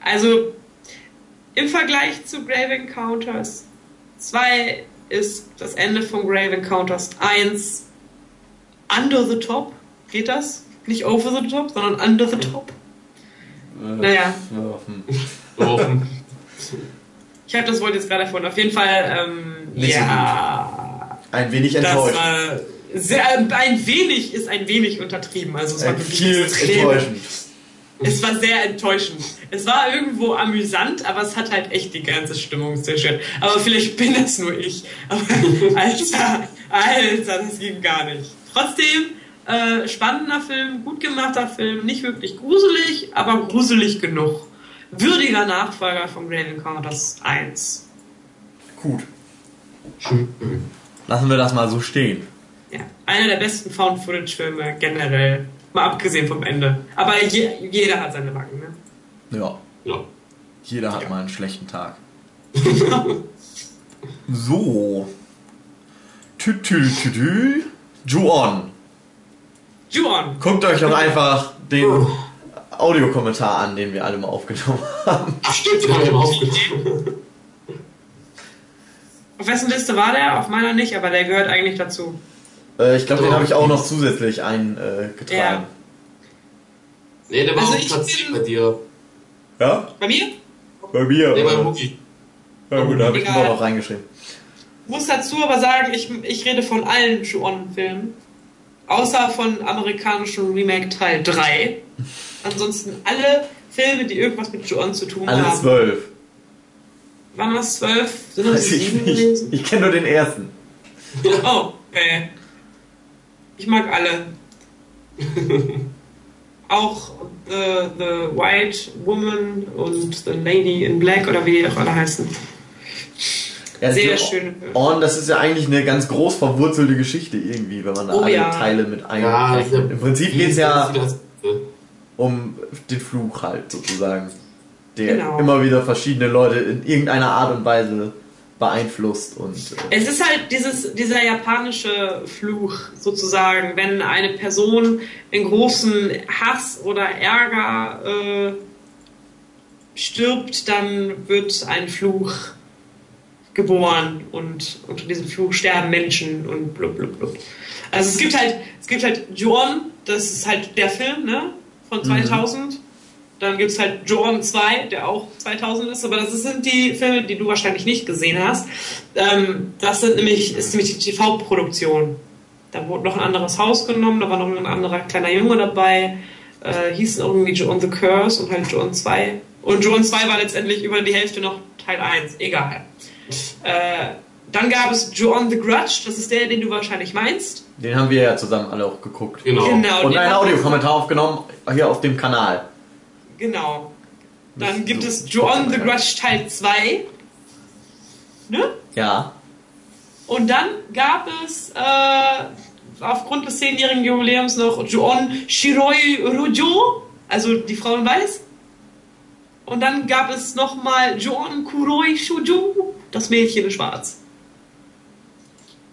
Also im Vergleich zu Grave Encounters 2 ist das Ende von Grave Encounters 1 under the top. Geht das? Nicht over the top, sondern under the top. Äh, Naja. ja. So. [LAUGHS] Ich habe das Wort jetzt gerade erfunden. Auf jeden Fall, ähm, Nicht so ja. Ein wenig Das enttäuscht. sehr, ein wenig ist ein wenig untertrieben. Also es war Äh, wirklich viel extrem. enttäuschend. Es war sehr enttäuschend. Es war irgendwo amüsant, aber es hat halt echt die ganze Stimmung zerstört. Aber vielleicht bin das nur ich. Aber [LAUGHS] Alter, Alter, das ging gar nicht. Trotzdem, äh, spannender Film, gut gemachter Film, nicht wirklich gruselig, aber gruselig genug. Würdiger Nachfolger von Grave Encounters 1. Gut. Lassen wir das mal so stehen. Ja, einer der besten Found-Footage-Filme generell. Mal abgesehen vom Ende. Aber je, jeder hat seine Macken, ne? Ja. Ja. Jeder hat mal einen schlechten Tag. [LAUGHS] so. Tü, tü, tü, tü. Ju-On. Juan, Guckt euch doch einfach den Audiokommentar an, den wir alle mal aufgenommen haben. Ach stimmt, den haben wir mal aufgenommen. auf wessen Liste war der? Auf meiner nicht, aber der gehört eigentlich dazu. Äh, ich glaube, den habe ich auch noch zusätzlich eingetragen. Äh, Ja. Nee, der war Also auf ich Platz bin- 10 bei dir. ja? Bei mir? Bei mir. Nee, bei Mugi. ja gut, da habe ich immer noch reingeschrieben. Muss dazu aber sagen, ich, ich rede von allen Juon-Filmen. Außer von amerikanischen Remake Teil 3. Ansonsten alle Filme, die irgendwas mit Juon zu tun Alle haben. zwölf. Waren das zwölf? Sind das sieben gewesen? Ich kenne nur den ersten. Oh, okay. Ich mag alle. [LAUGHS] Auch the, the White Woman und The Lady in Black oder wie die auch alle heißen. Ja, Sehr die schöne. On, das ist ja eigentlich eine ganz groß verwurzelte Geschichte irgendwie, wenn man da Oh alle ja. Teile mit Ja, einrechnet. Im Prinzip geht es ja um den Fluch halt sozusagen, der Genau. immer wieder verschiedene Leute in irgendeiner Art und Weise beeinflusst und äh, Es ist halt dieses, dieser japanische Fluch sozusagen, wenn eine Person in großen Hass oder Ärger äh, stirbt, dann wird ein Fluch geboren und unter diesem Fluch sterben Menschen und blub blub blub. Also es gibt halt, es gibt halt Ju-On, das ist halt der Film, ne, von 2000. Dann gibt es halt Ju-On 2, der auch 2000 ist, aber das sind die Filme, die du wahrscheinlich nicht gesehen hast. Ähm, das sind nämlich, ist nämlich die TV-Produktion. Da wurde noch ein anderes Haus genommen, da war noch ein anderer kleiner Junge dabei, äh, hieß irgendwie Ju-On the Curse und halt Ju-On 2. Und Ju-On 2 war letztendlich über die Hälfte noch Teil 1, egal. Äh, dann gab es Ju-On the Grudge, das ist der, den du wahrscheinlich meinst. den haben wir ja zusammen alle auch geguckt. Genau. Genau, Und einen Audiokommentar aufgenommen, hier auf dem Kanal. Genau. Dann Das- gibt so- es Ju-On the Grudge Teil 2. Ne? Ja. Und dann gab es äh, aufgrund des 10-jährigen Jubiläums noch Ju-On Shiroi Rujo, also die Frau in Weiß. Und dann gab es nochmal Ju-On Kuroi Shuju, das Mädchen in Schwarz.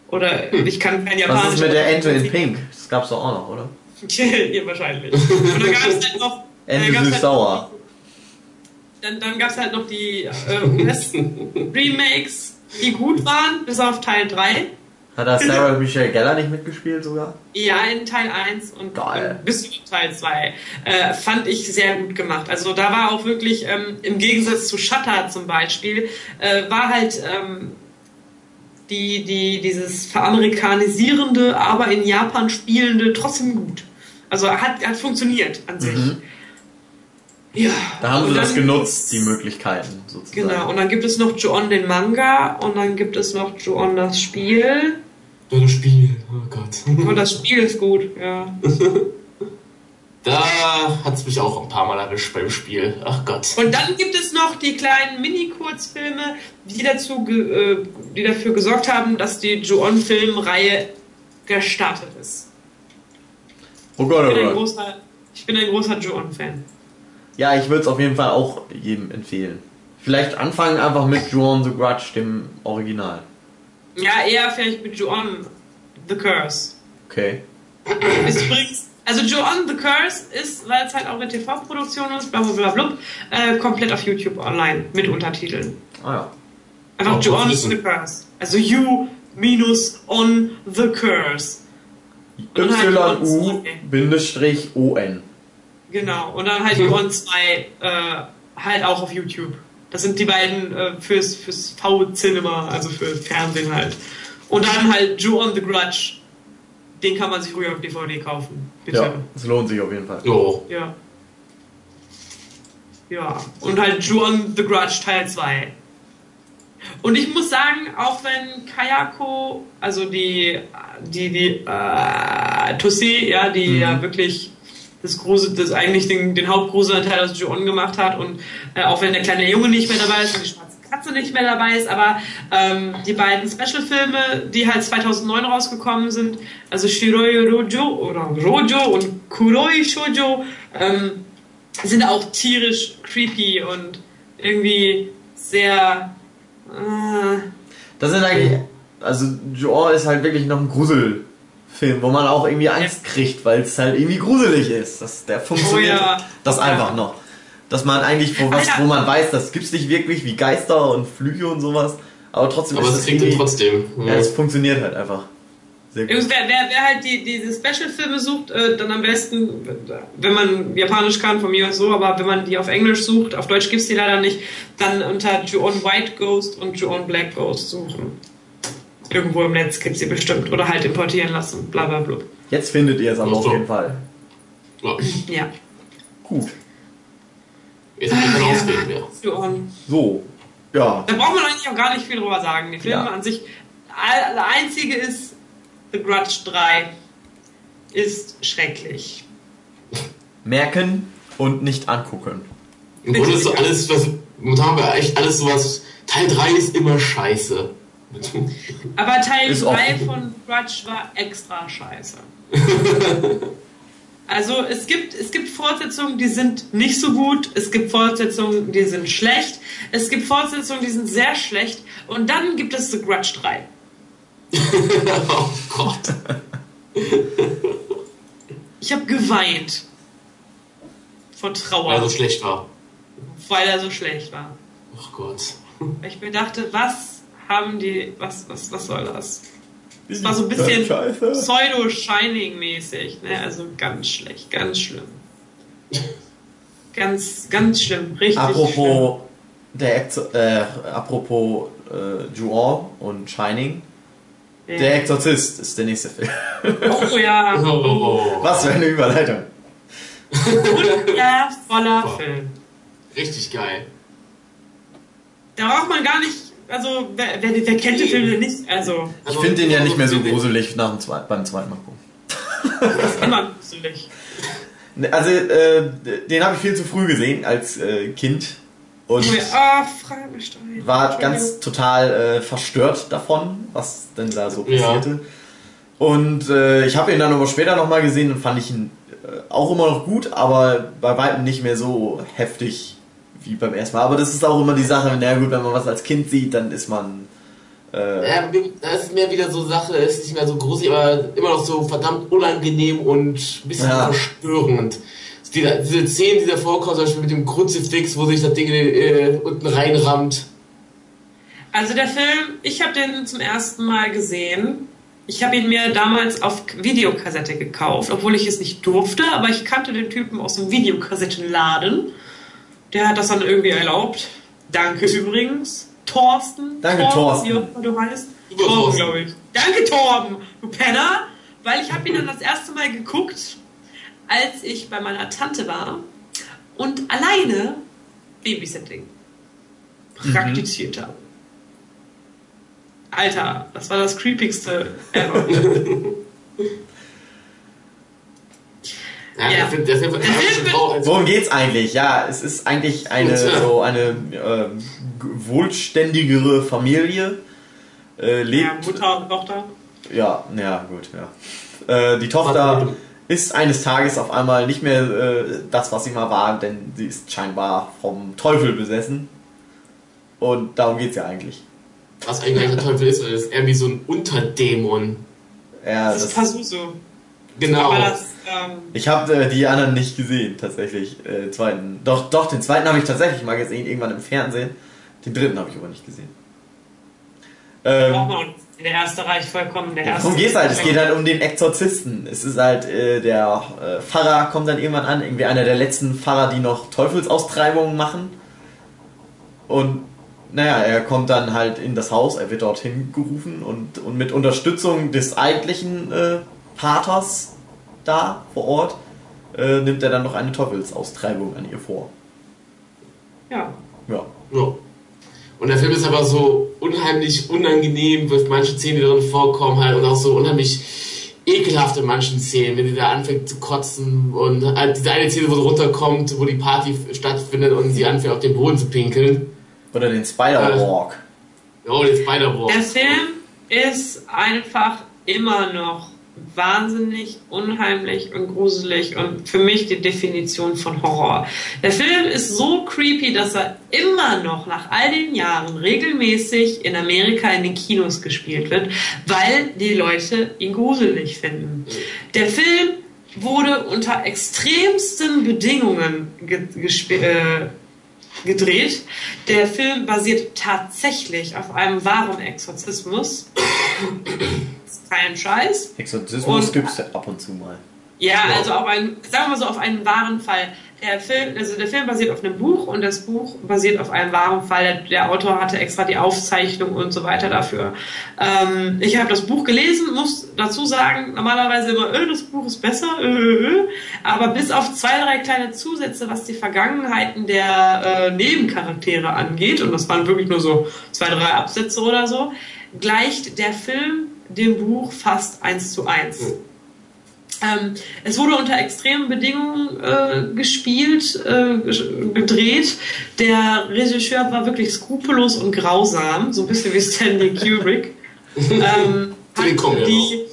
Oder ich kann kein Japanisch. Was ist mit der Ente in Pink? Das gab's doch auch noch, oder? [LAUGHS] ja, wahrscheinlich. Und dann gab es halt noch. dann Ente halt süß-sauer. Dann, dann gab es halt noch die äh, US-Remakes, [LAUGHS] die gut waren, bis auf Teil 3. Hat da Sarah Michelle Geller nicht mitgespielt sogar? Ja, in Teil 1 und Geil. äh, bis zu Teil 2 äh, fand ich sehr gut gemacht. Also da war auch wirklich, ähm, im Gegensatz zu Shutter zum Beispiel, äh, war halt ähm, die, die, dieses veramerikanisierende, aber in Japan spielende trotzdem gut. Also hat, hat funktioniert an sich. Mhm. Ja. Da haben sie das genutzt, die Möglichkeiten sozusagen. Genau, und dann gibt es noch Ju-On den Manga und dann gibt es noch Ju-On das Spiel. Das Spiel, oh Gott. Und das Spiel ist gut, ja. [LAUGHS] Da hat's mich auch ein paar Mal erwischt beim Spiel. Ach Gott. Und dann gibt es noch die kleinen Mini-Kurzfilme, die, dazu äh, die dafür gesorgt haben, dass die Ju-On-Filmreihe gestartet ist. Oh Gott, Ich bin oh ein Gott. großer, ich bin ein großer Ju-On-Fan. Ja, ich würde es auf jeden Fall auch jedem empfehlen. Vielleicht anfangen einfach mit Juon the Grudge, dem Original. Ja, eher vielleicht mit Joan the Curse. Okay. Ist übrigens, also Joan the Curse ist, weil es halt auch eine TV-Produktion ist, bla bla bla bla, äh, komplett auf YouTube online mit Untertiteln. Ah ja. Einfach Oh, Joan the. Curse. Also you minus on the curse. Und halt Y-U-O-N. Genau. Und dann halt Joan 2 äh, halt auch auf YouTube. Das sind die beiden äh, fürs, fürs V-Cinema, also für Fernsehen halt. Und dann halt Joan the Grudge. Den kann man sich ruhig auf DVD kaufen. Bitte. Ja, es lohnt sich auf jeden Fall. Jo. Ja. Ja. Und halt Juon the Grudge Teil 2. Und ich muss sagen, auch wenn Kayako, also die, die, die, äh, Tosi, ja, die Mhm. ja wirklich das Grusel, das eigentlich den, den Hauptgruselanteil aus Juon gemacht hat. Und äh, auch wenn der kleine Junge nicht mehr dabei ist und die schwarze Katze nicht mehr dabei ist, aber ähm, die beiden Special-Filme, die halt 2009 rausgekommen sind, also Shiroi Rojo oder Rojo und Kuroi Shoujo, ähm, sind auch tierisch creepy und irgendwie sehr äh, Das sind eigentlich, also Joor ist halt wirklich noch ein Gruselfilm, wo man auch irgendwie Angst kriegt, weil es halt irgendwie gruselig ist. Das, der funktioniert Oh ja. das einfach noch. Dass man eigentlich, wo, was, wo man weiß, das gibt's nicht wirklich, wie Geister und Flüche und sowas, aber trotzdem Aber ist es es ihn irgendwie, trotzdem. ja, es funktioniert halt einfach. Sehr gut. Jungs, wer, wer, wer halt die, diese Special-Filme sucht, äh, dann am besten, wenn man Japanisch kann, von mir aus so, aber wenn man die auf Englisch sucht, auf Deutsch gibt's die leider nicht, dann unter Ju-On White Ghost und Ju-On Black Ghost suchen. Irgendwo im Netz gibt's die bestimmt. Oder halt importieren lassen, bla bla bla. Jetzt findet ihr es aber Ach auf jeden Fall. Ja. Ja. Gut. Jetzt kann ich keine Ah, ja. Mehr. So. Ja. Da braucht man eigentlich auch gar nicht viel drüber sagen. Die Filme Ja. an sich, das einzige ist, The Grudge 3 ist schrecklich. Merken und nicht angucken. Im Grunde ist so alles, was, momentan haben wir echt alles sowas, Teil 3 ist immer scheiße. Aber Teil Ist 3 offen. von Grudge war extra scheiße. [LAUGHS] Also es gibt, es gibt Fortsetzungen, die sind nicht so gut, es gibt Fortsetzungen, die sind schlecht, es gibt Fortsetzungen, die sind sehr schlecht und dann gibt es The Grudge 3. [LAUGHS] oh Gott. Ich habe geweint. Vor Trauer, Weil er so schlecht war. weil er so schlecht war. Oh Gott. Weil ich mir dachte, was haben die, was, was, was soll das? Es war so ein bisschen. Pseudo-Shining-mäßig, ne? Also ganz schlecht, ganz schlimm. Ganz, ganz schlimm, richtig Apropos der Exo äh, apropos äh, Ju-On und Shining. schlimm. Der Exorzist ist der nächste Film. Oh ja, [LAUGHS] Oh. Was für eine Überleitung. wundervoller. Film. Richtig geil. Da braucht man gar nicht, also wer, wer, wer kennt den Film denn nicht? Also, Ich finde den ja nicht mehr so gruselig nach dem zweiten, beim zweiten Mal gucken. ist immer gruselig. Ne, Also, äh, den habe ich viel zu früh gesehen als äh, Kind und Ah, Frankenstein. war ganz total äh, verstört davon, was denn da so Ja. passierte. Und äh, ich habe ihn dann aber später nochmal gesehen und fand ich ihn äh, auch immer noch gut, aber bei weitem nicht mehr so heftig wie beim ersten Mal. Aber das ist auch immer die Sache, na gut, wenn man was als Kind sieht, dann ist man. Äh, Ja, das ist mehr wieder so Sache, ist nicht mehr so gruselig, aber immer noch so verdammt unangenehm und ein bisschen Ja. verstörend. Diese, diese Szenen, die da vorkommen, zum Beispiel mit dem Kruzifix, wo sich das Ding äh, unten reinrammt. Also der Film, ich habe den zum ersten Mal gesehen. Ich habe ihn mir damals auf Videokassette gekauft, obwohl ich es nicht durfte, aber ich kannte den Typen aus dem Videokassettenladen. Der hat das dann irgendwie erlaubt. Danke übrigens. Thorsten. Danke, Thorsten. Immer du heißt. Über Torben, Thorsten. glaube ich. Danke, Torben, du Penner. Weil ich habe ihn dann das erste Mal geguckt, als ich bei meiner Tante war und alleine Babysitting praktiziert habe. Alter, das war das creepigste ever. [LAUGHS] Ja, Ja. Der Film, der Film Der Film wird- als worum geht's eigentlich? Ja, es ist eigentlich eine Ja. so eine g- wohlständigere Familie. Äh, ja, lebt Mutter und Tochter. Ja, ja, gut, ja. Äh, die Tochter ist eines Tages auf einmal nicht mehr äh, das, was sie mal war, denn sie ist scheinbar vom Teufel besessen. Und darum geht's ja eigentlich. Was eigentlich der Teufel ist, ist eher wie so ein Unterdämon. Ja, Das ist Pazuzu. Genau. Das, ähm, Ich habe äh, die anderen nicht gesehen, tatsächlich. Äh, zweiten. Doch, doch, den zweiten habe ich tatsächlich mal gesehen, irgendwann im Fernsehen. Den dritten habe ich aber nicht gesehen. Ähm, braucht man auch nicht. Der erste reicht vollkommen. Der erste Darum geht's halt. Es geht halt um den Exorzisten. Es ist halt, äh, der äh, Pfarrer kommt dann irgendwann an, irgendwie einer der letzten Pfarrer, die noch Teufelsaustreibungen machen. Und naja, er kommt dann halt in das Haus, er wird dorthin gerufen und, und mit Unterstützung des eigentlichen äh, Paters da vor Ort äh, nimmt er dann noch eine Teufelsaustreibung an ihr vor. Ja. Ja. Ja. Und der Film ist aber so unheimlich unangenehm, weil manche Szenen, die drin vorkommen, halt und auch so unheimlich ekelhaft in manchen Szenen, wenn die da anfängt zu kotzen und halt diese eine Szene, wo sie runterkommt, wo die Party stattfindet und sie anfängt auf den Boden zu pinkeln. Oder den Spider-Walk. Oh, den Spider-Walk. Der Film ist einfach immer noch wahnsinnig unheimlich und gruselig und für mich die Definition von Horror. Der Film ist so creepy, dass er immer noch nach all den Jahren regelmäßig in Amerika in den Kinos gespielt wird, weil die Leute ihn gruselig finden. Der Film wurde unter extremsten Bedingungen ge gesp- äh, gedreht. Der Film basiert tatsächlich auf einem wahren Exorzismus. Ist Kein Scheiß. Exorzismus gibt's ja ab und zu mal. Ja, also auf einen, sagen wir mal so, auf einen wahren Fall. Der Film, also der Film basiert auf einem Buch und das Buch basiert auf einem wahren Fall. Der, der Autor hatte extra die Aufzeichnung und so weiter dafür. Ähm, ich habe das Buch gelesen, muss dazu sagen, normalerweise immer, äh, das Buch ist besser, äh, äh. aber bis auf zwei, drei kleine Zusätze, was die Vergangenheiten der äh, Nebencharaktere angeht, und das waren wirklich nur so zwei, drei Absätze oder so, gleicht der Film dem Buch fast eins zu eins. Ähm, es wurde unter extremen Bedingungen äh, gespielt, äh, gedreht. Der Regisseur war wirklich skrupellos und grausam, so ein bisschen wie Stanley Kubrick. [LAUGHS] ähm, wir die,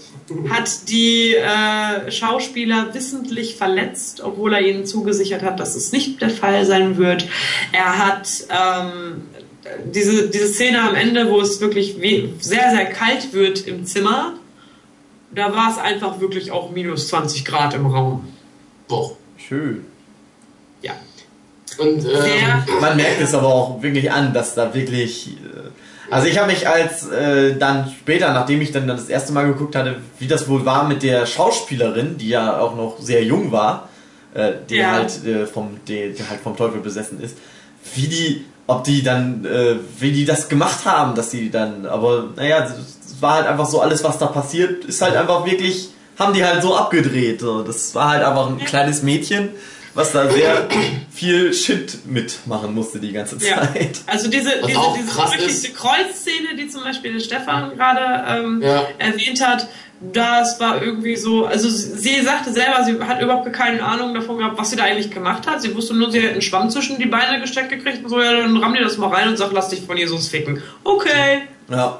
hat die äh, Schauspieler wissentlich verletzt, obwohl er ihnen zugesichert hat, dass es nicht der Fall sein wird. Er hat ähm, diese, diese Szene am Ende, wo es wirklich sehr, sehr kalt wird im Zimmer, da war es einfach wirklich auch minus 20 Grad im Raum. Boah. Schön. Ja. Und ähm, Man merkt es aber auch wirklich an, dass da wirklich. äh, Also ich habe mich als äh, dann später, nachdem ich dann das erste Mal geguckt hatte, wie das wohl war mit der Schauspielerin, die ja auch noch sehr jung war, äh, die Ja. halt äh, vom die, die halt vom Teufel besessen ist, wie die, ob die dann, äh, wie die das gemacht haben, dass sie dann, aber naja, war halt einfach so alles, was da passiert, ist halt einfach wirklich, haben die halt so abgedreht. So. Das war halt einfach ein kleines Mädchen, was da sehr viel Shit mitmachen musste die ganze ja. Zeit. Also diese, Was diese, diese die Kreuzszene, die zum Beispiel der Stefan gerade ähm, Ja. erwähnt hat, das war irgendwie so, also sie sie sagte selber, sie hat überhaupt keine Ahnung davon gehabt, was sie da eigentlich gemacht hat. Sie wusste nur, sie hat einen Schwamm zwischen die Beine gesteckt gekriegt und so, ja, dann ramm dir das mal rein und sag, lass dich von Jesus ficken. Okay. Ja.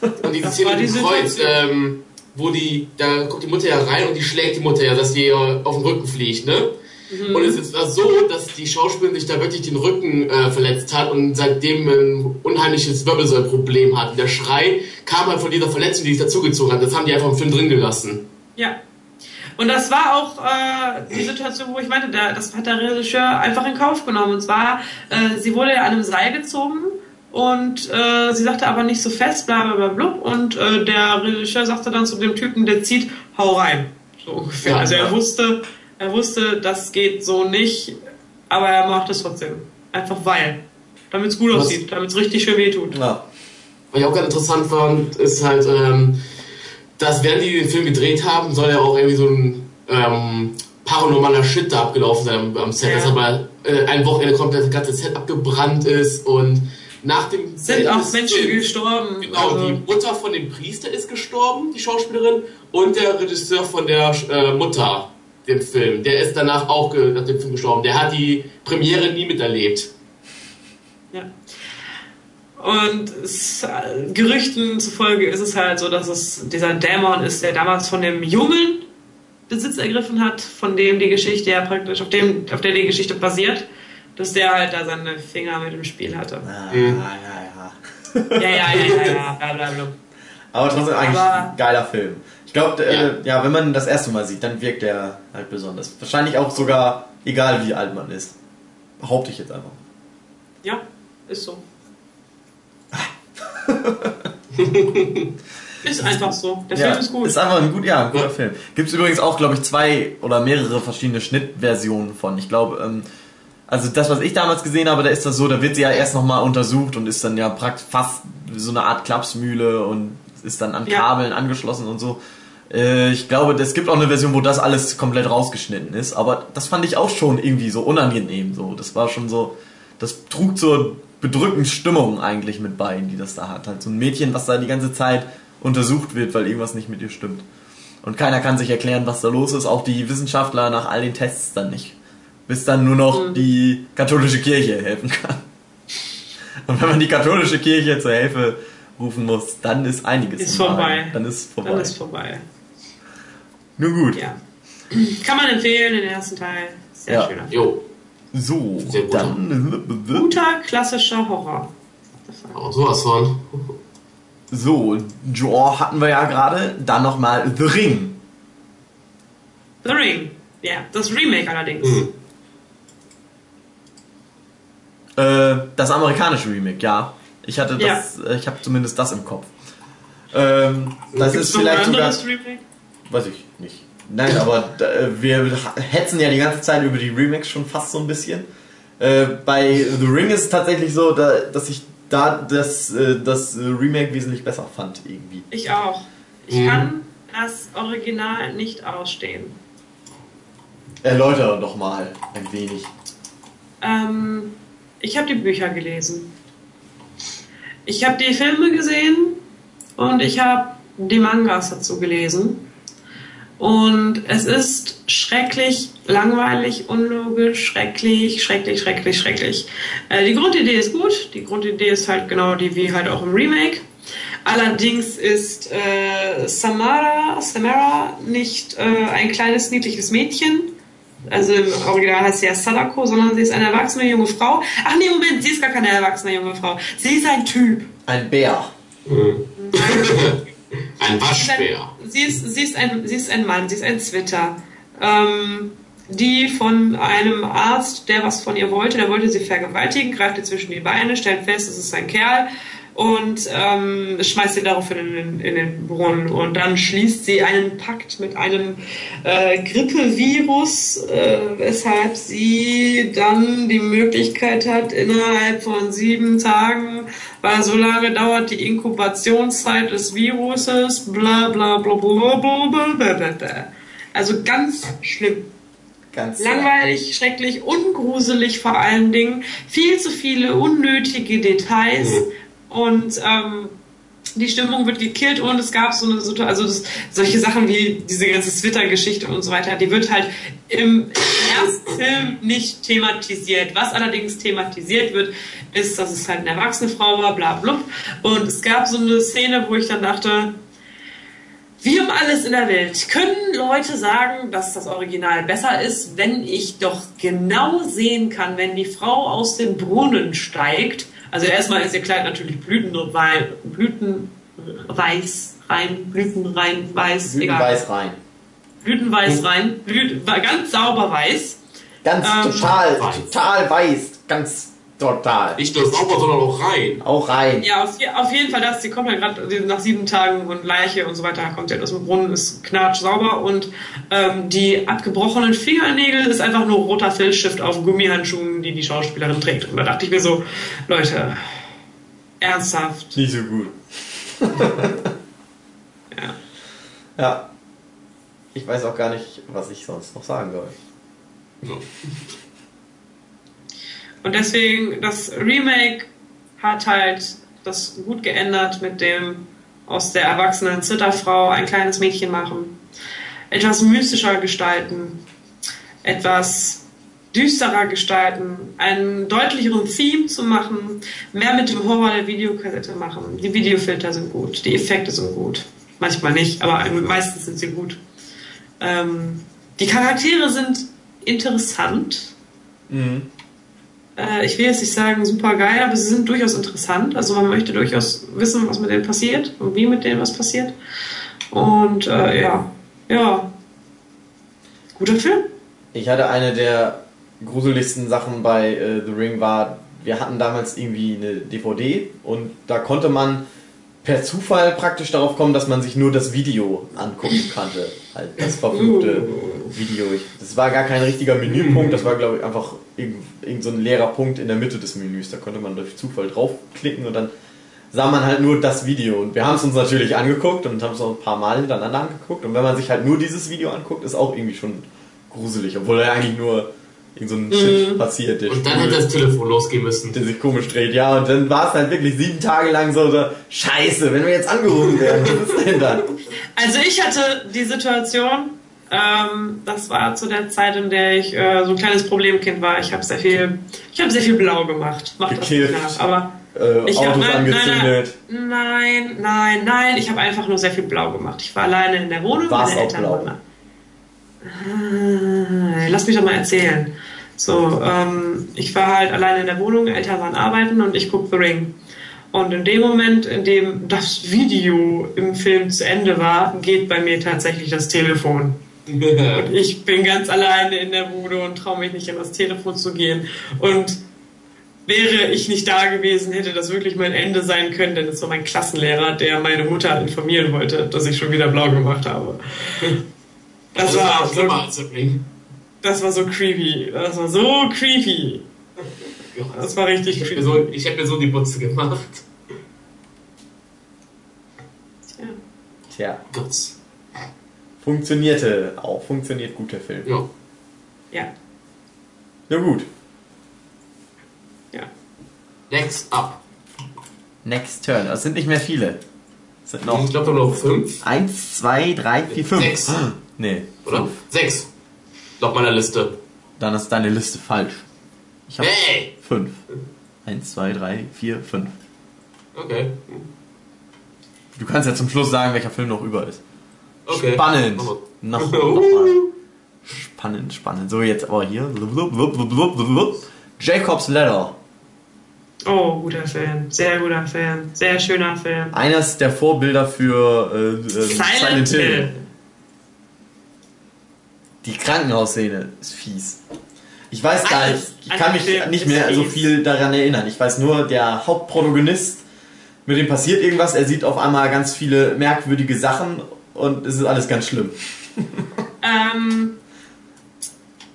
Und diese Szene mit dem Kreuz, ähm, wo die, da kommt die Mutter ja rein und die schlägt die Mutter ja, dass die äh, auf den Rücken fliegt, ne? Mhm. Und es ist so, dass die Schauspielerin sich da wirklich den Rücken äh, verletzt hat und seitdem ein unheimliches Wirbelsäulproblem hat. Der Schrei kam halt von dieser Verletzung, die sich dazugezogen hat. Das haben die einfach im Film drin gelassen. Ja. Und das war auch äh, die Situation, wo ich meinte, der, das hat der Regisseur einfach in Kauf genommen. Und zwar, äh, sie wurde ja an einem Seil gezogen und äh, sie sagte aber nicht so fest, bla bla bla blub. Und äh, der Regisseur sagte dann zu dem Typen, der zieht, hau rein. So ungefähr. Ja, also er ja. wusste, er wusste, das geht so nicht, aber er macht es trotzdem. Einfach weil. Damit es gut Was- aussieht, damit es richtig schön wehtut. ja. Was ich auch ganz interessant fand, ist halt, ähm, dass während die den Film gedreht haben, soll ja auch irgendwie so ein ähm, paranormaler Shit da abgelaufen sein am, am Set. Ja. Dass aber äh, ein Wochenende komplett das ganze Set abgebrannt ist und nach dem Sind auch Menschen Films- gestorben. Genau, also- die Mutter von dem Priester ist gestorben, die Schauspielerin, und der Regisseur von der äh, Mutter, dem Film. Der ist danach auch nach dem Film gestorben. Der hat die Premiere nie miterlebt. Ja. Und es, äh, Gerüchten zufolge ist es halt so, dass es dieser Dämon ist, der damals von dem Jungen Besitz ergriffen hat, von dem die Geschichte ja praktisch, auf dem, auf der die Geschichte basiert. Dass der halt da seine Finger mit im Spiel hatte. Ah, Mhm. ja, ja. Ja, ja, ja, ja, ja, bla, bla, bla. Aber trotzdem eigentlich Aber- ein geiler Film. Ich glaube, äh, Ja. ja. wenn man ihn das erste Mal sieht, dann wirkt er halt besonders. Wahrscheinlich auch sogar, egal wie alt man ist. Behaupte ich jetzt einfach. Ja, ist so. [LAUGHS] ist einfach so. Der Film ist gut. Ist einfach ein gut, ja, ein guter Ja. Film. Gibt es übrigens auch, glaube ich, zwei oder mehrere verschiedene Schnittversionen von. Ich glaube, ähm, also das, was ich damals gesehen habe, da ist das so, da wird sie ja erst nochmal untersucht und ist dann ja praktisch fast so eine Art Klapsmühle und ist dann an Ja. Kabeln angeschlossen und so. Äh, Ich glaube, es gibt auch eine Version, wo das alles komplett rausgeschnitten ist, aber das fand ich auch schon irgendwie so unangenehm. So, das war schon so, das trug zur bedrückenden Stimmung eigentlich mit bei, die das da hat. Halt so ein Mädchen, was da die ganze Zeit untersucht wird, weil irgendwas nicht mit ihr stimmt. Und keiner kann sich erklären, was da los ist, auch die Wissenschaftler nach all den Tests dann nicht. Bis dann nur noch Mhm. die katholische Kirche helfen kann. Und wenn man die katholische Kirche zur Hilfe rufen muss, dann ist einiges Ist vorbei. Dann ist vorbei. Dann ist vorbei. Nur gut. Ja. Kann man empfehlen, den ersten Teil. Sehr Ja. schöner. Jo, So, Sehr gut. dann. Guter, klassischer Horror. aber sowas von. So, Joe hatten wir ja gerade. Dann nochmal The Ring. The Ring. Ja, das Remake allerdings. Mhm. Äh, das amerikanische Remake, ja. Ich hatte das, äh, ich habe zumindest das im Kopf. Ähm, das Gibt's ist vielleicht sogar, Remake? weiß ich nicht. Nein, aber äh, wir hetzen ja die ganze Zeit über die Remakes schon fast so ein bisschen. Äh, bei The Ring ist es tatsächlich so, da, dass ich da das, äh, das Remake wesentlich besser fand irgendwie. Ich auch. Ich Mhm. kann das Original nicht ausstehen. Erläutere doch mal ein wenig. Ähm, ich habe die Bücher gelesen. Ich habe die Filme gesehen und ich habe die Mangas dazu gelesen. Und es ist schrecklich, langweilig, unlogisch, schrecklich, schrecklich, schrecklich, schrecklich. Äh, die Grundidee ist gut. Die Grundidee ist halt genau die wie halt auch im Remake. Allerdings ist äh, Samara, Samara nicht äh, ein kleines niedliches Mädchen. Also im Original heißt sie ja Sadako, sondern sie ist eine erwachsene junge Frau. Ach nee, Moment, sie ist gar keine erwachsene junge Frau. Sie ist ein Typ. Ein Bär. Ein Sie ist Waschbär. ein, sie, ist, sie, ist ein, sie ist ein Mann, sie ist ein Zwitter. Ähm, die von einem Arzt, der was von ihr wollte, der wollte sie vergewaltigen, greift ihr zwischen die Beine, stellt fest, es ist ein Kerl und ähm, schmeißt sie daraufhin in den, in den Brunnen. Und dann schließt sie einen Pakt mit einem äh, Grippevirus, äh, weshalb sie dann die Möglichkeit hat, innerhalb von sieben Tagen, weil so lange dauert die Inkubationszeit des Viruses, bla bla bla bla bla bla bla bla bla. Also ganz schlimm. Ganz Langweilig, schrecklich, ungruselig vor allen Dingen. Viel zu viele unnötige Details. Mhm. Und ähm, die Stimmung wird gekillt und es gab so eine Situation, also das, solche Sachen wie diese ganze Twitter-Geschichte und so weiter, die wird halt im ersten Film nicht thematisiert. Was allerdings thematisiert wird, ist, dass es halt eine erwachsene Frau war, bla bla. Und es gab so eine Szene, wo ich dann dachte, wie um alles in der Welt können Leute sagen, dass das Original besser ist, wenn ich doch genau sehen kann, wenn die Frau aus dem Brunnen steigt. Also erstmal ist ihr Kleid natürlich blütenwei- blütenweiß rein, blütenrein weiß, egal. Weiß rein. Blütenweiß rein, blüten, ganz sauber weiß. Ganz Ähm, total, weiß. total weiß. Ganz total. Nicht nur sauber, sondern auch rein. Auch rein. Ja, auf, auf jeden Fall das. Sie kommt ja gerade nach sieben Tagen und Leiche und so weiter, kommt ja aus dem Brunnen, ist knatsch sauber und ähm, die abgebrochenen Fingernägel ist einfach nur roter Filzstift auf Gummihandschuhen, die die Schauspielerin trägt. Und da dachte ich mir so, Leute, ernsthaft. Nicht so gut. [LAUGHS] Ja. Ja. Ich weiß auch gar nicht, was ich sonst noch sagen soll. Ja. Und deswegen, das Remake hat halt das gut geändert mit dem aus der erwachsenen Zitterfrau ein kleines Mädchen machen. Etwas mystischer gestalten, etwas düsterer gestalten, einen deutlicheren Theme zu machen, mehr mit dem Horror der Videokassette machen. Die Videofilter sind gut, die Effekte sind gut. Manchmal nicht, aber meistens sind sie gut. Ähm, die Charaktere sind interessant. Mhm. Äh, ich will jetzt nicht sagen super geil, aber sie sind durchaus interessant. Also man möchte durchaus wissen, was mit denen passiert und wie mit denen was passiert. Und äh, ja, ja, guter Film. Ich hatte eine der gruseligsten Sachen bei äh, The Ring war, wir hatten damals irgendwie eine DVD und da konnte man per Zufall praktisch darauf kommen, dass man sich nur das Video angucken konnte. Halt das verfluchte Video. Ich, das war gar kein richtiger Menüpunkt, das war glaube ich einfach irgend, irgend so ein leerer Punkt in der Mitte des Menüs. Da konnte man durch Zufall draufklicken und dann sah man halt nur das Video. Und wir haben es uns natürlich angeguckt und haben es auch ein paar Mal hintereinander angeguckt. Und wenn man sich halt nur dieses Video anguckt, ist auch irgendwie schon gruselig, obwohl er eigentlich nur irgend so ein Shit passiert. Der Und dann hätte das Telefon losgehen müssen. der sich komisch dreht, ja, und dann war es halt wirklich sieben Tage lang so, so Scheiße, wenn wir jetzt angerufen werden, was ist denn dann? Also ich hatte die Situation, ähm, das war zu der Zeit, in der ich äh, so ein kleines Problemkind war. Ich habe sehr viel, ich habe sehr viel blau gemacht. Macht das nicht nach, aber Äh, ich Autos hab- nein, angezündet. Nein, nein, nein, nein. Ich habe einfach nur sehr viel blau gemacht. Ich war alleine in der Wohnung. War's meine auch Eltern blau? Ah, Lass mich doch mal erzählen. So, ähm, ich war halt alleine in der Wohnung, Eltern waren arbeiten und ich guck The Ring. Und in dem Moment, in dem das Video im Film zu Ende war, geht bei mir tatsächlich das Telefon. [LAUGHS] Und ich bin ganz alleine in der Bude und traue mich nicht an das Telefon zu gehen. Und wäre ich nicht da gewesen, hätte das wirklich mein Ende sein können, denn es war mein Klassenlehrer, der meine Mutter informieren wollte, dass ich schon wieder blau gemacht habe. Das war, schlimmer als das war so creepy. Das war so creepy. Das war richtig Ich habe creepy. mir, so, ich hab mir so die Butze gemacht. Ja. Tja, Gott. Funktionierte auch, funktioniert gut der Film. Ja. ja, Ja gut, ja. Next up. next turn. Es sind nicht mehr viele. Sind noch Ich glaube noch fünf, eins, zwei, drei, vier, fünf. Sechs. [GASPS] Nee, oder? fünf. Sechs. Laut meiner Liste. Dann ist deine Liste falsch. Ich habe Hey! fünf. Eins, zwei, drei, vier, fünf. Okay. Du kannst ja zum Schluss sagen, welcher Film noch über ist. Okay. Spannend. Noch, noch [LAUGHS] mal. Spannend, spannend. So, jetzt aber hier. Jacob's Ladder. Oh, guter Film. Sehr guter Film. Sehr schöner Film. Eines der Vorbilder für äh, äh, Silent Hill. Die Krankenhausszene ist fies. Ich weiß gar nicht, ich an kann mich Film nicht mehr so viel daran erinnern. Ich weiß nur, der Hauptprotagonist, mit dem passiert irgendwas, er sieht auf einmal ganz viele merkwürdige Sachen und es ist alles ganz schlimm. Ähm,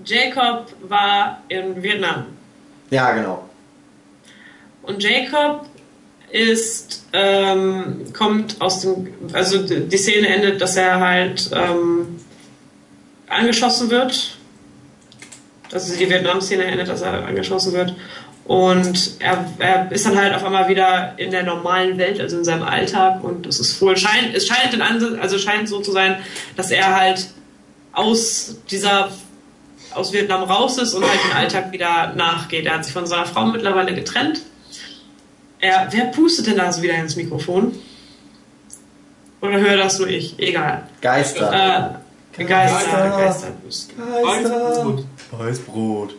Jacob war in Vietnam. Ja, genau. Und Jacob ist, ähm, kommt aus dem, also die Szene endet, dass er halt ähm, angeschossen wird. Also die Vietnam-Szene endet, dass er angeschossen wird. Und er, er ist dann halt auf einmal wieder in der normalen Welt, also in seinem Alltag. Und es ist wohl, scheint, es scheint, also scheint so zu sein, dass er halt aus dieser aus Vietnam raus ist und halt den Alltag wieder nachgeht. Er hat sich von seiner Frau mittlerweile getrennt. Er, wer pustet denn da so wieder ins Mikrofon? Oder höre das nur ich? Egal. Geister. Äh, Geister, Geister. Geister. Weißbrot. Weißbrot.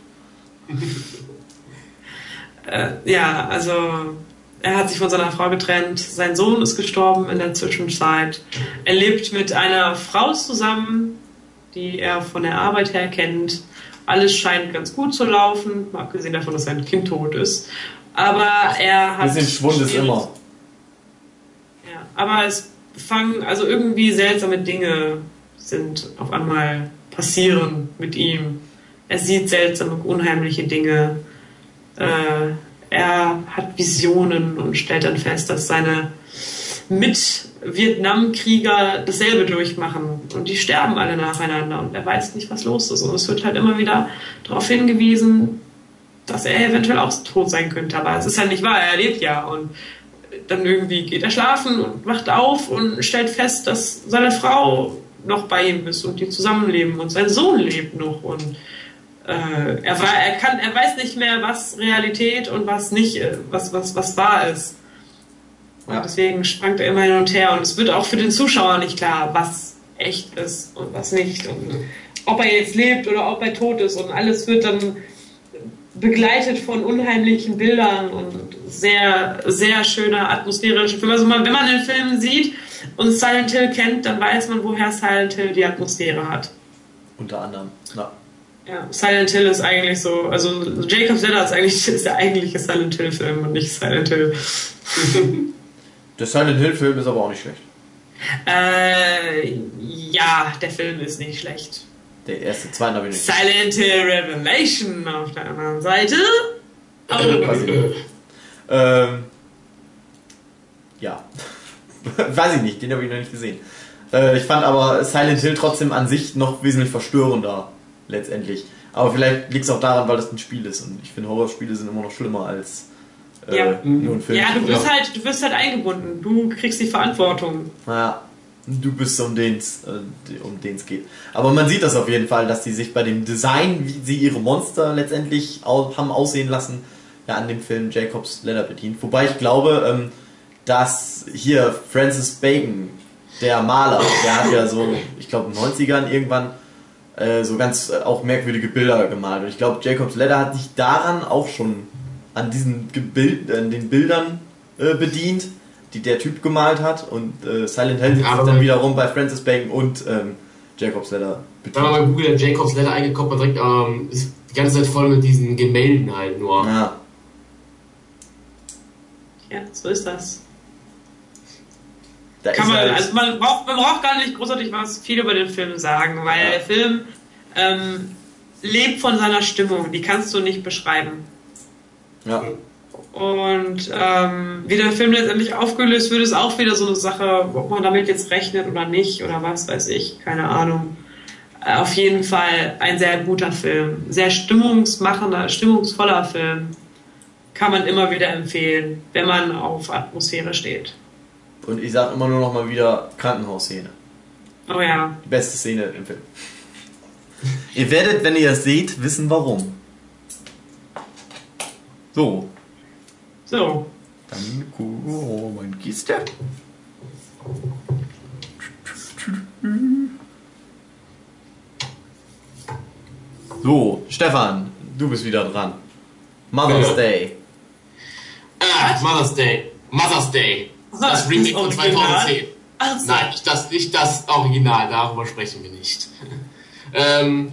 Äh, ja, also er hat sich von seiner Frau getrennt. Sein Sohn ist gestorben in der Zwischenzeit. Er lebt mit einer Frau zusammen, die er von der Arbeit her kennt. Alles scheint ganz gut zu laufen, mal abgesehen davon, dass sein Kind tot ist. Aber er hat. Bisschen Schwund ist immer. Ja, aber es fangen, also irgendwie seltsame Dinge sind auf einmal passieren mit ihm. Er sieht seltsame, unheimliche Dinge. Äh, er hat Visionen und stellt dann fest, dass seine Mit-Vietnam-Krieger dasselbe durchmachen. Und die sterben alle nacheinander und er weiß nicht, was los ist. Und es wird halt immer wieder darauf hingewiesen, dass er eventuell auch tot sein könnte. Aber es ist ja nicht wahr, er lebt ja. Und dann irgendwie geht er schlafen und wacht auf und stellt fest, dass seine Frau noch bei ihm ist und die zusammenleben und sein Sohn lebt noch und äh, er, war, er kann, er weiß nicht mehr, was Realität und was nicht, äh, was, was, was wahr ist. Ja. deswegen sprangt er immer hin und her und es wird auch für den Zuschauer nicht klar, was echt ist und was nicht und ob er jetzt lebt oder ob er tot ist und alles wird dann begleitet von unheimlichen Bildern und sehr, sehr schöner atmosphärischer Film. Also man, wenn man den Film sieht und Silent Hill kennt, dann weiß man, woher Silent Hill die Atmosphäre hat. Unter anderem. Ja. Ja, Silent Hill ist eigentlich so, also Jacob's Ladder ist eigentlich [LAUGHS] ist der eigentliche Silent Hill Film und nicht Silent Hill. [LAUGHS] Der Silent Hill Film ist aber auch nicht schlecht. Äh, ja, der Film ist nicht schlecht. Der erste, zweite habe ich nicht. Silent Hill Revelation auf der anderen Seite. Nicht. Ähm, ja. [LAUGHS] Weiß ich nicht, den habe ich noch nicht gesehen. Äh, ich fand aber Silent Hill trotzdem an sich noch wesentlich verstörender, letztendlich. Aber vielleicht liegt es auch daran, weil das ein Spiel ist. Und ich finde, Horrorspiele sind immer noch schlimmer als äh, Ja. nur ein Film. Ja, du bist halt, du wirst halt eingebunden. Du kriegst die Verantwortung. Ja, du bist um den es äh, um den's geht. Aber man sieht das auf jeden Fall, dass die sich bei dem Design, wie sie ihre Monster letztendlich au haben aussehen lassen, ja, an dem Film Jacobs Ladder bedient. Wobei ich glaube, ähm, dass hier Francis Bacon, der Maler, der hat ja so, ich glaube, in den 90ern irgendwann äh, so ganz äh, auch merkwürdige Bilder gemalt. Und ich glaube, Jacobs Ladder hat sich daran auch schon an diesen Gebild, an den Bildern äh, bedient, die der Typ gemalt hat. Und äh, Silent Hill aber dann wiederum bei Francis Bacon und ähm, Jacobs Ladder Wenn man bei Google Jacobs Letter eingekommen, man direkt, ähm, ist die ganze Zeit voll mit diesen Gemälden halt nur. Ja, Ja, so ist das. Da Kann man, halt, also man braucht, man braucht gar nicht großartig was viel über den Film sagen, weil Ja. der Film ähm, lebt von seiner Stimmung. Die kannst du nicht beschreiben. ja. Und ähm, wie der Film letztendlich aufgelöst wird, ist auch wieder so eine Sache, ob man damit jetzt rechnet oder nicht oder was weiß ich, keine Ahnung. Äh, auf jeden Fall ein sehr guter Film, sehr stimmungsmachender, stimmungsvoller Film. Kann man immer wieder empfehlen, wenn man auf Atmosphäre steht. Und ich sag immer nur noch mal wieder Krankenhausszene. Oh ja, Die beste Szene im Film. ihr werdet, wenn ihr es seht, wissen warum. So, so. dann oh, mein Kiste. So, Stefan, du bist wieder dran. Mother's. Day. Ah, Mother's Day. Mother's Day. Das [LAUGHS] Remake von Original? 2010. Also, Nein, nicht das, nicht das Original, darüber sprechen wir nicht. [LAUGHS] ähm,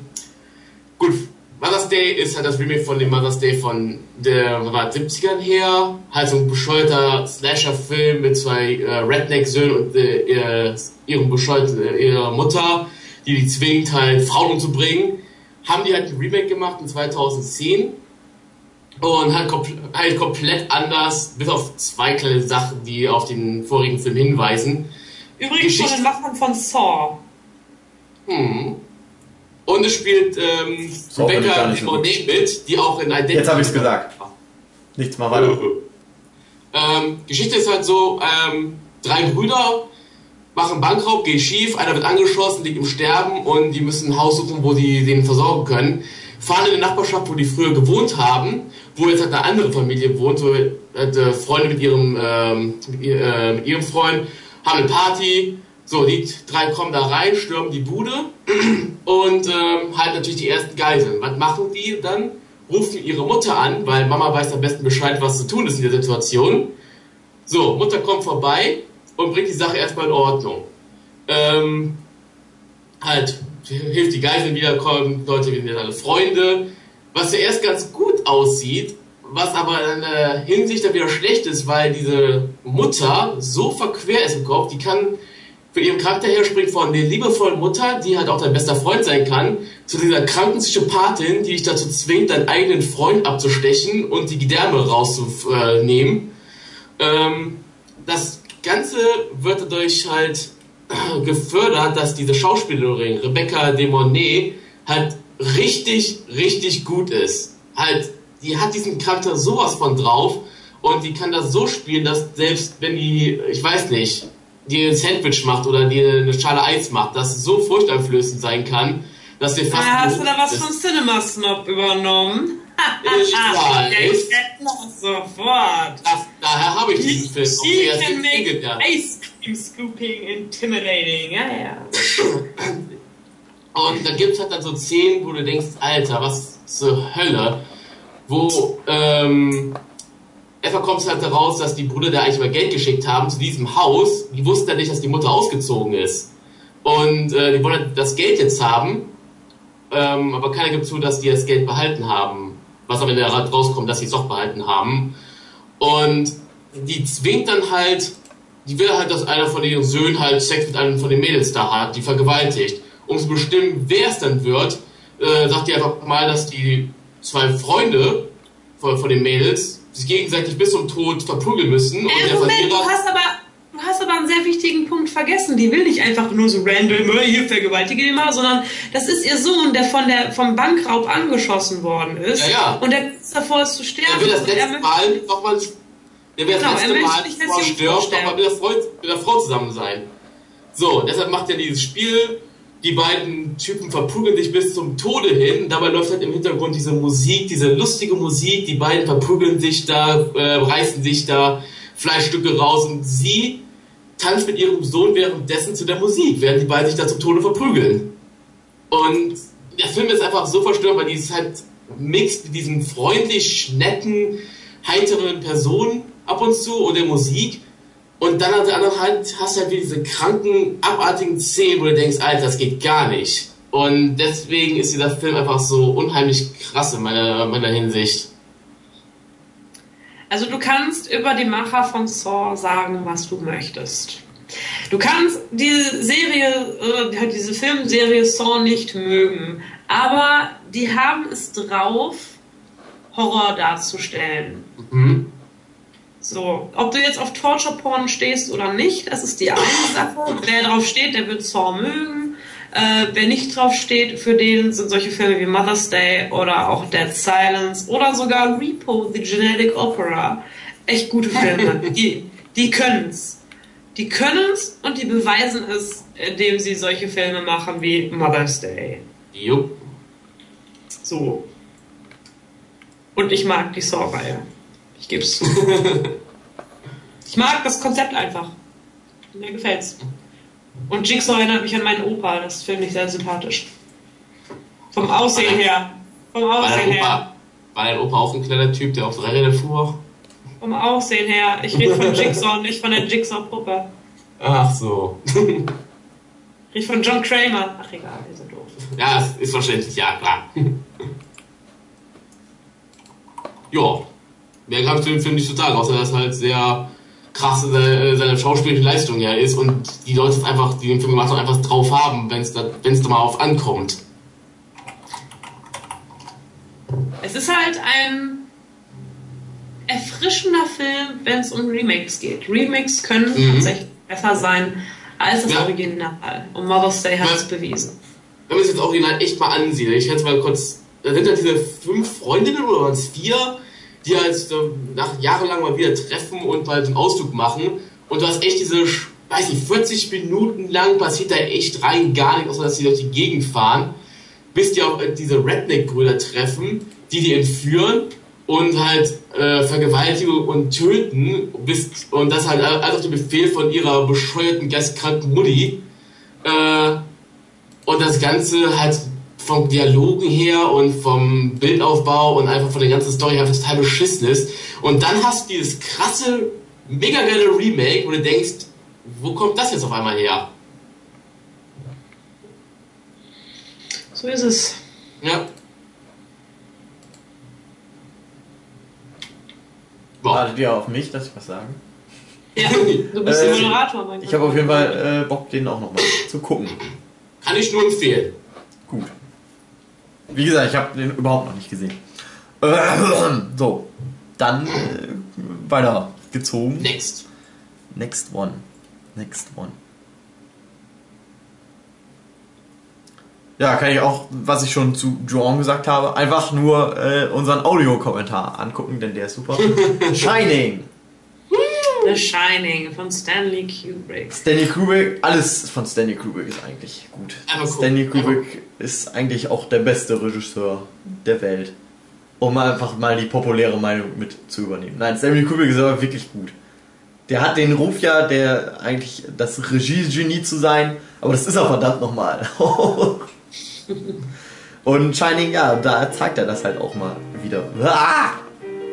gut, Mother's Day ist halt das Remake von dem Mother's Day von der was war, 70ern her. Halt so ein bescheuerter Slasher-Film mit zwei äh, Redneck-Söhnen und äh, ihr, ihrem bescheuerten, äh, ihrer Mutter, die die zwingt, halt Frauen umzubringen. Haben die halt ein Remake gemacht in 2010 und halt, kompl halt komplett anders, bis auf zwei kleine Sachen, die auf den vorigen Film hinweisen. übrigens von Geschichte- den Machern von Saw. Hm. Und es spielt ähm, So, ich Rebecca Monet mit, die auch in Identity. Jetzt hab ich's gesagt. Nichts mal weiter. Ähm, Geschichte ist halt so, ähm, drei Brüder machen Bankraub, geht schief, einer wird angeschossen, liegt im Sterben und die müssen ein Haus suchen, wo die den versorgen können. Fahren in die Nachbarschaft, wo die früher gewohnt haben, wo jetzt halt eine andere Familie wohnt, so halt, äh, Freunde mit ihrem, ähm, äh, ihrem Freund, haben eine Party, so, die drei kommen da rein, stürmen die Bude [CLEARS THROAT] und ähm, halten natürlich die ersten Geiseln. Was machen die dann? Rufen ihre Mutter an, weil Mama weiß am besten Bescheid, was zu tun ist in der Situation. So, Mutter kommt vorbei und bringt die Sache erstmal in Ordnung. Ähm, halt, hilft die Geiseln wiederkommen, Leute werden jetzt alle Freunde. Was zuerst ganz gut aussieht, was aber in der Hinsicht dann wieder schlecht ist, weil diese Mutter so verquer ist im Kopf, die kann für ihren Charakter her springt von der liebevollen Mutter, die halt auch dein bester Freund sein kann, zu dieser kranken Psychopathin, die dich dazu zwingt, deinen eigenen Freund abzustechen und die Gedärme rauszunehmen. Ähm, das Ganze wird dadurch halt gefördert, dass diese Schauspielerin Rebecca De Mornay halt richtig, richtig gut ist. Halt, die hat diesen Charakter sowas von drauf und die kann das so spielen, dass selbst wenn die, ich weiß nicht, die ein Sandwich macht oder die eine Schale Eis macht, das so furchteinflößend sein kann, dass wir fast... Ah, hast du da was ist. von Cinema Snob übernommen? [LAUGHS] Ich weiß. [LAUGHS] Noch sofort. Das, daher habe ich diesen Film. She erst can make ice cream scooping intimidating. Ja, ja. [LAUGHS] Und dann gibt es halt dann so Szenen, wo du denkst, Alter, was zur Hölle. wo ähm, etwa kommt es halt heraus, dass die Brüder da eigentlich mal Geld geschickt haben zu diesem Haus. Die wussten ja nicht, dass die Mutter ausgezogen ist. Und äh, die wollen das Geld jetzt haben, ähm, aber keiner gibt zu, dass die das Geld behalten haben. Was am Ende rauskommt, dass sie es doch behalten haben. Und die zwingt dann halt, die will halt, dass einer von ihren Söhnen halt Sex mit einem von den Mädels da hat, die vergewaltigt. Um zu bestimmen, wer es dann wird, äh, sagt die einfach mal, dass die zwei Freunde von, von den Mädels sich gegenseitig bis zum Tod verprügeln müssen. Und Äh, der Moment, du hast aber. Du hast aber einen sehr wichtigen Punkt vergessen. Die will nicht einfach nur so random, "Äh, hier vergewaltige den mal, sondern das ist ihr Sohn, der von der vom Bankraub angeschossen worden ist. Ja, ja. Und der ist davor es zu sterben. er will das Und letzte Mal nochmal, der will das Genau, letzte Mal, bevor er stirbt, nochmal mit der, Frau, mit der Frau zusammen sein. So, deshalb macht er dieses Spiel. Die beiden Typen verprügeln sich bis zum Tode hin. Dabei läuft halt im Hintergrund diese Musik, diese lustige Musik. Die beiden verprügeln sich da, äh, reißen sich da Fleischstücke raus und sie tanzt mit ihrem Sohn währenddessen zu der Musik, während die beiden sich da zum Tode verprügeln. Und der Film ist einfach so verstörend, weil dieses halt mixt mit diesen freundlich, netten, heiteren Personen ab und zu und der Musik. Und dann auf der anderen Hand hast du halt wieder diese kranken, abartigen Szenen, wo du denkst, Alter, das geht gar nicht. Und deswegen ist dieser Film einfach so unheimlich krass in meiner, meiner Hinsicht. Also du kannst über die Macher von Saw sagen, was du möchtest. Du kannst diese Serie, äh, diese Filmserie Saw nicht mögen, aber die haben es drauf, Horror darzustellen. Mhm. So, ob du jetzt auf Torture Porn stehst oder nicht, das ist die eine Sache. Wer drauf steht, der wird Saw mögen. Äh, wer nicht drauf steht, für den sind solche Filme wie Mother's Day oder auch Dead Silence oder sogar Repo, The Genetic Opera echt gute Filme. [LAUGHS] die, die können's. Die können's und die beweisen es, indem sie solche Filme machen wie Mother's Day. Jupp. So. Und ich mag die Saw-Reihe. Ich geb's [LAUGHS] ich mag das Konzept einfach. Mir gefällt's. Und Jigsaw erinnert mich an meinen Opa, das finde ich sehr sympathisch. Vom Aussehen her. Vom War Aussehen dein, her. Opa, war dein Opa auch ein kleiner Typ, der auf drei Räder fuhr? Vom Aussehen her. Ich rede von Jigsaw, nicht von der Jigsaw-Puppe. Ach so. Ich rede von John Kramer. Ach egal, wir sind doof. Ja, ist verständlich, ja, klar. ja, mehr kann ich zu dem Film nicht sagen, außer dass halt sehr krass seine, seine schauspielische Leistung ja ist und die Leute es einfach, die den Film gemacht haben, einfach drauf haben, wenn es da, wenn's da mal auf ankommt. Es ist halt ein erfrischender Film, wenn es um Remakes geht. Remakes können Mhm. tatsächlich besser sein als das Ja. Original. Und Mother's Day hat Ja. es bewiesen. Wenn man sich das Original echt mal ansieht, ich es mal kurz, da sind halt diese fünf Freundinnen oder waren es vier, die halt so nach jahrelang mal wieder treffen und halt einen Ausflug machen und du hast echt diese, weiß nicht, 40 Minuten lang passiert da echt rein gar nichts, außer dass sie durch die Gegend fahren, bis die auch äh, diese Redneck-Brüder treffen, die die entführen und halt äh, vergewaltigen und töten, bis, und das halt alles auf den Befehl von ihrer bescheuerten, geistkranken Mutti. Äh, und das Ganze halt vom Dialogen her und vom Bildaufbau und einfach von der ganzen Story einfach total beschissen ist. Und dann hast du dieses krasse, mega geile Remake, wo du denkst, wo kommt das jetzt auf einmal her? So ist es. Ja. Boah. Wartet ihr auf mich, dass ich was sage? Ja, du bist [LAUGHS] Äh, der Moderator, mein Ich habe auf jeden Fall äh, Bock, den auch nochmal zu gucken. Kann ich nur empfehlen. Gut. Wie gesagt, ich habe den überhaupt noch nicht gesehen. [CLEARS THROAT] So, dann äh, weiter gezogen. Next. Next one. Next one. Ja, kann ich auch, was ich schon zu Joan gesagt habe, einfach nur äh, unseren Audiokommentar angucken, denn der ist super. [LAUGHS] Shining. The Shining von Stanley Kubrick. Stanley Kubrick, alles von Stanley Kubrick ist eigentlich gut. Stanley Kubrick ist eigentlich auch der beste Regisseur der Welt. Um einfach mal die populäre Meinung mit zu übernehmen. Nein, Stanley Kubrick ist aber wirklich gut. Der hat den Ruf ja, der eigentlich das Regie-Genie zu sein, aber das ist er verdammt nochmal. [LAUGHS] Und Shining, ja, da zeigt er das halt auch mal wieder. Ah!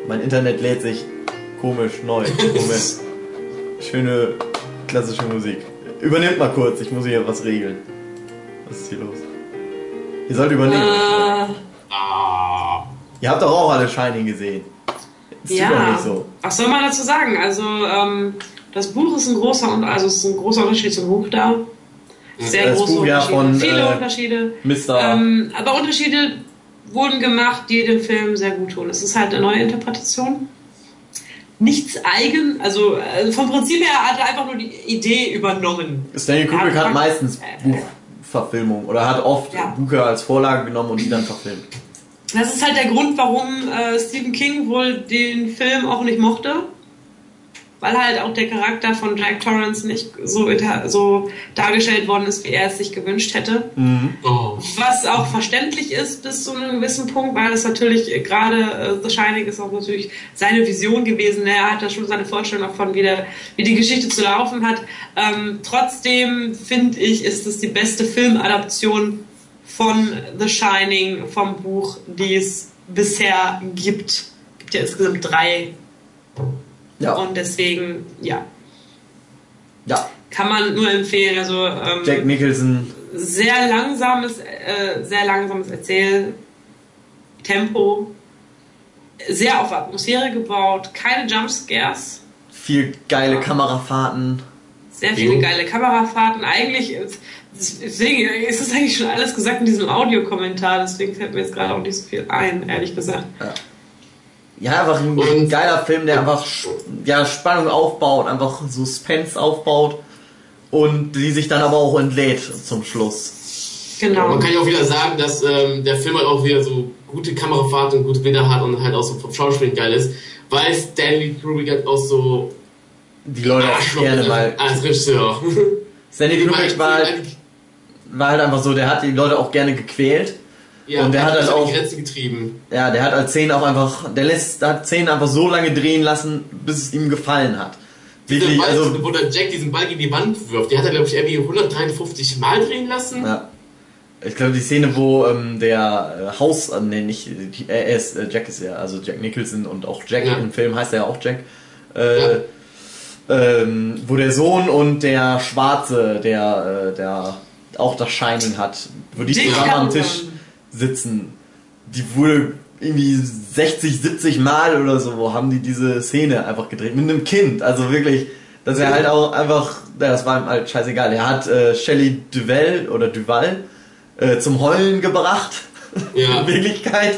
Mein Internet lädt sich komisch neu. Moment. Schöne klassische Musik. Übernimmt mal kurz, ich muss hier was regeln. Was ist hier los? Ihr sollt übernehmen. Äh, Ah. Ihr habt doch auch alle Shining gesehen. Doch ja. nicht so. Was soll man dazu sagen? Also, ähm, das Buch ist ein großer, also ist ein großer Unterschied zum Buch da. Sehr Das große Buch ja Unterschiede. von, Viele äh, Unterschiede. Mr. Ähm, aber Unterschiede wurden gemacht, die dem Film sehr gut tun. Es ist halt eine neue Interpretation. Nichts eigen, also äh, vom Prinzip her hat er einfach nur die Idee übernommen. Stanley Kubrick Ja, hat meistens äh, Buchverfilmung oder hat oft Ja. Bücher als Vorlage genommen und die dann verfilmt. Das ist halt der Grund, warum äh, Stephen King wohl den Film auch nicht mochte. Weil halt auch der Charakter von Jack Torrance nicht so, so dargestellt worden ist, wie er es sich gewünscht hätte. Oh. Was auch verständlich ist bis zu einem gewissen Punkt, weil es natürlich gerade äh, The Shining ist auch natürlich seine Vision gewesen. Er hat da schon seine Vorstellung davon, wie, der, wie die Geschichte zu laufen hat. Ähm, trotzdem finde ich, ist es die beste Filmadaption von The Shining, vom Buch, die es bisher gibt. Es gibt ja insgesamt drei Ja. und deswegen, ja, Ja. kann man nur empfehlen. Also ähm, Jack Nicholson. sehr langsames, äh, sehr langsames Erzähltempo, sehr auf Atmosphäre gebaut, keine Jumpscares, Viel geile Kamerafahrten. sehr viele Jo. geile Kamerafahrten. Eigentlich, deswegen ist es eigentlich schon alles gesagt in diesem Audiokommentar, deswegen fällt mir jetzt gerade auch nicht so viel ein, ehrlich gesagt. Ja, einfach ein Und- geiler Film, der einfach ja, Spannung aufbaut, einfach Suspense aufbaut und die sich dann aber auch entlädt zum Schluss. Genau. Man kann ja auch wieder sagen, dass ähm, der Film halt auch wieder so gute Kamerafahrt und gute Bilder hat und halt auch so vom Schauspiel geil ist, weil Stanley Kubrick halt auch so Die Leute auch Arschloch gerne mal. [LAUGHS] als Regisseur. Stanley Kubrick war halt, war halt einfach so, der hat die Leute auch gerne gequält. Ja, und der hat halt so auch- die Grenzen getrieben. Ja, der hat als Szenen auch einfach, der lässt, der hat Szenen einfach so lange drehen lassen, bis es ihm gefallen hat. Wirklich, Ball, also, wo der Jack diesen Ball gegen die Wand wirft, die hat er glaube ich irgendwie 153 Mal drehen lassen. ja. Ich glaube, die Szene, wo ähm, der äh, Haus, äh, nee, nicht, die- er ist, äh, Jack ist ja, also Jack Nicholson und auch Jack Ja. im Film heißt er ja auch Jack. Äh, ähm, wo der Sohn und der Schwarze, der, äh, der auch das Shining hat, wo die zusammen am. Tisch sitzen, die wurde irgendwie 60, 70 Mal oder so, haben die diese Szene einfach gedreht mit einem Kind. Also wirklich, dass er halt auch einfach, ja, das war ihm halt scheißegal. Er hat äh, Shelley Duval oder Duval äh, zum Heulen gebracht. [LAUGHS] Ja. In Wirklichkeit.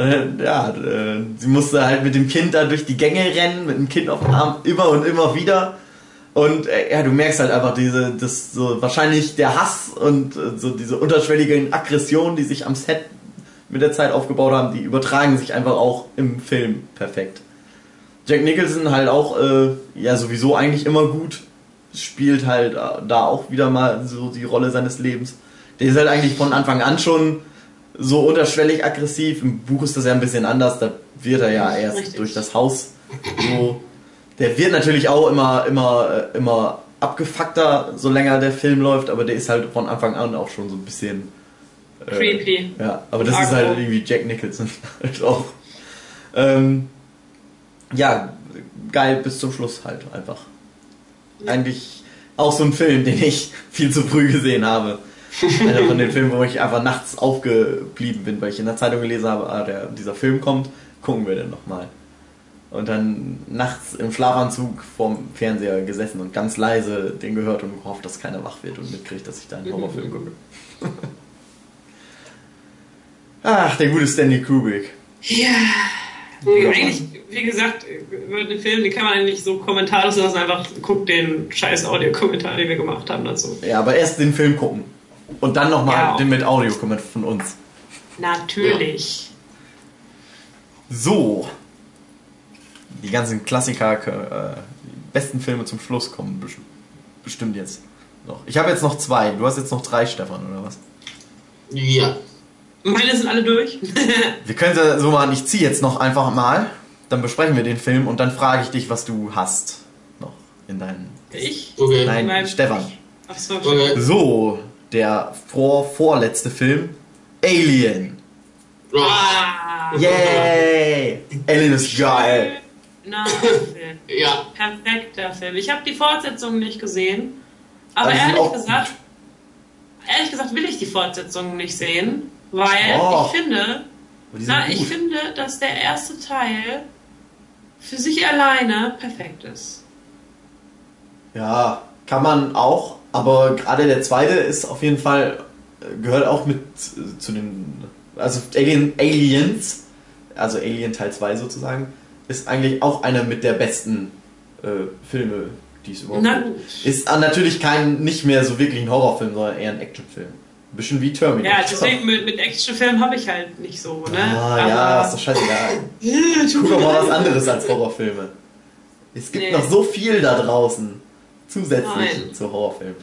Äh, ja, äh, sie musste halt mit dem Kind da durch die Gänge rennen, mit dem Kind auf dem Arm, immer und immer wieder. Und äh, ja, du merkst halt einfach diese, das so wahrscheinlich der Hass und äh, so diese unterschwelligen Aggressionen, die sich am Set mit der Zeit aufgebaut haben, die übertragen sich einfach auch im Film perfekt. Jack Nicholson halt auch, äh, ja sowieso eigentlich immer gut, spielt halt äh, da auch wieder mal so die Rolle seines Lebens. Der ist halt eigentlich von Anfang an schon so unterschwellig aggressiv. Im Buch ist das ja ein bisschen anders, da wird er ja erst Richtig. durch das Haus so. Der wird natürlich auch immer, immer, äh, immer abgefuckter, so länger der Film läuft, aber der ist halt von Anfang an auch schon so ein bisschen äh, Creepy. ja, aber das ist Argo. halt irgendwie Jack Nicholson [LAUGHS] halt auch. Ähm, ja, geil bis zum Schluss halt einfach. Eigentlich auch so ein Film, den ich viel zu früh gesehen habe. Einer von den Filmen, wo ich einfach nachts aufgeblieben bin, weil ich in der Zeitung gelesen habe, ah, der, dieser Film kommt, gucken wir den nochmal. Und dann nachts im Schlafanzug vorm Fernseher gesessen und ganz leise den gehört und gehofft, dass keiner wach wird und mitkriegt, dass ich da einen Horrorfilm gucke. [LAUGHS] Ach, der gute Stanley Kubrick. Ja. Eigentlich, wie gesagt, über den Film, den kann man nicht so kommentarlos lassen, einfach guckt den scheiß Audiokommentar, den wir gemacht haben dazu. Ja, aber erst den Film gucken. Und dann nochmal Ja. den mit Audio kommen von uns. Natürlich. So. Die ganzen Klassiker, äh, die besten Filme zum Schluss kommen bes- bestimmt jetzt noch. Ich habe jetzt noch zwei. Du hast jetzt noch drei, Stefan, oder was? Ja. Meine sind alle durch. [LAUGHS] Wir können ja so machen, ich ziehe jetzt noch einfach mal. Dann besprechen wir den Film und dann frage ich dich, was du hast. Noch in deinen. ich? Okay. Nein, Nein. Stefan. Achso. Okay. So, der vor vorletzte Film. Alien. Ah. Ja. Yay! Alien ist geil. Na, [COUGHS] Film. Ja. Perfekter Film. Ich habe die Fortsetzung nicht gesehen. Aber sind ehrlich gesagt, ehrlich gesagt will ich die Fortsetzung nicht sehen, weil Oh. ich finde, na, ich gut. finde, dass der erste Teil für sich alleine perfekt ist. Ja, kann man auch, aber gerade der zweite ist auf jeden Fall, gehört auch mit zu den, also Alien, Aliens, also Alien Teil 2 sozusagen, ist eigentlich auch einer mit der besten äh, Filme, die es überhaupt Na gibt. Ist natürlich kein, nicht mehr so wirklich ein Horrorfilm, sondern eher ein Actionfilm. Ein bisschen wie Terminator. Ja, deswegen mit, mit Actionfilmen habe ich halt nicht so, ne? Ah, ja, ist doch scheißegal. Guck doch mal was anderes als Horrorfilme. Es gibt Nee. noch so viel da draußen zusätzlich Nein. zu Horrorfilmen.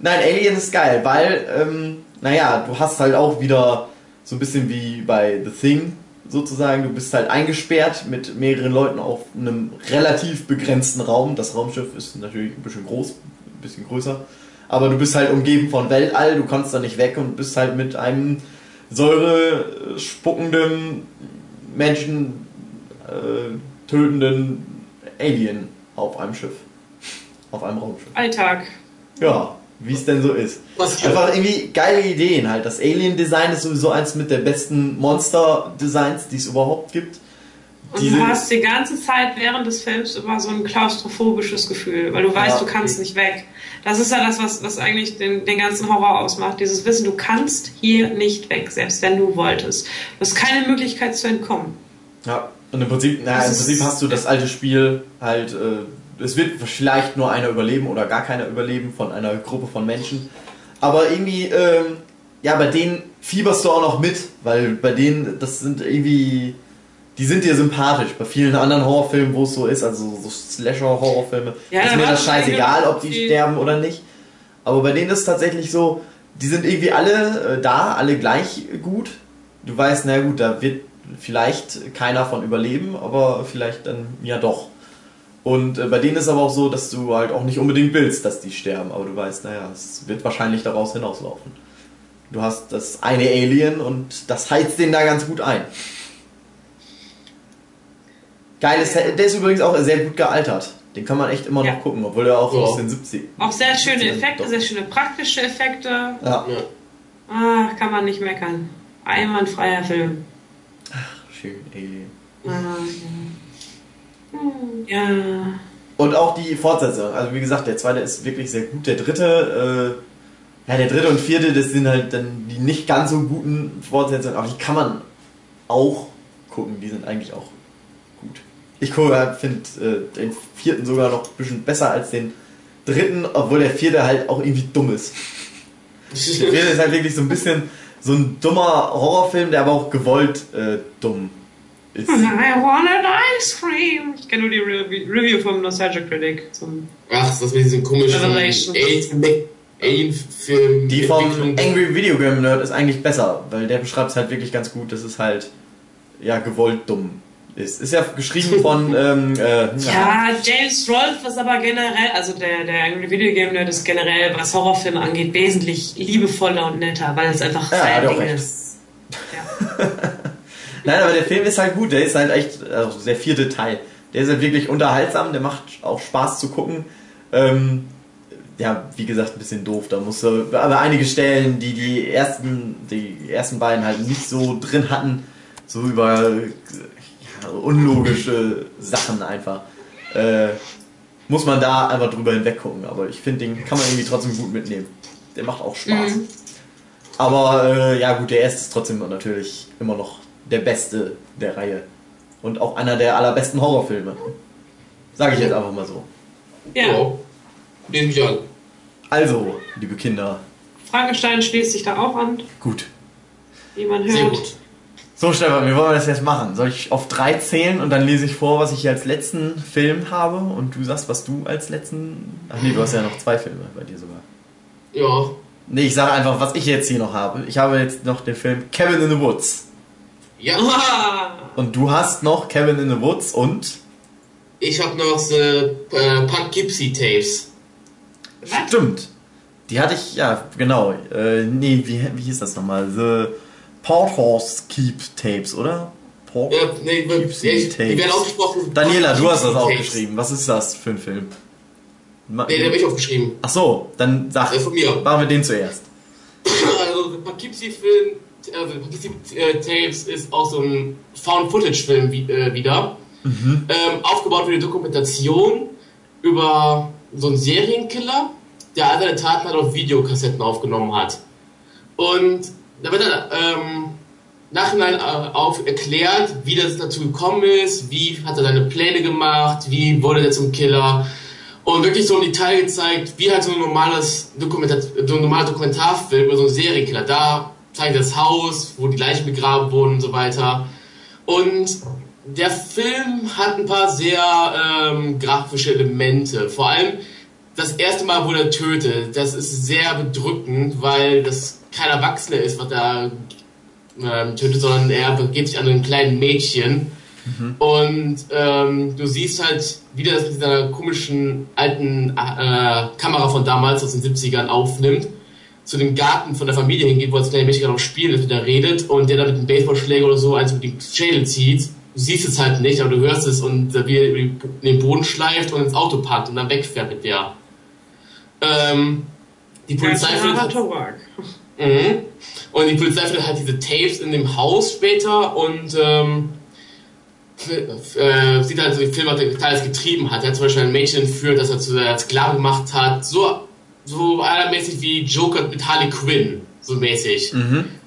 Nein, Alien ist geil, weil, ähm, naja, du hast halt auch wieder so ein bisschen wie bei The Thing sozusagen, du bist halt eingesperrt mit mehreren Leuten auf einem relativ begrenzten Raum. Das Raumschiff ist natürlich ein bisschen groß, ein bisschen größer, aber du bist halt umgeben von Weltall, du kannst da nicht weg und bist halt mit einem Säure spuckenden Menschen äh, tötenden Alien auf einem Schiff. Auf einem Raumschiff. Alltag. Ja, wie es denn so ist. Einfach irgendwie geile Ideen halt. Das Alien-Design ist sowieso eins mit der besten Monster-Designs, die es überhaupt gibt. Und Diese- du hast die ganze Zeit während des Films immer so ein klaustrophobisches Gefühl, weil du weißt, Ja. du kannst nicht weg. Das ist ja das, was, was eigentlich den, den ganzen Horror ausmacht. Dieses Wissen, du kannst hier nicht weg, selbst wenn du wolltest. Du hast keine Möglichkeit zu entkommen. Ja, und im Prinzip, na, im Prinzip hast du das alte Spiel halt, äh, es wird vielleicht nur einer überleben oder gar keiner überleben von einer Gruppe von Menschen. Aber irgendwie, ähm, ja, bei denen fieberst du auch noch mit, weil bei denen, das sind irgendwie, die sind dir sympathisch. Bei vielen anderen Horrorfilmen, wo es so ist, also so Slasher-Horrorfilme, Ja, ist mir das scheißegal, ob die irgendwie- sterben oder nicht. Aber bei denen ist es tatsächlich so, die sind irgendwie alle äh, da, alle gleich gut. Du weißt, na gut, da wird vielleicht keiner von überleben, aber vielleicht dann ja doch. Und äh, bei denen ist aber auch so, dass du halt auch nicht unbedingt willst, dass die sterben, aber du weißt, naja, es wird wahrscheinlich daraus hinauslaufen. Du hast das eine Alien und das heizt den da ganz gut ein. Geil ist, der ist übrigens auch sehr gut gealtert. Den kann man echt immer Ja. noch gucken, obwohl er auch Ja. aus den 70 Auch sehr schöne 70ern Effekte, doch. sehr schöne praktische Effekte. Ja. Ja. Ah, kann man nicht meckern. Einwandfreier Film. Schön, Alien. Ah, ja. Ja. Und auch die Fortsetzung. Also wie gesagt, der zweite ist wirklich sehr gut. Der dritte, äh, ja, der dritte und vierte, das sind halt dann die nicht ganz so guten Fortsetzungen, aber die kann man auch gucken. Die sind eigentlich auch gut. Ich finde äh, den vierten sogar noch ein bisschen besser als den dritten, obwohl der vierte halt auch irgendwie dumm ist. [LAUGHS] Der vierte ist halt wirklich so ein bisschen so ein dummer Horrorfilm, der aber auch gewollt äh, dumm ist. I want an ice cream. Ich kenne nur die Re Review vom Nostalgia Critic zum Ach, das mit diesem komischen. Alien-Film. Die vom Angry Video Game Nerd ist eigentlich besser, weil der beschreibt es halt wirklich ganz gut, dass es halt ja gewollt dumm ist. Ist ja geschrieben [LAUGHS] von ähm, äh, Ja, James Rolfe ist aber generell, also der, der Angry Video Game Nerd ist generell, was Horrorfilme angeht, wesentlich liebevoller und netter, weil es einfach Ja, Ding recht. ist. [LAUGHS] Ja. Nein, aber der Film ist halt gut, der ist halt echt, also der vierte Teil. Der ist halt wirklich unterhaltsam, der macht auch Spaß zu gucken. Ähm, ja, wie gesagt, ein bisschen doof. Da musst du, aber einige Stellen, die die ersten, die ersten beiden halt nicht so drin hatten, so über ja, unlogische Sachen einfach, äh, muss man da einfach drüber hinweg gucken. Aber ich finde, den kann man irgendwie trotzdem gut mitnehmen. Der macht auch Spaß. Mhm. Aber äh, ja gut, der erste ist trotzdem natürlich immer noch der beste der Reihe. Und auch einer der allerbesten Horrorfilme. Sage ich jetzt einfach mal so. ja. Nehme ich an. Also, liebe Kinder, Frankenstein schließt sich da auch an, gut. wie man Sehr hört. gut. So, Stefan, wie wollen wir das jetzt machen? Soll ich auf drei zählen und dann lese ich vor, was ich hier als letzten Film habe und du sagst, was du als letzten. Ach nee, du hast ja noch zwei Filme bei dir sogar. Ja. Nee, ich sage einfach, was ich jetzt hier noch habe. Ich habe jetzt noch den Film Cabin in the Woods. Ja. [LAUGHS] Und du hast noch Cabin in the Woods und. Ich habe noch so äh, Poughkeepsie Tapes. was? Stimmt. Die hatte ich, ja, genau. Äh, nee, wie, wie hieß das nochmal? The Porthorse Keep Tapes, oder? Pork Ja, nee, Keeps die, the die werden tapes. ausgesprochen. Daniela, du hast das Tapes. aufgeschrieben. Was ist das für ein Film? Ma- Nee, den habe ich aufgeschrieben. Ach so, dann sag, Das ist von mir. machen wir den zuerst. [LAUGHS] Also, Poughkeepsie-Film, also Poughkeepsie-Tapes ist auch so ein Found-Footage-Film wie, äh, wieder. Ähm, aufgebaut wie eine Dokumentation über so einen Serienkiller, der all seine Taten halt auf Videokassetten aufgenommen hat. Und da wird dann ähm, nachhinein äh, auf erklärt, wie das dazu gekommen ist, wie hat er seine Pläne gemacht, wie wurde er zum Killer. Und wirklich so im Detail gezeigt, wie halt so ein normales Dokumentar so ein normaler Dokumentarfilm über so einen Serienkiller. Da zeigt das Haus, wo die Leichen begraben wurden und so weiter. Und der Film hat ein paar sehr ähm, grafische Elemente. Vor allem das erste Mal, wo er tötet. Das ist sehr bedrückend, weil das kein Erwachsener ist, was er ähm, tötet, sondern er begeht sich an einem kleinen Mädchen. Und ähm, du siehst halt, wie der das mit dieser komischen alten äh, Kamera von damals aus den 70ern aufnimmt, zu dem Garten von der Familie hingeht, wo das kleine Mädchen gerade noch spielt, mit der redet und der dann mit einem Baseballschläger oder so eins mit dem Schädel zieht. Du siehst es halt nicht, aber du hörst es und wie er in den Boden schleift und ins Auto packt und dann wegfährt mit der. Ähm, die Polizei findet halt. Mhm. Und die Polizei findet halt diese Tapes in dem Haus später und ähm, äh, sieht halt so, wie Film was er alles getrieben hat. Er hat zum Beispiel ein Mädchen entführt, das er zu der Sklave gemacht hat. So, so allermäßig wie Joker mit Harley Quinn, so mäßig.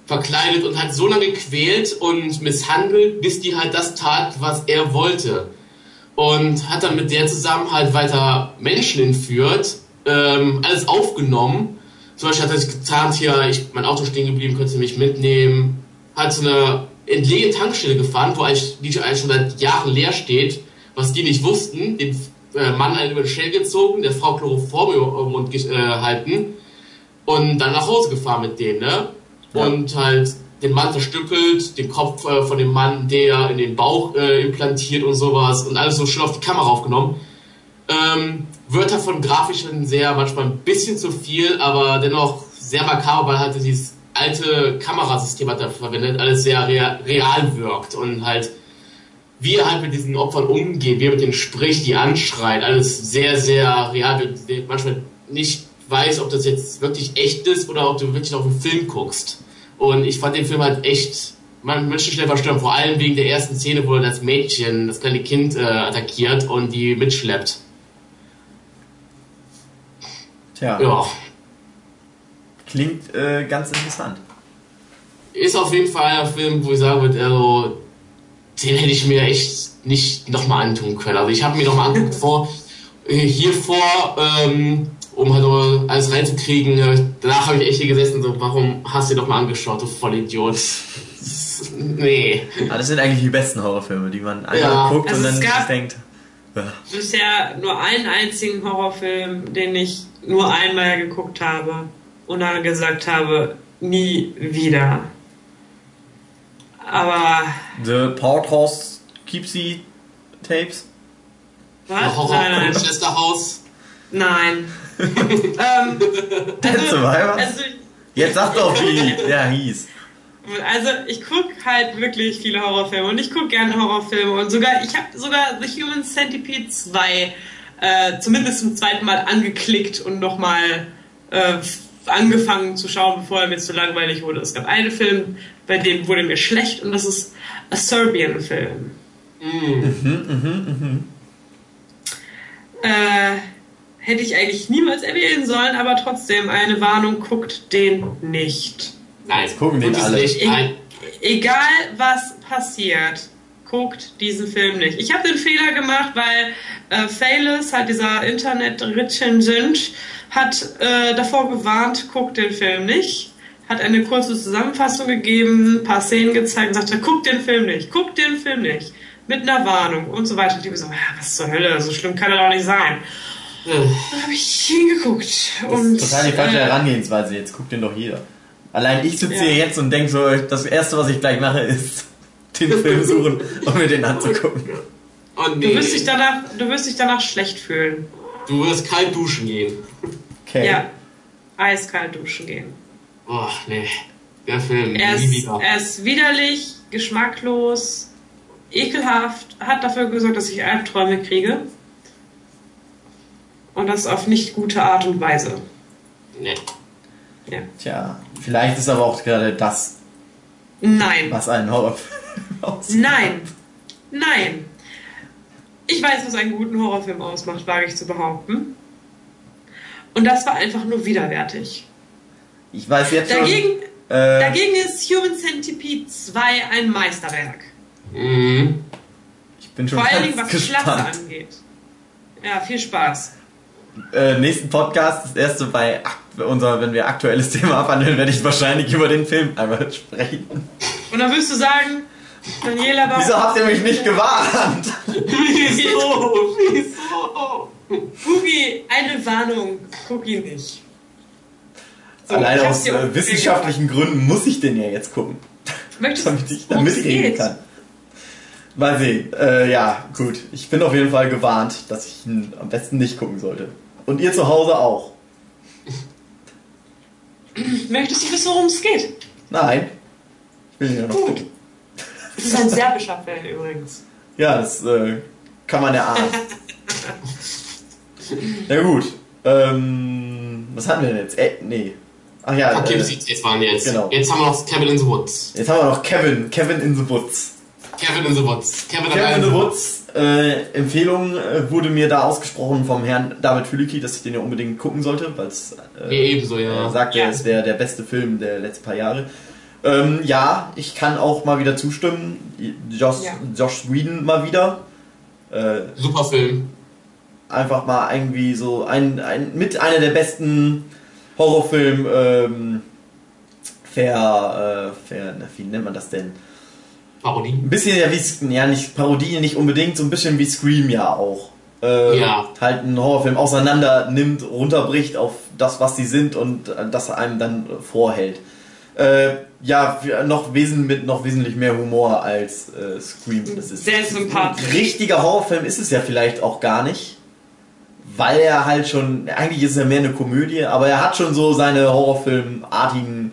Verkleidet und hat so lange gequält und misshandelt, bis die halt das tat, was er wollte. Und hat dann mit der zusammen halt weiter Menschen entführt, ähm, alles aufgenommen. Zum Beispiel hat er sich getarnt, hier, ich, mein Auto stehen geblieben, könntest du mich mitnehmen. Hat so eine entlegene Tankstelle gefahren, wo eigentlich, die eigentlich schon seit Jahren leer steht, was die nicht wussten. Den äh, Mann halt über den Shell gezogen, der Frau Chloroform im Mund ge- äh, und dann nach Hause gefahren mit denen, ne? Ja. Und halt den Mann zerstückelt, den Kopf äh, von dem Mann, der in den Bauch äh, implantiert und sowas und alles so schön auf die Kamera aufgenommen. Ähm, Wörter von Grafischen sehr, manchmal ein bisschen zu viel, aber dennoch sehr makaber, weil halt dieses alte Kamerasystem hat er verwendet, alles sehr rea real wirkt und halt wie er halt mit diesen Opfern umgeht, wie er mit denen spricht, die anschreit, alles sehr, sehr real. Manchmal nicht weiß, ob das jetzt wirklich echt ist oder ob du wirklich auf einen Film guckst. Und ich fand den Film halt echt, man möchte schnell verstören, vor allem wegen der ersten Szene, wo er das Mädchen, das kleine Kind äh, attackiert und die mitschleppt. Tja, Ja. klingt äh, ganz interessant. Ist auf jeden Fall ein Film, wo ich sagen würde, also, den hätte ich mir echt nicht nochmal antun können. Also ich habe mir nochmal angeguckt [LAUGHS] vor, äh, hier vor, ähm, um halt noch alles reinzukriegen. Danach habe ich echt hier gesessen, so, warum hast du dir doch mal angeschaut, du Vollidiot? [LAUGHS] nee. Aber das sind eigentlich die besten Horrorfilme, die man einmal Ja. guckt Also und es dann gab- sich denkt, ja, Bisher nur einen einzigen Horrorfilm, den ich nur einmal geguckt habe und dann gesagt habe, nie wieder. Aber The Porthouse Keepsy Tapes. was? Horror Nein, nein, Schwesterhaus. nein. [LAUGHS] ähm, Dead Survivor? also, Jetzt sag doch, wie der hieß. Also ich gucke halt wirklich viele Horrorfilme und ich gucke gerne Horrorfilme und sogar ich habe sogar The Human Centipede 2 äh, zumindest zum zweiten Mal angeklickt und nochmal äh, angefangen zu schauen, bevor er mir zu langweilig wurde. Es gab einen Film, bei dem wurde mir schlecht und das ist A Serbian Film. Äh, hätte ich eigentlich niemals erwähnen sollen, aber trotzdem eine Warnung, guckt den nicht. Nein, gucken den alle. Nicht. Ich- Nein. egal was passiert, guckt diesen Film nicht. Ich habe den Fehler gemacht, weil äh, Failus, halt dieser Internet-Rezension, hat äh, davor gewarnt, guckt den Film nicht. Hat eine kurze Zusammenfassung gegeben, ein paar Szenen gezeigt und sagte, guckt den Film nicht, guckt den Film nicht. Mit einer Warnung und so weiter. Und ich hab so, ja, was zur Hölle, so schlimm kann er doch nicht sein. Dann habe ich hingeguckt. Das und, ist total die falsche äh, Herangehensweise. Jetzt guckt den doch jeder. Allein ich sitze Ja. hier jetzt und denke so, das erste, was ich gleich mache, ist den Film suchen und mir den anzugucken. Oh Du nee. wirst, dich danach, du wirst dich danach schlecht fühlen. Du wirst kalt duschen gehen. Okay. Ja. Eiskalt duschen gehen. Oh, nee. Der Film, Er ist, wieder. er ist widerlich, geschmacklos ekelhaft, hat dafür gesorgt, dass ich Albträume kriege. Und das auf nicht gute Art und Weise. Nee. Ja. Tja, vielleicht ist aber auch gerade das, Nein. was einen Horrorfilm ausmacht. Nein. Nein. Ich weiß, was einen guten Horrorfilm ausmacht, wage ich zu behaupten. Und das war einfach nur widerwärtig. Ich weiß jetzt schon. Dagegen, äh, dagegen ist Human Centipede 2 ein Meisterwerk. Mhm. ich bin schon Vor allen ganz Dingen, was gespannt. angeht. Ja, viel Spaß. Äh, nächsten Podcast, das erste bei unser, wenn wir aktuelles Thema abhandeln, werde ich wahrscheinlich über den Film einmal sprechen. Und dann wirst du sagen, Daniela war. Wieso habt ihr mich nicht [LAUGHS] gewarnt? Wieso? Wieso? Boogie, eine Warnung, guck ihn nicht. So, Allein aus äh, wissenschaftlichen Gründen muss ich den ja jetzt gucken. Möchtest [LAUGHS] damit ich, damit ich reden geht? kann. Mal sehen. Äh, ja, gut. Ich bin auf jeden Fall gewarnt, dass ich ihn am besten nicht gucken sollte. Und ihr zu Hause auch. [CLEARS THROAT] Möchtest du wissen, worum es geht? Nein. Ich will ihn ja noch Gut. gucken. Das ist ein serbischer Film übrigens. Ja, das äh, kann man ja ahnen. [LAUGHS] Na gut. Ähm, was hatten wir denn jetzt? Äh, nee. Ach ja, Okay, äh, jetzt waren jetzt. genau. Jetzt haben wir noch Kevin in the Woods. jetzt haben wir noch Kevin. Kevin in the Woods. Kevin in the Woods. Kevin, Kevin in the Woods. Äh, Empfehlung äh, wurde mir da ausgesprochen vom Herrn David Fülicki, dass ich den ja unbedingt gucken sollte, weil es Mir ebenso, ja. Er sagte, Ja. es wäre der beste Film der letzten paar Jahre. Ähm, ja, ich kann auch mal wieder zustimmen. Josh, Ja. Josh Whedon mal wieder. Äh, Super Film. einfach mal irgendwie so ein, ein mit einer der besten Horrorfilm ähm, ver, äh, ver, na, wie nennt man das denn? Parodie. Ein bisschen ja wie ja nicht Parodie nicht unbedingt, so ein bisschen wie Scream ja auch. Äh, Ja. Halt einen Horrorfilm auseinander nimmt, runterbricht auf das, was sie sind und das einem dann vorhält. Äh, ja, noch, wesen, mit noch wesentlich mehr Humor als äh, Scream. Das ist Sehr sympathisch. richtiger Horrorfilm ist es ja vielleicht auch gar nicht. Weil er halt schon, eigentlich ist er mehr eine Komödie, aber er hat schon so seine Horrorfilmartigen.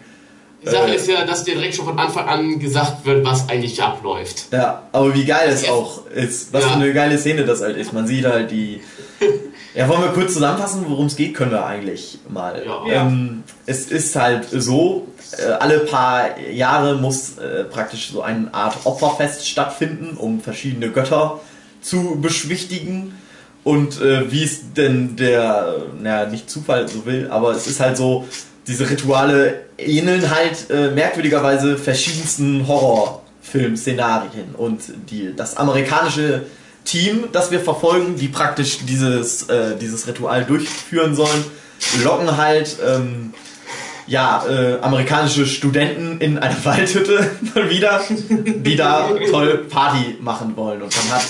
Die Sache Äh. ist ja, dass dir direkt schon von Anfang an gesagt wird, was eigentlich abläuft. Ja, aber wie geil es auch ist. Was Ja. für eine geile Szene das halt ist. Man sieht halt die. [LAUGHS] Ja, wollen wir kurz zusammenfassen, worum es geht, können wir eigentlich mal. Ja. Ähm, es ist halt so, äh, alle paar Jahre muss äh, praktisch so eine Art Opferfest stattfinden, um verschiedene Götter zu beschwichtigen. Und äh, wie es denn der, naja, nicht Zufall so will, aber es ist halt so, diese Rituale ähneln halt äh, merkwürdigerweise verschiedensten Horrorfilm-Szenarien. Und die, das amerikanische Team, das wir verfolgen, die praktisch dieses, äh, dieses Ritual durchführen sollen, locken halt ähm, ja, äh, amerikanische Studenten in eine [LAUGHS] Waldhütte mal wieder, die da toll Party machen wollen. Und man hat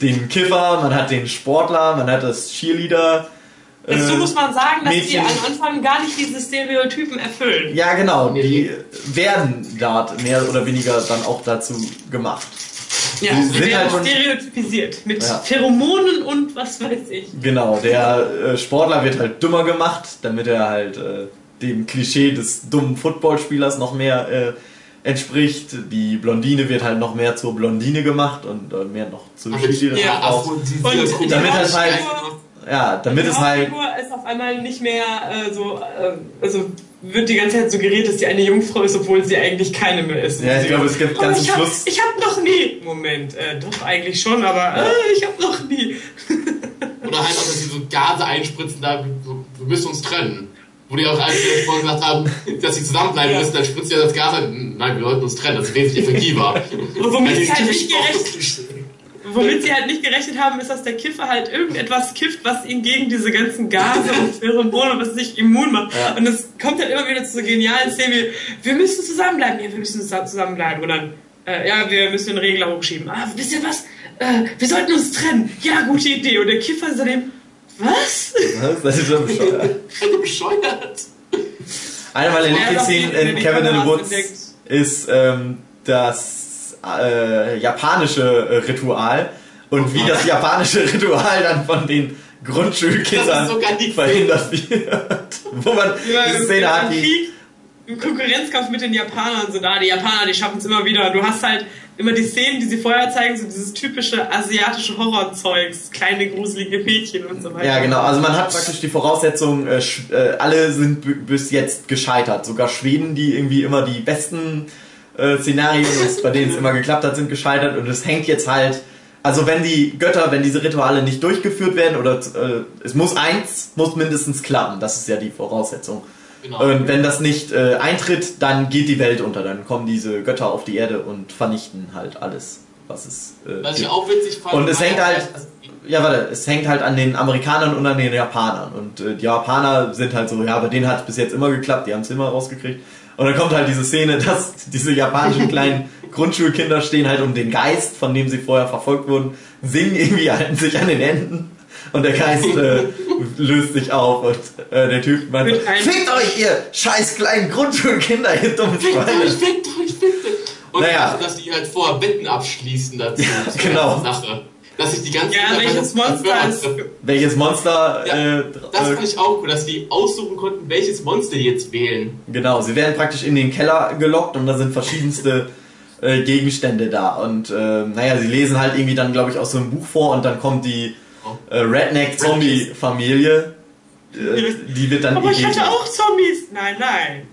den Kiffer, man hat den Sportler, man hat das Cheerleader. Dazu äh, muss man sagen, dass die Mädchen. am Anfang gar nicht diese Stereotypen erfüllen. Ja, genau, die werden dort mehr oder weniger dann auch dazu gemacht. Ja, Die sind werden halt schon- stereotypisiert. Mit Ja. Pheromonen und was weiß ich. Genau, der äh, Sportler wird halt dümmer gemacht, damit er halt äh, dem Klischee des dummen Footballspielers noch mehr äh, entspricht. Die Blondine wird halt noch mehr zur Blondine gemacht und äh, mehr noch zur Cheerleaderin Ja, auch. Und Und damit halt- Hauptfigur- Ja, damit die es halt Hauptfigur ist auf einmal nicht mehr äh, so, äh, also wird die ganze Zeit suggeriert, dass sie eine Jungfrau ist, obwohl sie eigentlich keine mehr ist. Ja, ich glaube, es gibt Oh, ganz ich zum hab, Schluss. ich hab noch nie. Moment, äh, doch eigentlich schon, aber äh, ich hab noch nie. [LAUGHS] Oder halt auch, dass sie so Gase einspritzen, da, so, wir müssen uns trennen. Wo die auch eigentlich vorhin gesagt haben, dass sie zusammenbleiben Ja. müssen, dann spritzt ja das Gas ein. Nein, wir sollten uns trennen, das ist wesentlich effektiver. [LAUGHS] Womit Ja, die sie halt nicht gerecht. Womit sie halt nicht gerechnet haben, ist, dass der Kiffer halt irgendetwas kifft, was ihn gegen diese ganzen Gase und [LAUGHS] Pheromone, was sich immun macht. Ja. Und es kommt halt immer wieder zu so genialen Szenen wie, wir müssen zusammenbleiben. Ja, wir müssen zusa- zusammenbleiben. Und dann, äh, ja, wir müssen den Regler hochschieben. Ah, wisst ihr was? Äh, wir sollten uns trennen. Ja, gute Idee. Und der Kiffer ist daneben, was? Was? Das ist schon bescheuert. [LAUGHS] Bescheuert. Ja, doch, Lieblingsszenen die- in Kevin in the Woods entdeckt. ist ähm, das äh, japanische äh, Ritual und wie das japanische [LAUGHS] Ritual dann von den Grundschulkindern die verhindert wird. [LAUGHS] Wo man Ja, diese im- Szene hat, die im Konkurrenzkampf mit den Japanern so da. Die Japaner, die schaffen es immer wieder. Du hast halt immer die Szenen, die sie vorher zeigen, so dieses typische asiatische Horrorzeugs, kleine gruselige Mädchen und so weiter. Ja, genau. Also man hat praktisch die Voraussetzung, äh, äh, alle sind bis jetzt gescheitert. Sogar Schweden, die irgendwie immer die besten äh, Szenarien, bei denen es immer geklappt hat, sind gescheitert. Und es hängt jetzt halt, also wenn die Götter, wenn diese Rituale nicht durchgeführt werden, oder äh, es muss eins, muss mindestens klappen. Das ist ja die Voraussetzung. Genau. Und wenn das nicht äh, eintritt, dann geht die Welt unter. Dann kommen diese Götter auf die Erde und vernichten halt alles, was es äh, Was ich auch witzig fand. Und es hängt halt, ja warte, es hängt halt an den Amerikanern und an den Japanern. Und äh, die Japaner sind halt so, ja, bei denen hat es bis jetzt immer geklappt, die haben es immer rausgekriegt. Und dann kommt halt diese Szene, dass diese japanischen kleinen Grundschulkinder stehen halt um den Geist, von dem sie vorher verfolgt wurden, singen irgendwie, [LAUGHS] halten sich an den Händen. Und der Geist äh, löst sich auf und äh, der Typ meint, so, fickt euch ihr scheiß kleinen Grundschulkinder, ihr dummen Fickt Schweine. euch, fickt euch, fickt euch. Und Naja. dass die halt vorher Wetten abschließen dazu. [LAUGHS] zu der genau. Sache. Dass sich die ganze Ja, Zeit- welches Monster ist. Welches Monster Ja, äh, Das äh, fand ich auch cool, dass die aussuchen konnten, welches Monster die jetzt wählen. Genau, sie werden praktisch in den Keller gelockt und da sind verschiedenste äh, Gegenstände da. Und äh, naja, sie lesen halt irgendwie dann, glaube ich, aus so einem Buch vor und dann kommt die äh, Redneck-Zombie-Familie. Äh, die wird dann Aber ich hatte auch Zombies. Nein, nein.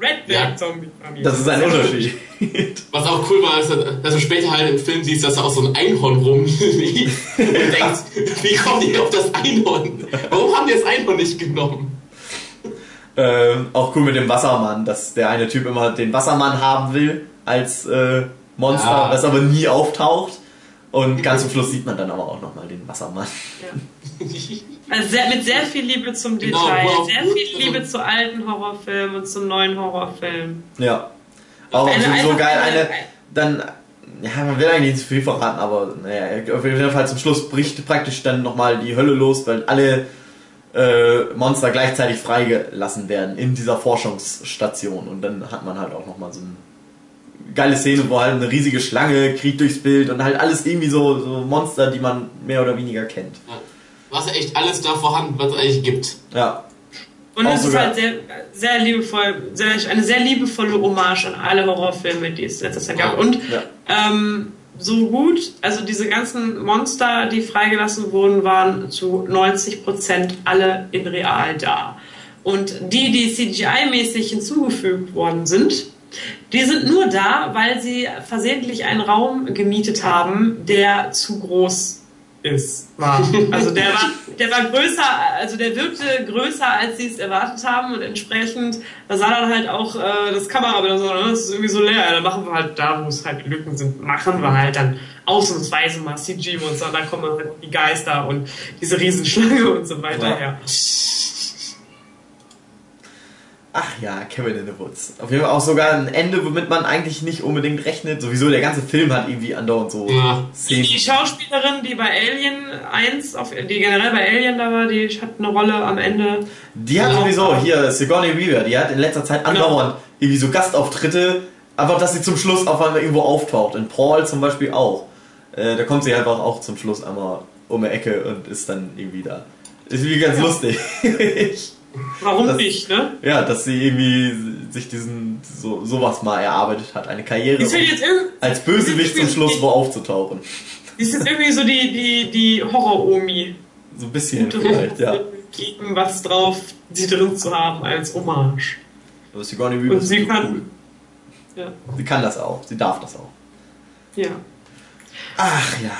Ja. Redneck-Zombie-Familie. Das ist ein Unterschied. [LAUGHS] Was auch cool war, ist, dass du später halt im Film siehst, dass da auch so ein Einhorn rumliegt [LAUGHS] und denkst, wie kommen die auf das Einhorn? Warum haben die das Einhorn nicht genommen? ähm, auch cool mit dem Wassermann, dass der eine Typ immer den Wassermann haben will als äh, Monster, Ja. das aber nie auftaucht. Und ganz zum Schluss sieht man dann aber auch nochmal den Wassermann. [LAUGHS] Also sehr, mit sehr viel Liebe zum Genau, Detail, auch sehr gut- viel Liebe zu alten Horrorfilmen und zu neuen Horrorfilmen. Ja. Auch Eine- so, so geil, eine- eine, dann, ja, man will eigentlich nicht zu viel verraten, aber naja, auf jeden Fall zum Schluss bricht praktisch dann nochmal die Hölle los, weil alle äh, Monster gleichzeitig freigelassen werden in dieser Forschungsstation und dann hat man halt auch nochmal so eine geile Szene, wo halt eine riesige Schlange kriegt durchs Bild und halt alles irgendwie so, so Monster, die man mehr oder weniger kennt. Ja. Was echt alles da vorhanden, was es eigentlich gibt. Ja, Und es ist halt sehr, sehr liebevoll, sehr, eine sehr liebevolle Hommage an alle Horrorfilme, die es letztes Jahr gab. Und ja. ähm, so gut, also diese ganzen Monster, die freigelassen wurden, waren zu 90% alle in real da. Und die, die CGI-mäßig hinzugefügt worden sind, die sind nur da, weil sie versehentlich einen Raum gemietet haben, der zu groß ist. War. Also der war, der war größer, also der wirkte größer, als sie es erwartet haben und entsprechend, da sah dann halt auch äh, das Kamerabild so, ne, das ist irgendwie so leer. Ja, dann machen wir halt da, wo es halt Lücken sind, machen wir halt dann ausnahmsweise mal CG-Monster, da kommen halt die Geister und diese Riesenschlange und so weiter Ja. Ach ja, Kevin in the Woods. Auf jeden Fall auch sogar ein Ende, womit man eigentlich nicht unbedingt rechnet. Sowieso der ganze Film hat irgendwie andauernd so Ja. Szenen. Die Schauspielerin, die bei Alien 1, auf, die generell bei Alien da war, die hat eine Rolle am Ende. Die hat Ja. sowieso, hier, Sigourney Weaver, die hat in letzter Zeit andauernd irgendwie so Gastauftritte, einfach, dass sie zum Schluss auf einmal irgendwo auftaucht. In Paul zum Beispiel auch. Äh, da kommt sie einfach auch zum Schluss einmal um die Ecke und ist dann irgendwie da. Ist irgendwie ganz lustig. [LAUGHS] Warum Das- nicht, ne? ja, dass sie irgendwie sich diesen, so, sowas mal erarbeitet hat. Eine Karriere, ist um als Bösewicht zum Schluss wo aufzutauchen. die ist jetzt irgendwie so die, die, die Horror-Omi. So ein bisschen vielleicht, ja. Gegen was drauf, sie drin zu haben als Hommage. Aber Sigourney Weaver Und ist sie so kann- cool. Ja. Sie kann das auch. Sie darf das auch. ja. Ach ja.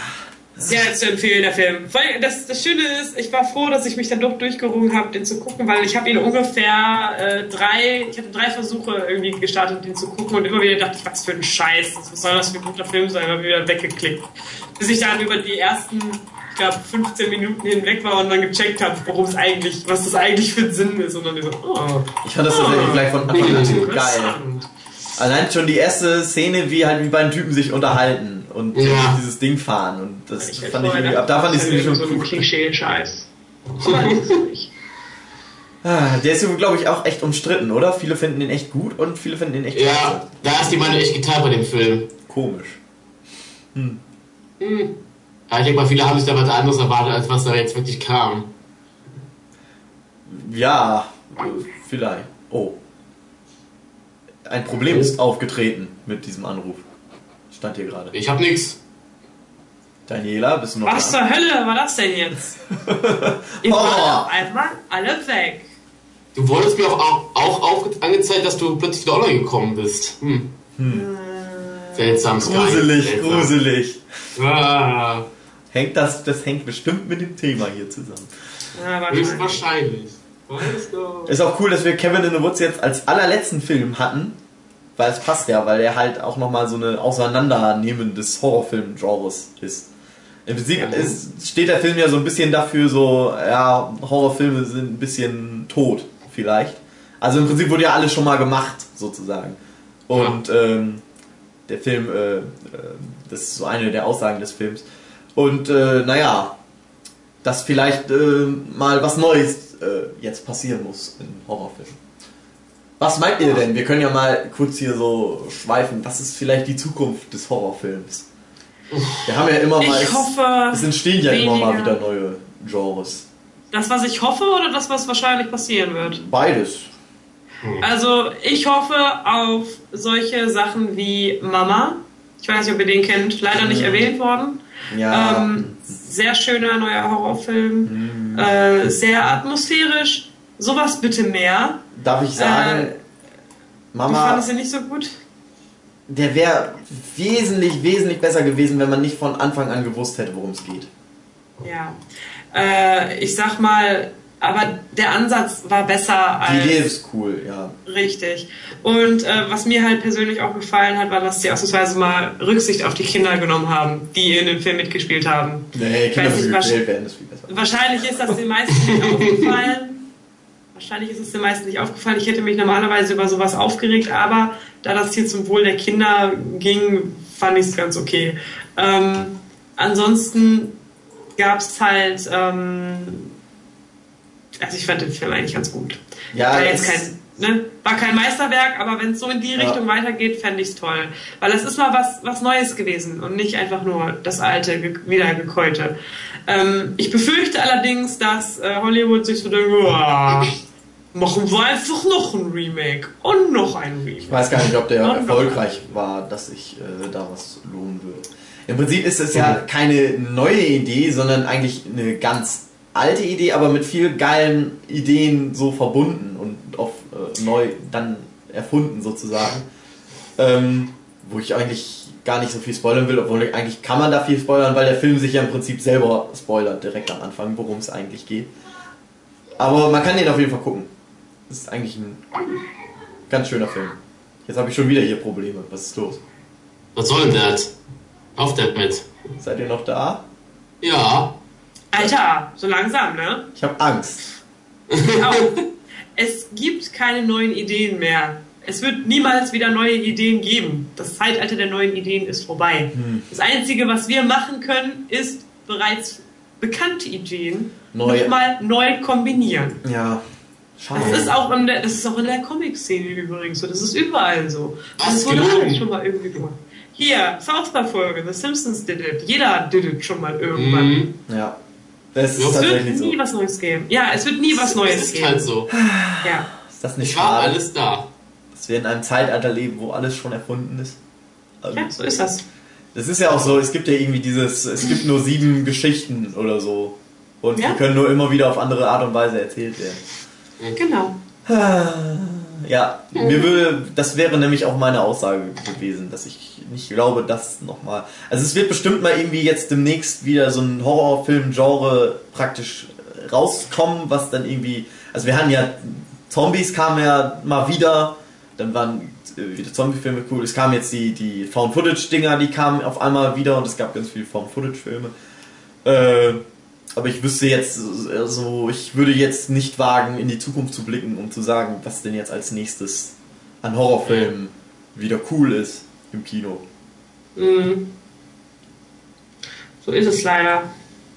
Sehr zu empfehlen, der Film. Allem, Das, das Schöne ist, ich war froh, dass ich mich dann doch durchgerungen habe, den zu gucken, weil ich habe ihn ungefähr äh, drei, ich hatte drei Versuche irgendwie gestartet, den zu gucken und immer wieder dachte ich, was für ein Scheiß, was soll das für ein guter Film sein, habe wieder weggeklickt. Bis ich dann über die ersten, ich glaube, 15 Minuten hinweg war und dann gecheckt habe, worum es eigentlich, was das eigentlich für ein Sinn ist und dann so, oh, Ich fand das tatsächlich gleich von Anfang an geil. Allein schon die erste Szene, wie halt die beiden Typen sich unterhalten und Ja. dieses Ding fahren. Und das Ich fand ich irgendwie, ab da fand ich es irgendwie schon so ein. Klischee-Scheiß. [LAUGHS] Ah, der ist, glaube ich, auch echt umstritten, oder? Viele finden den echt gut und viele finden den echt Ja, da ist die Meinung echt geteilt bei dem Film. komisch. Ja, ich denke mal, viele haben sich da was anderes erwartet, als was da jetzt wirklich kam. Ja, vielleicht. Oh. Ein Problem ist aufgetreten mit diesem Anruf. Stand hier gerade. Ich hab nix. Daniela, bist du noch Was da? zur Hölle war das denn jetzt? Ihr Horror. wart einfach alle weg. Du wolltest mir auch, auch, auch angezeigt, dass du plötzlich wieder online gekommen bist. Hm. Seltsam, Sky. Gruselig, Seltsam. gruselig. Ah, Hängt das, das hängt bestimmt mit dem Thema hier zusammen. Ja, wahrscheinlich. höchstwahrscheinlich. Ist auch cool, dass wir Kevin in the Woods jetzt als allerletzten Film hatten, weil es passt ja, weil er halt auch nochmal so eine Auseinandernehmen des Horrorfilm-Genres ist. Im Prinzip Ja. ist, steht der Film ja so ein bisschen dafür, so, ja, Horrorfilme sind ein bisschen tot, vielleicht. Also im Prinzip wurde ja alles schon mal gemacht, sozusagen. Und ähm, der Film, äh, äh, das ist so eine der Aussagen des Films. Und äh, naja, dass vielleicht äh, mal was Neues äh, jetzt passieren muss in Horrorfilmen. Was meint ihr denn? Wir können ja mal kurz hier so schweifen. Was ist vielleicht die Zukunft des Horrorfilms? Wir haben ja immer mal. Ich hoffe, es entstehen ja immer mal weniger. wieder neue Genres. das, was ich hoffe oder das, was wahrscheinlich passieren wird? Beides. Also, ich hoffe auf solche Sachen wie Mama. Ich weiß nicht, ob ihr den kennt. Leider nicht erwähnt worden. Ja. Ähm, sehr schöner neuer Horrorfilm. Äh, sehr atmosphärisch. Sowas bitte mehr. Darf ich sagen, äh, Du Mama, fandest ihn nicht so gut? der wäre wesentlich, wesentlich besser gewesen, wenn man nicht von Anfang an gewusst hätte, worum es geht. Ja. Äh, ich sag mal, aber der Ansatz war besser Die als. Idee ist cool, ja. Richtig. Und äh, was mir halt persönlich auch gefallen hat, war, dass sie ausnahmsweise mal Rücksicht auf die Kinder genommen haben, die in dem Film mitgespielt haben. Nee, Kinder Weiß nicht, werden ist viel besser. Wahrscheinlich ist das den meisten nicht aufgefallen. [LAUGHS] Wahrscheinlich ist es den meisten nicht aufgefallen. Ich hätte mich normalerweise über sowas aufgeregt, aber da das hier zum Wohl der Kinder ging, fand ich es ganz okay. Ähm, ansonsten gab es halt, ähm, also ich fand den Film eigentlich ganz gut. Ja, war jetzt kein, ne, war kein Meisterwerk, aber wenn es so in die Ja. Richtung weitergeht, fände ich es toll. Weil es ist mal was, was Neues gewesen und nicht einfach nur das alte, ge- wiedergekäute. Ähm, ich befürchte allerdings, dass äh, Hollywood sich so denkt, "Uah, machen wir einfach noch ein Remake und noch ein Ich Remake. weiß gar nicht, ob der erfolgreich war, dass sich äh, da was lohnen würde. Im Prinzip ist es ja keine neue Idee, sondern eigentlich eine ganz alte Idee, aber mit viel geilen Ideen so verbunden und auf äh, neu dann erfunden sozusagen. Ähm, wo ich eigentlich gar nicht so viel spoilern will, obwohl eigentlich kann man da viel spoilern, weil der Film sich ja im Prinzip selber spoilert direkt am Anfang, worum es eigentlich geht. Aber man kann den auf jeden Fall gucken. Das ist eigentlich ein ganz schöner Film. Jetzt habe ich schon wieder hier Probleme. Was ist los? Was soll denn das? Auf damit. Seid ihr noch da? Ja. Alter, so langsam, ne? Ich habe Angst. Auch. [LAUGHS] es gibt keine neuen Ideen mehr. Es wird niemals wieder neue Ideen geben. Das Zeitalter der neuen Ideen ist vorbei. Das Einzige, was wir machen können, ist bereits bekannte Ideen Neu- nochmal neu kombinieren. Ja. Das Schade. ist auch in der, das ist auch in der Comic-Szene übrigens so. Das ist überall so. Das wurde Genau. alles schon mal irgendwie gemacht. Hier, South Park-Folge, The Simpsons did it. Jeder did it schon mal irgendwann. Mhm. Ja. Das ist Es Es wird so. nie was Neues geben. Ja, es wird nie was Neues Es ist geben. halt so. Ja. Ist das nicht Ich war schade, alles da. dass wir in einem Zeitalter leben, wo alles schon erfunden ist? Also, ja, so ist das. Das ist ja auch so, es gibt ja irgendwie dieses, es gibt nur sieben Geschichten oder so. Und Ja. die können nur immer wieder auf andere Art und Weise erzählt werden. Genau. Ja, mir würde, das wäre nämlich auch meine Aussage gewesen, dass ich nicht glaube, dass nochmal. Also es wird bestimmt mal irgendwie jetzt demnächst wieder so ein Horrorfilm-Genre praktisch rauskommen, was dann irgendwie. Also wir hatten ja Zombies kamen ja mal wieder, dann waren äh, wieder Zombie-Filme cool. Es kamen jetzt die, die Found-Footage-Dinger, die kamen auf einmal wieder und es gab ganz viele Found-Footage-Filme. Äh, aber ich wüsste jetzt, also ich würde jetzt nicht wagen, in die Zukunft zu blicken, um zu sagen, was denn jetzt als nächstes an Horrorfilmen wieder cool ist im Kino. Mhm. So ist es leider.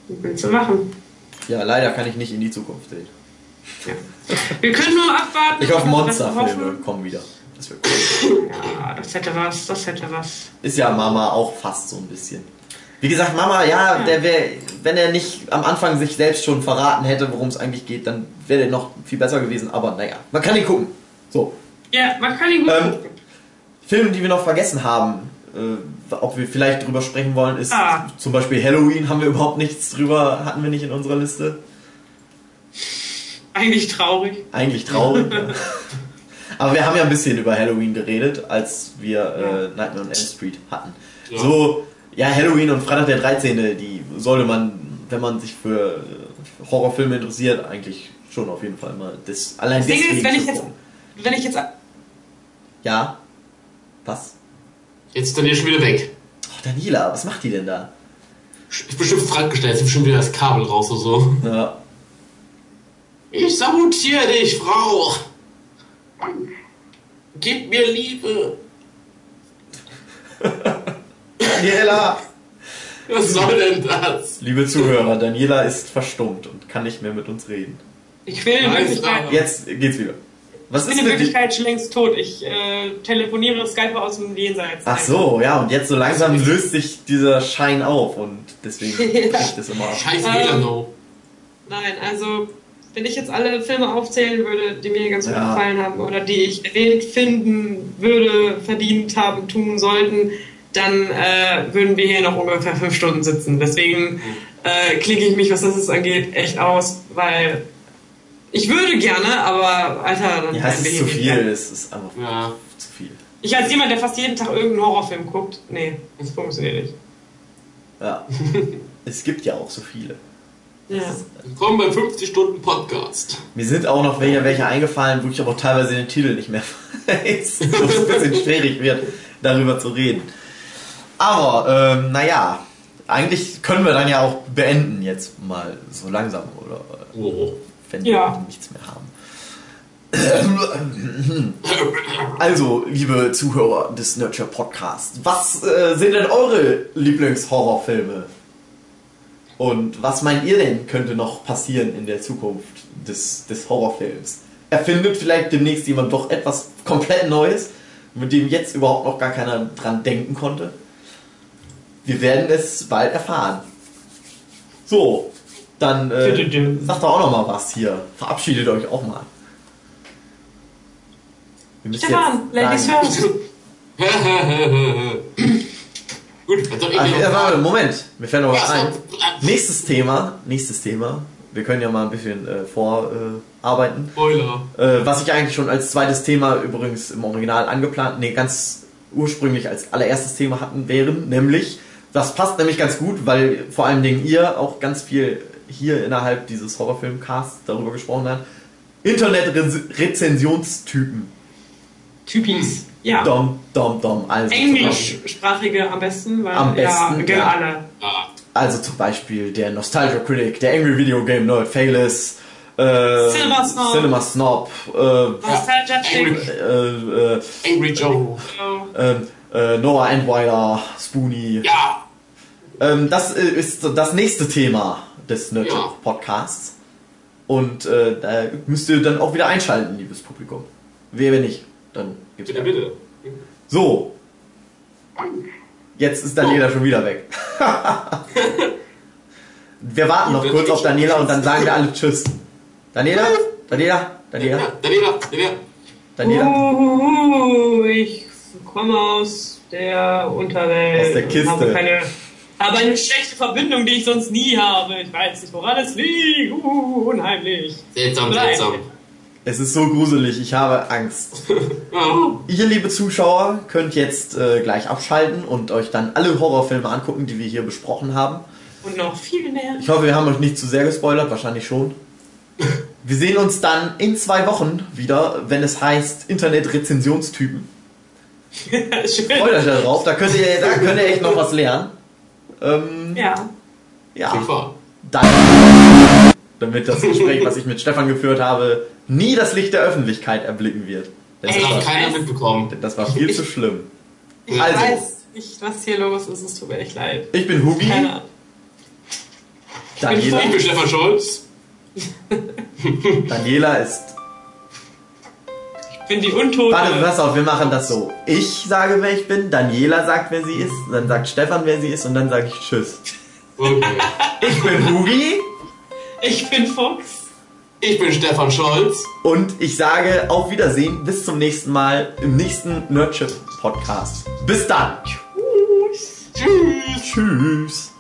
Was willst du machen? Ja, leider kann ich nicht in die Zukunft sehen. Ja. Wir können nur abwarten. Ich hoffe, Monsterfilme kommen wieder. Das wäre cool. Ja, das hätte was, das hätte was. Ist ja Mama auch fast so ein bisschen. Wie gesagt, Mama, ja, Ja. der wäre, wenn er nicht am Anfang sich selbst schon verraten hätte, worum es eigentlich geht, dann wäre der noch viel besser gewesen. Aber naja, man kann ihn gucken. So, Ja, man kann ihn Ähm, gucken. Filme, die wir noch vergessen haben. Äh, ob wir vielleicht drüber sprechen wollen, ist Ah. zum Beispiel Halloween, haben wir überhaupt nichts drüber, hatten wir nicht in unserer Liste. Eigentlich traurig. Eigentlich traurig. ja. [LAUGHS] Aber wir haben ja ein bisschen über Halloween geredet, als wir äh, Nightmare on Elm Street hatten. Ja. So, ja, Halloween und Freitag der 13., die sollte man, wenn man sich für äh, Horrorfilme interessiert, eigentlich schon auf jeden Fall mal das allein Das ist, wenn ich jetzt, wenn ich jetzt, Ja? Was? Jetzt ist dann hier schon wieder weg. Oh, Daniela, was macht die denn da? Ist bestimmt Frank gestellt, ist bestimmt wieder das Kabel raus oder so. Ja. Ich sabotiere dich, Frau. Gib mir Liebe. [LAUGHS] Daniela! Was soll denn das? Liebe Zuhörer, Daniela ist verstummt und kann nicht mehr mit uns reden. ich will in Wirklichkeit, Jetzt geht's wieder. Was ich bin ist in mit dir? Wirklichkeit schon längst tot. Ich äh, telefoniere Skype aus dem Jenseits. Ach so, ja, und jetzt so langsam löst sich dieser Schein auf und deswegen [LAUGHS] bricht es immer ab. Scheiß Ähm, Elano. Nein, also wenn ich jetzt alle Filme aufzählen würde, die mir ganz gut Ja. gefallen haben oder die ich erwähnt finden würde, verdient haben, tun sollten, dann äh, würden wir hier noch ungefähr fünf Stunden sitzen. Deswegen äh, klicke ich mich, was das angeht, echt aus, weil ich würde gerne, aber Alter, dann Ja, es ist zu viel, nicht. es ist einfach Ja. zu viel. Ich als jemand, der fast jeden Tag irgendeinen Horrorfilm guckt, nee, das funktioniert nicht. Ja. [LAUGHS] es gibt ja auch so viele. Ja. Willkommen beim 50-Stunden-Podcast. Mir sind auch noch welche, welche eingefallen, wo ich aber auch teilweise den Titel nicht mehr [LAUGHS] weiß, [LAUGHS] wo es ein bisschen schwierig wird, darüber zu reden. Aber, ähm, naja, eigentlich können wir dann ja auch beenden jetzt mal so langsam, oder? Oh. Wenn Ja. wir nichts mehr haben. Also, liebe Zuhörer des Nurture Podcasts, was äh, sind denn eure Lieblingshorrorfilme? Und was meint ihr denn, könnte noch passieren in der Zukunft des, des Horrorfilms? Erfindet vielleicht demnächst jemand doch etwas komplett Neues, mit dem jetzt überhaupt noch gar keiner dran denken konnte? Wir werden es bald erfahren. So, dann äh, sagt doch auch noch mal was hier. Verabschiedet euch auch mal. Wir müssen Stefan, Ladies [LAUGHS] first. Gut, noch- warte, Moment, mir fällt noch was ein. Nächstes Thema, nächstes Thema. Wir können ja mal ein bisschen äh, vorarbeiten. Äh, äh, was ich eigentlich schon als zweites Thema übrigens im Original angeplant, nee, ganz ursprünglich als allererstes Thema hatten, wären, nämlich, das passt nämlich ganz gut, weil vor allen Dingen ihr auch ganz viel hier innerhalb dieses Horrorfilmcasts darüber gesprochen habt. Internet-Rezensionstypen. Typis. Ja. Dom, dom, dom. Also Englischsprachige am besten, weil Am besten, ja, ja. alle. Also zum Beispiel der Nostalgia Critic, der Angry Video Game Nerd, Phalis, äh, Cinema Snob. Cinema Snob, äh, Nostalgia Angry- äh, äh, Angry Joe. ähm, äh, Noah Endweiler, Spoonie. Ja. Ähm, das äh, ist das nächste Thema des Nerdship Ja. Podcasts. Und äh, da müsst ihr dann auch wieder einschalten, liebes Publikum. Wer wenn nicht, dann gibt's Bitte, bitte. So. Jetzt ist Daniela schon wieder weg. [LAUGHS] wir warten noch kurz auf Daniela und dann sagen wir alle Tschüss. Daniela? Daniela? Daniela? Daniela, Daniela. Daniela? Uh, ich komme aus der Unterwelt. Aus der Kiste. Habe, keine, habe eine schlechte Verbindung, die ich sonst nie habe. Ich weiß nicht, woran es liegt. Uh, unheimlich. Seltsam, seltsam. Es ist so gruselig, ich habe Angst. [LAUGHS] Ihr, liebe Zuschauer, könnt jetzt äh, gleich abschalten und euch dann alle Horrorfilme angucken, die wir hier besprochen haben. Und noch viel mehr. Ich hoffe, wir haben euch nicht zu sehr gespoilert, wahrscheinlich schon. [LAUGHS] Wir sehen uns dann in zwei Wochen wieder, wenn es heißt Internet-Rezensionstypen. Schön. Freut euch darauf, da könnt ihr, da könnt ihr echt noch was lernen. Ähm, Ja. ja, Super. dann, damit das Gespräch, was ich mit Stefan geführt habe, nie das Licht der Öffentlichkeit erblicken wird. Das Ey, war, keiner mitbekommen. das war viel zu schlimm. Ich Also. weiß nicht, was hier los ist. Es tut mir echt leid. Ich bin Hugi, Keine Ahnung. Daniela, Ich bin Stefan Scholz. [LAUGHS] Daniela ist Ich bin die Untote. Warte, pass auf, wir machen das so. Ich sage, wer ich bin, Daniela sagt, wer sie ist, dann sagt Stefan, wer sie ist und dann sage ich Tschüss. Okay. Ich bin Hugi Ich bin Fuchs. Ich bin Stefan Scholz. und ich sage auf Wiedersehen, bis zum nächsten Mal im nächsten Nerdship Podcast. Bis dann. Tschüss. Tschüss. Tschüss.